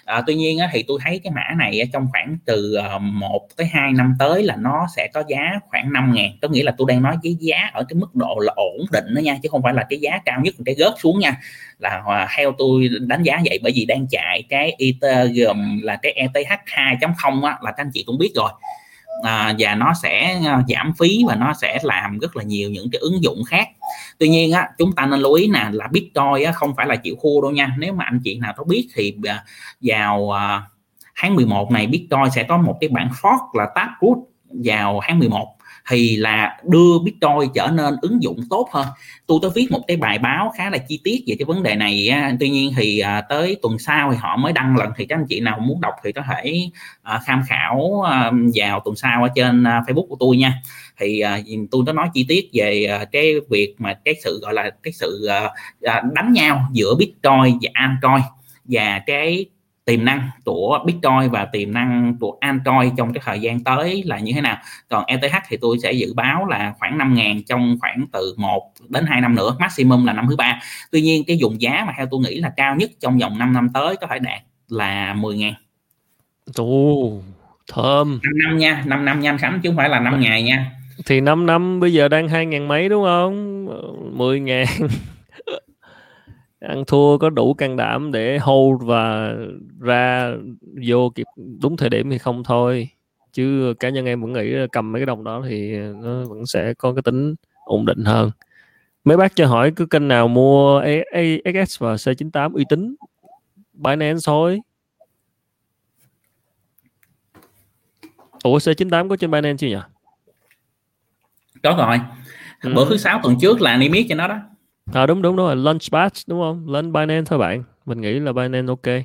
à, tuy nhiên á, thì tôi thấy cái mã này trong khoảng từ ờ, 1 tới 2 năm tới là nó sẽ có giá khoảng 5 ngàn. Có nghĩa là tôi đang nói cái giá ở cái mức độ là ổn định đó nha chứ không phải là cái giá cao nhất cái gớt xuống nha. Là à, theo tôi đánh giá vậy bởi vì đang chạy cái Ethereum là cái ETH 2.0 á, là các anh chị cũng biết rồi à, và nó sẽ ờ, giảm phí và nó sẽ làm rất là nhiều những cái ứng dụng khác. Tuy nhiên á chúng ta nên lưu ý nè là bitcoin á, không phải là chịu khu đâu nha. Nếu mà anh chị nào có biết thì ờ, vào à, tháng 11 này bitcoin sẽ có một cái bản fork là taproot vào tháng 11 thì là đưa Bitcoin trở nên ứng dụng tốt hơn. Tôi có viết một cái bài báo khá là chi tiết về cái vấn đề này tuy nhiên thì à, tới tuần sau thì họ mới đăng lần, thì các anh chị nào muốn đọc thì có thể à, tham khảo à, vào tuần sau ở trên Facebook của tôi nha. Thì tôi có nói chi tiết về cái việc mà cái sự, gọi là, cái sự đánh nhau giữa Bitcoin và Altcoin và cái tiềm năng của Bitcoin và tiềm năng của Altcoin trong cái thời gian tới là như thế nào. Còn ETH thì tôi sẽ dự báo là khoảng 5 ngàn trong khoảng từ 1 đến 2 năm nữa maximum là năm thứ ba. Tuy nhiên cái dùng giá mà theo tôi nghĩ là cao nhất trong vòng 5 năm tới có thể đạt là 10 ngàn. Ồ, thơm. 5 năm nha 5 năm nha anh Khánh chứ không phải là 5 ngày nha. thì 5 năm bây giờ đang hai ngàn mấy đúng không? 10 ngàn ăn thua có đủ can đảm để hold và ra vô kịp đúng thời điểm thì không thôi chứ cá nhân em vẫn nghĩ cầm mấy cái đồng đó thì nó vẫn sẽ có cái tính ổn định hơn mấy bác cho hỏi cứ kênh nào mua AXS và C98 uy tín Binance thôi Ủa C98 có trên Binance chưa nhỉ? Có rồi. Ừ. Bữa thứ sáu tuần trước là niêm yết cho nó đó. À đúng đúng đúng rồi, Launchpad đúng không? Lên Binance thôi bạn. Mình nghĩ là Binance ok.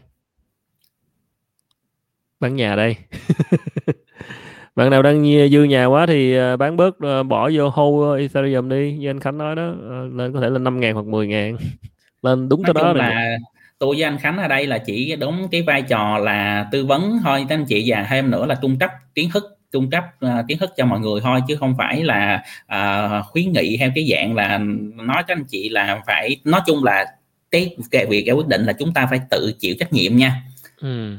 Bán nhà đây. bạn nào đang dư nhà quá thì à, bán bớt à, bỏ vô hold Ethereum đi như anh Khánh nói đó à, lên có thể lên 5 ngàn hoặc 10 ngàn lên đúng tới đó là tôi với anh Khánh ở đây là chỉ đúng cái vai trò là tư vấn thôi các anh chị và thêm nữa là cung cấp kiến thức cung cấp uh, kiến thức cho mọi người thôi chứ không phải là uh, khuyến nghị theo cái dạng là nói cho anh chị là phải nói chung là cái, cái việc cái quyết định là chúng ta phải tự chịu trách nhiệm nha. Ừ.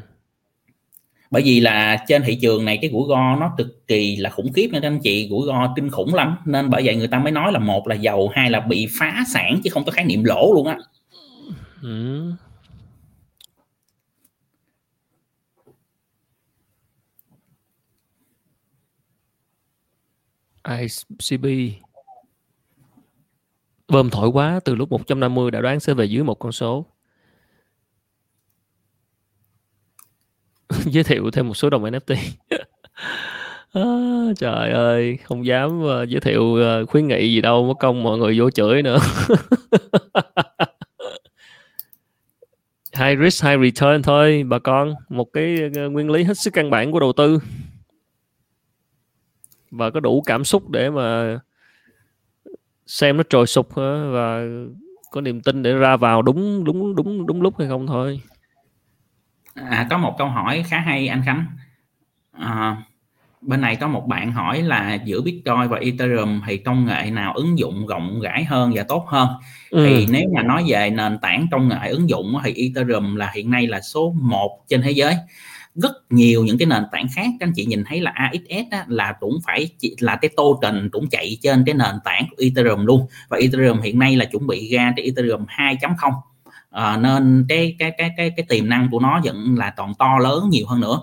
Bởi vì là trên thị trường này cái rủi ro nó cực kỳ là khủng khiếp nên anh chị rủi ro kinh khủng lắm. Nên bởi vậy người ta mới nói là một là giàu hai là bị phá sản chứ không có khái niệm lỗ luôn á. Ừ. ICB bơm thổi quá từ lúc 150 đã đoán sẽ về dưới một con số. Giới thiệu thêm một số đồng NFT à, trời ơi không dám uh, giới thiệu uh, khuyến nghị gì đâu mất công mọi người vô chửi nữa. High risk high return thôi bà con. Một cái uh, nguyên lý hết sức căn bản của đầu tư và có đủ cảm xúc để mà xem nó trồi sụp và có niềm tin để ra vào đúng đúng đúng đúng lúc hay không thôi? À, có một câu hỏi khá hay anh Khánh. À, bên này có một bạn hỏi là giữa Bitcoin và Ethereum thì công nghệ nào ứng dụng rộng rãi hơn và tốt hơn? Ừ. thì nếu mà nói về nền tảng công nghệ ứng dụng thì Ethereum là hiện nay là số 1 trên thế giới rất nhiều những cái nền tảng khác. Các anh chị nhìn thấy là AXS á, là cũng phải là cái tô trình cũng chạy trên cái nền tảng của Ethereum luôn. Và Ethereum hiện nay là chuẩn bị ra cái Ethereum 2.0 à, ờ, nên cái cái cái cái cái tiềm năng của nó vẫn là còn to lớn nhiều hơn nữa.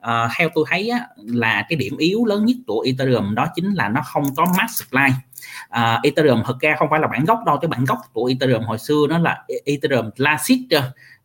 À, theo tôi thấy á, là cái điểm yếu lớn nhất của Ethereum đó chính là nó không có mass supply. À, Ethereum thực ra không phải là bản gốc đâu. Cái bản gốc của Ethereum hồi xưa nó là e-, Ethereum Classic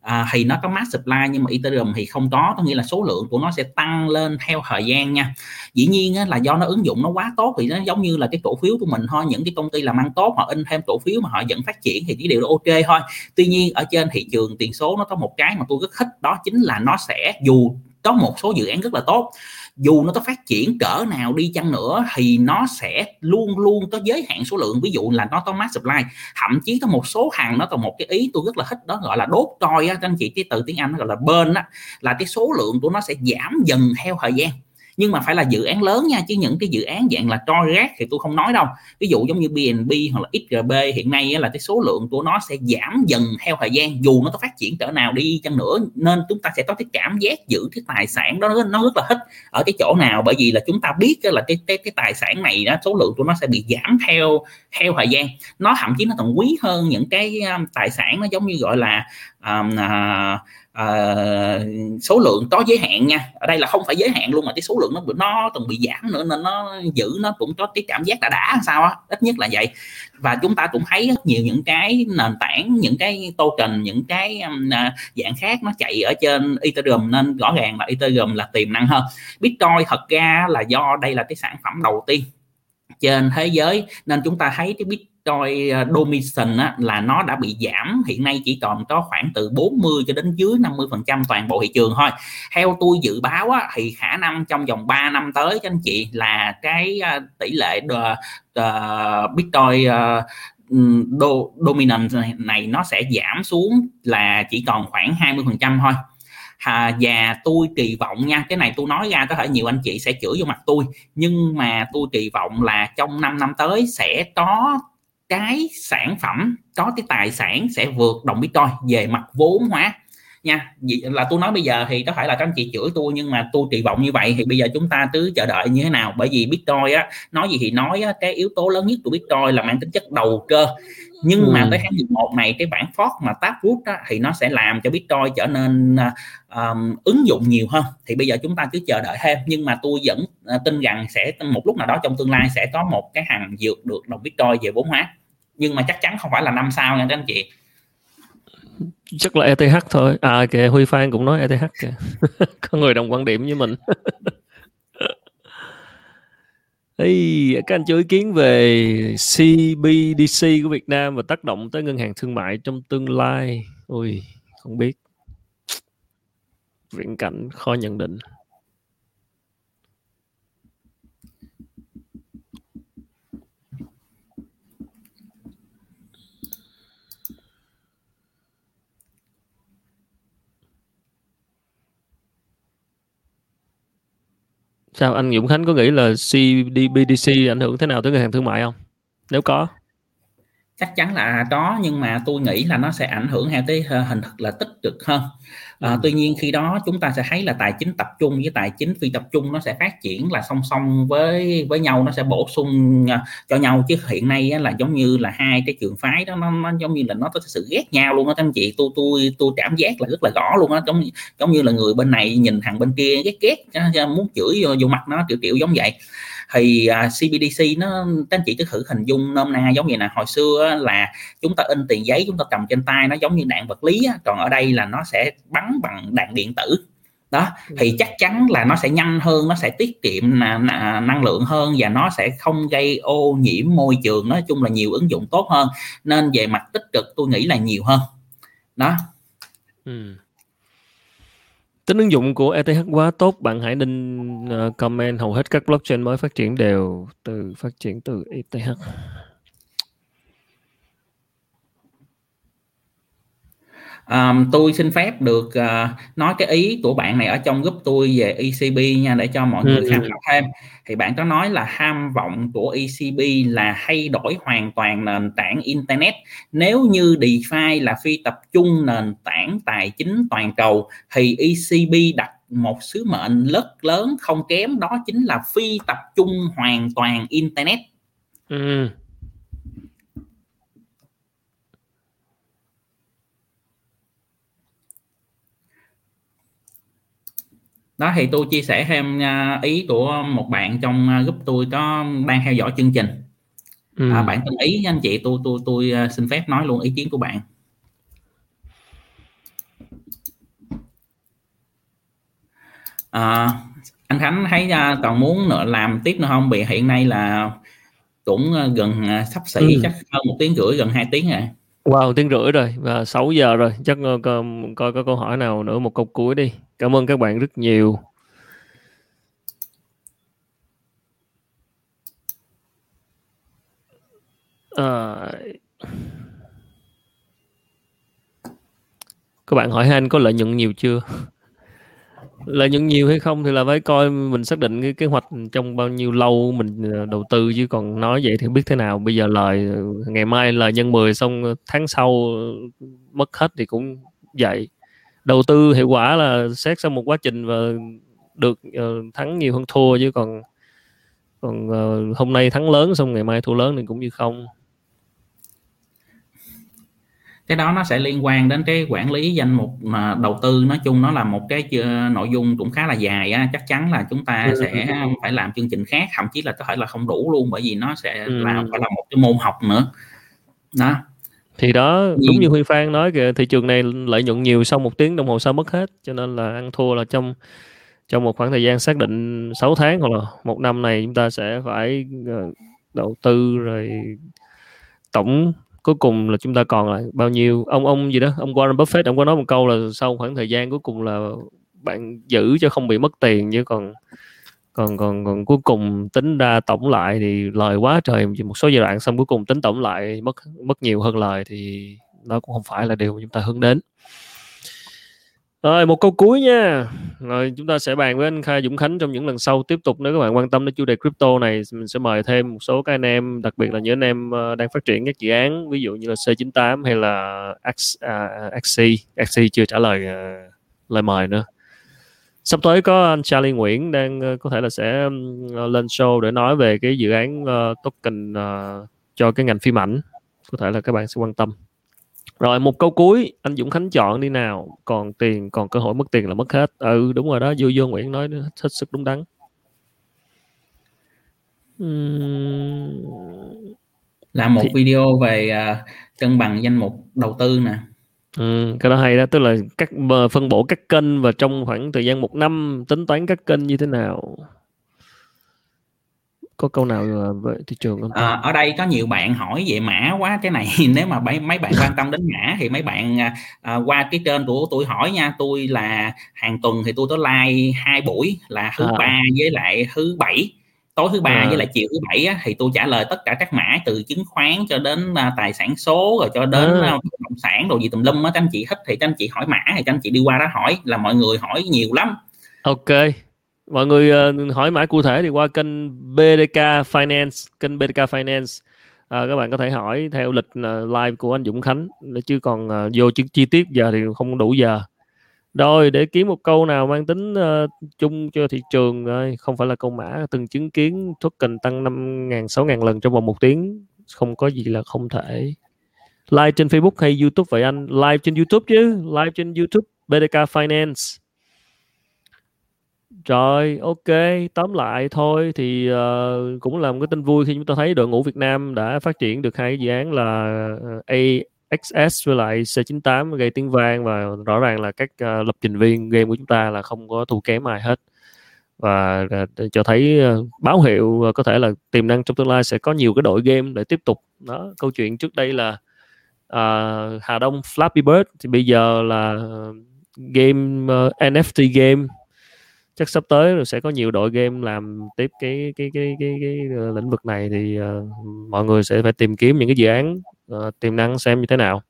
à, thì nó có mass supply nhưng mà Ethereum thì không có có nghĩa là số lượng của nó sẽ tăng lên theo thời gian nha. Dĩ nhiên á, là do nó ứng dụng nó quá tốt thì nó giống như là cái cổ phiếu của mình thôi. Những cái công ty làm ăn tốt họ in thêm cổ phiếu mà họ vẫn phát triển thì cái điều đó ok thôi. Tuy nhiên ở trên thị trường tiền số nó có một cái mà tôi rất thích đó chính là nó sẽ dù có một số dự án rất là tốt dù nó có phát triển cỡ nào đi chăng nữa thì nó sẽ luôn luôn có giới hạn số lượng. Ví dụ là nó có mass supply, thậm chí có một số hàng nó còn một cái ý tôi rất là thích đó, gọi là đốt trôi á. Anh chị, cái từ tiếng anh nó gọi là bên á, là cái số lượng của nó sẽ giảm dần theo thời gian nhưng mà phải là dự án lớn nha chứ những cái dự án dạng là cho rác thì tôi không nói đâu. Ví dụ giống như BNB hoặc là XRB hiện nay là cái số lượng của nó sẽ giảm dần theo thời gian dù nó có phát triển cỡ nào đi chăng nữa nên chúng ta sẽ có cái cảm giác giữ cái tài sản đó nó rất là thích ở cái chỗ nào. Bởi vì là chúng ta biết là cái cái cái tài sản này đó số lượng của nó sẽ bị giảm theo theo thời gian. Nó thậm chí nó còn quý hơn những cái um, tài sản nó giống như gọi là um, uh, uh, số lượng có giới hạn nha. Ở đây là không phải giới hạn luôn mà cái số lượng nó nó từng bị giảm nữa nên nó giữ nó cũng có cái cảm giác đã đã sao á. Ít nhất là vậy. Và chúng ta cũng thấy rất nhiều những cái nền tảng những cái token những cái um, dạng khác nó chạy ở trên Ethereum nên rõ ràng là Ethereum là tiềm năng hơn. Bitcoin thật ra là do đây là cái sản phẩm đầu tiên trên thế giới nên chúng ta thấy cái bit Bitcoin ờ, dominion Domination á, là nó đã bị giảm. Hiện nay chỉ còn có khoảng từ 40 cho đến dưới 50 phần trăm toàn bộ thị trường thôi. Theo tôi dự báo á, thì khả năng trong vòng 3 năm tới cho anh chị là cái ờ, tỷ lệ đờ, đờ Bitcoin uh, do, dominant này nó sẽ giảm xuống là chỉ còn khoảng 20 phần trăm thôi. À, và tôi kỳ vọng nha cái này tôi nói ra có thể nhiều anh chị sẽ chửi vô mặt tôi nhưng mà tôi kỳ vọng là trong 5 năm tới sẽ có cái sản phẩm, có cái tài sản sẽ vượt đồng bitcoin về mặt vốn hóa nha. Là tôi nói bây giờ thì có phải là các anh chị chửi tôi nhưng mà tôi kỳ vọng như vậy thì bây giờ chúng ta cứ chờ đợi như thế nào? Bởi vì Bitcoin á nói gì thì nói á, cái yếu tố lớn nhất của Bitcoin là mang tính chất đầu cơ. Nhưng ừ. mà tới tháng 11 này cái bản fork mà Taproot á, thì nó sẽ làm cho Bitcoin trở nên um, ứng dụng nhiều hơn. Thì bây giờ chúng ta cứ chờ đợi thêm. Nhưng mà tôi vẫn uh, tin rằng sẽ một lúc nào đó trong tương lai sẽ có một cái hàng dược được đồng Bitcoin về vốn hóa. Nhưng mà chắc chắn không phải là năm sau nha các anh chị chắc là ETH thôi à kìa Huy Phan cũng nói ETH kìa có người đồng quan điểm với mình Hey, các anh cho ý kiến về CBDC của Việt Nam và tác động tới ngân hàng thương mại trong tương lai. ui không biết. Viễn cảnh khó nhận định. Sao anh Dũng Khánh có nghĩ là CBDC ảnh hưởng thế nào tới ngân hàng thương mại không? Nếu có chắc chắn là có nhưng mà tôi nghĩ là nó sẽ ảnh hưởng theo cái ờ, hình thức là tích cực hơn. À, tuy nhiên khi đó chúng ta sẽ thấy là tài chính tập trung với tài chính phi tập trung nó sẽ phát triển là song song với với nhau nó sẽ bổ sung uh, cho nhau. Chứ hiện nay á, là giống như là hai cái trường phái đó nó, nó giống như là nó có sự ghét nhau luôn á các anh chị. Tôi tôi tôi cảm giác là rất là rõ luôn á giống giống như là người bên này nhìn thằng bên kia ghét ghét muốn chửi vô, vô mặt nó kiểu kiểu giống vậy thì uh, à, CBDC nó các anh chị cứ thử hình dung nôm na giống như là hồi xưa là chúng ta in tiền giấy chúng ta cầm trên tay nó giống như đạn vật lý còn ở đây là nó sẽ bắn bằng đạn điện tử. Đó thì ừ. chắc chắn là nó sẽ nhanh hơn nó sẽ tiết kiệm năng lượng hơn và nó sẽ không gây ô nhiễm môi trường nói chung là nhiều ứng dụng tốt hơn. Nên về mặt tích cực tôi nghĩ là nhiều hơn. Đó. Ừ tính ứng dụng của ETH quá tốt, bạn hãy đinh ờ, comment. Hầu hết các blockchain mới phát triển đều từ, phát triển từ ETH um, tôi xin phép được uh, nói cái ý của bạn này ở trong group tôi về ECB nha để cho mọi người tham khảo thêm. Thì bạn có nói là ham vọng của ECB là thay đổi hoàn toàn nền tảng internet. Nếu như DeFi là phi tập trung nền tảng tài chính toàn cầu thì ECB đặt một sứ mệnh rất lớn không kém đó chính là phi tập trung hoàn toàn internet. Ừ. đó thì tôi chia sẻ thêm à, ý của một bạn trong à, group tôi có đang theo dõi chương trình ừ. à, bạn tên ý anh chị tôi tôi tôi à, xin phép nói luôn ý kiến của bạn à, anh Khánh thấy còn muốn làm tiếp nữa không vì hiện nay là cũng gần sắp xỉ ừ. chắc hơn một tiếng rưỡi gần hai tiếng rồi Wow, tiếng rưỡi rồi và 6 giờ rồi. Chắc ờ, coi, coi có câu hỏi nào nữa một câu cuối đi. Cảm ơn các bạn rất nhiều. À... Các bạn hỏi anh có lợi nhuận nhiều chưa? Lợi nhuận nhiều hay không thì là phải coi mình xác định cái kế hoạch trong bao nhiêu lâu mình ờ, đầu tư chứ còn nói vậy thì không biết thế nào. Bây giờ lời ờ, ngày mai lời nhân 10 xong ờ, tháng sau mất hết thì cũng vậy. Đầu tư hiệu quả là xét sau một quá trình và được uh, thắng nhiều hơn thua chứ còn còn uh, hôm nay thắng lớn xong ngày mai thua lớn thì cũng như không cái đó nó sẽ liên quan đến cái quản lý danh mục mà đầu tư nói chung nó là một cái nội dung cũng khá là dài á. chắc chắn là chúng ta ừ. sẽ phải làm chương trình khác thậm chí là có thể là không đủ luôn bởi vì nó sẽ ừ. là phải là một cái môn học nữa đó thì đó đúng như Huy Phan nói kìa thị trường này lợi nhuận nhiều sau một tiếng đồng hồ sau mất hết cho nên là ăn thua là trong trong một khoảng thời gian xác định 6 tháng hoặc là một năm này chúng ta sẽ phải ờ, đầu tư rồi tổng cuối cùng là chúng ta còn lại bao nhiêu ông ông gì đó, ông Warren Buffett, ông có nói một câu là sau khoảng thời gian cuối cùng là bạn giữ cho không bị mất tiền chứ còn còn còn còn cuối cùng tính ra tổng lại thì lời quá trời một số giai đoạn xong cuối cùng tính tổng lại mất mất nhiều hơn lời thì nó cũng không phải là điều mà chúng ta hướng đến. Rồi một câu cuối nha. Rồi chúng ta sẽ bàn với anh Khai Dũng Khánh trong những lần sau tiếp tục nếu các bạn quan tâm đến chủ đề crypto này mình sẽ mời thêm một số các anh em đặc biệt là những anh em ờ, đang phát triển các dự án ví dụ như là C98 hay là X, à, à, uh, XC XC chưa trả lời uh, lời mời nữa. Sắp tới có anh Charlie Nguyễn đang uh, có thể là sẽ lên show để nói về cái dự án uh, token uh, cho cái ngành phim ảnh. Có thể là các bạn sẽ quan tâm rồi một câu cuối. Anh Dũng Khánh chọn đi nào. Còn tiền còn cơ hội mất tiền là mất hết. Ừ đúng rồi đó. Du Dương Nguyễn nói hết sức đúng đắn. Uhm... làm một Thì... video về uh, cân bằng danh mục đầu tư nè. Ừ, cái đó hay đó. Tức là các phân bổ các kênh và trong khoảng thời gian một năm tính toán các kênh như thế nào có câu nào về thị trường không? À, ở đây có nhiều bạn hỏi về mã quá cái này nếu mà mấy mấy bạn quan tâm đến mã thì mấy bạn à, à, qua cái trên của tôi hỏi nha tôi là hàng tuần thì tôi có like hai buổi là thứ à. ba với lại thứ bảy tối thứ ba à. với lại chiều thứ bảy á, thì tôi trả lời tất cả các mã từ chứng khoán cho đến uh, tài sản số rồi cho đến à. bất động sản đồ gì tùm lum á các anh chị thích thì các anh chị hỏi mã thì các anh chị đi qua đó hỏi là mọi người hỏi nhiều lắm ok mọi người uh, hỏi mãi cụ thể thì qua kênh BDK Finance kênh BDK Finance. À, các bạn có thể hỏi theo lịch uh, live của anh Dũng Khánh. Chứ còn uh, vô chi, chi tiết giờ thì không đủ giờ. Rồi để kiếm một câu nào mang tính uh, chung cho thị trường uh, không phải là câu mã từng chứng kiến token tăng 5.000, 6.000 lần trong vòng một tiếng không có gì là không thể. Live trên Facebook hay YouTube vậy anh? Live trên YouTube chứ live trên YouTube BDK Finance rồi, ok, tóm lại thôi thì, uh, cũng là một cái tin vui khi chúng ta thấy đội ngũ Việt Nam đã phát triển được hai cái dự án là, ờ, AXS với lại C98 gây tiếng vang và rõ ràng là các, uh, lập trình viên game của chúng ta là không có thua kém ai hết. Và, uh, cho thấy, uh, báo hiệu, uh, có thể là tiềm năng trong tương lai sẽ có nhiều cái đội game để tiếp tục. Đó, câu chuyện trước đây là, uh, Hà Đông Flappy Bird thì bây giờ là, game, uh, NFT game chắc sắp tới rồi sẽ có nhiều đội game làm tiếp cái cái cái cái, cái, cái uh, lĩnh vực này thì uh, mọi người sẽ phải tìm kiếm những cái dự án uh, tiềm năng xem như thế nào.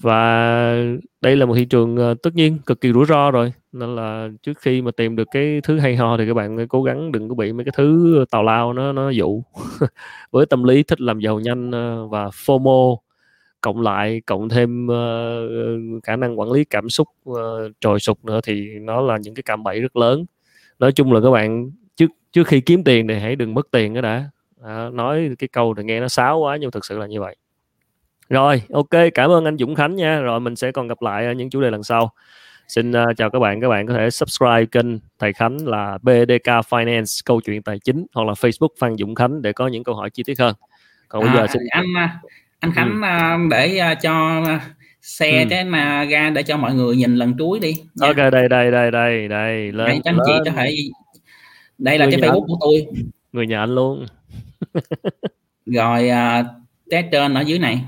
Và đây là một thị trường uh, tất nhiên cực kỳ rủi ro rồi nên là trước khi mà tìm được cái thứ hay ho thì các bạn cố gắng đừng có bị mấy cái thứ tào lao nó nó dụ. Với tâm lý thích làm giàu nhanh uh, và FOMO cộng lại cộng thêm uh, khả năng quản lý cảm xúc uh, trồi sụt nữa thì nó là những cái cạm bẫy rất lớn. Nói chung là các bạn trước trước khi kiếm tiền thì hãy đừng mất tiền đó đã. À, nói cái câu thì nghe nó sáo quá nhưng thực sự là như vậy. Rồi ok cảm ơn anh Dũng Khánh nha. Rồi mình sẽ còn gặp lại ở những chủ đề lần sau. Xin uh, chào các bạn. Các bạn có thể subscribe kênh thầy Khánh là BDK Finance câu chuyện tài chính hoặc là Facebook Phan Dũng Khánh để có những câu hỏi chi tiết hơn. Còn bây à, giờ xin anh anh Khánh ừ. để uh, cho xe ừ. cái mà ra để cho mọi người nhìn lần cuối đi. Nha. ok đây đây đây đây đây lên đây, anh chị có thể đây là người cái facebook anh. của tôi. Người nhà anh luôn. Rồi uh, test trên ở dưới này.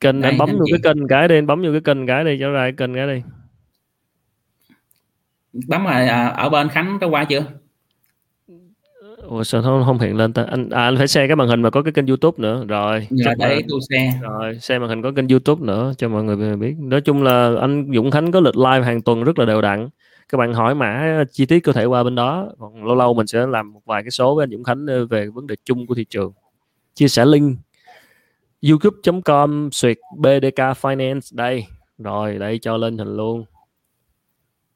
Kênh đây, anh bấm vô cái kênh cái đi anh bấm vô cái kênh cái đi cho ra cái kênh cái đi. Bấm rồi à, ở bên Khánh có qua chưa Ủa sao không, không hiện lên ta? Anh à, anh phải share cái màn hình mà có cái kênh YouTube nữa. Rồi dạ, để tôi share. Rồi share màn hình có kênh YouTube nữa cho mọi người biết. Nói chung là anh Dũng Khánh có lịch live hàng tuần rất là đều đặn. Các bạn hỏi mã chi tiết có thể qua bên đó. Còn lâu lâu mình sẽ làm một vài cái số với anh Dũng Khánh ờ, về vấn đề chung của thị trường. Chia sẻ link. youtube.com suyệt BDK Finance đây. Rồi đây cho lên hình luôn.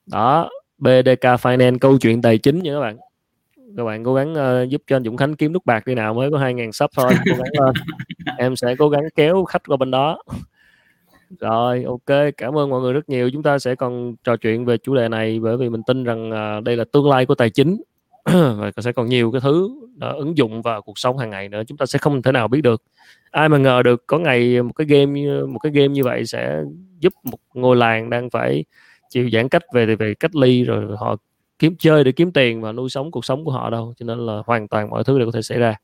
Đó BDK Finance câu chuyện tài chính nha các bạn các bạn cố gắng uh, giúp cho anh Dũng Khánh kiếm nút bạc đi nào mới có 2.000 sub thôi. Cố gắng lên em sẽ cố gắng kéo khách qua bên đó. Rồi ok cảm ơn mọi người rất nhiều. Chúng ta sẽ còn trò chuyện về chủ đề này bởi vì mình tin rằng uh, đây là tương lai của tài chính. Và sẽ còn nhiều cái thứ đó, ứng dụng vào cuộc sống hàng ngày nữa chúng ta sẽ không thể nào biết được. Ai mà ngờ được có ngày một cái game một cái game như vậy sẽ giúp một ngôi làng đang phải chịu giãn cách về về cách ly rồi họ kiếm chơi để kiếm tiền và nuôi sống cuộc sống của họ đâu cho nên là hoàn toàn mọi thứ đều có thể xảy ra.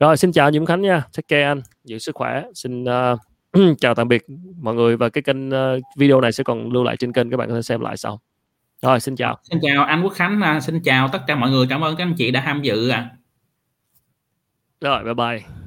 Rồi xin chào Dũng Khánh nha take care anh giữ sức khỏe. Xin uh, chào tạm biệt mọi người và cái kênh uh, video này sẽ còn lưu lại trên kênh các bạn có thể xem lại sau. Rồi xin chào. Xin chào anh Quốc Khánh à, xin chào tất cả mọi người cảm ơn các anh chị đã tham dự ạ. À. rồi bye bye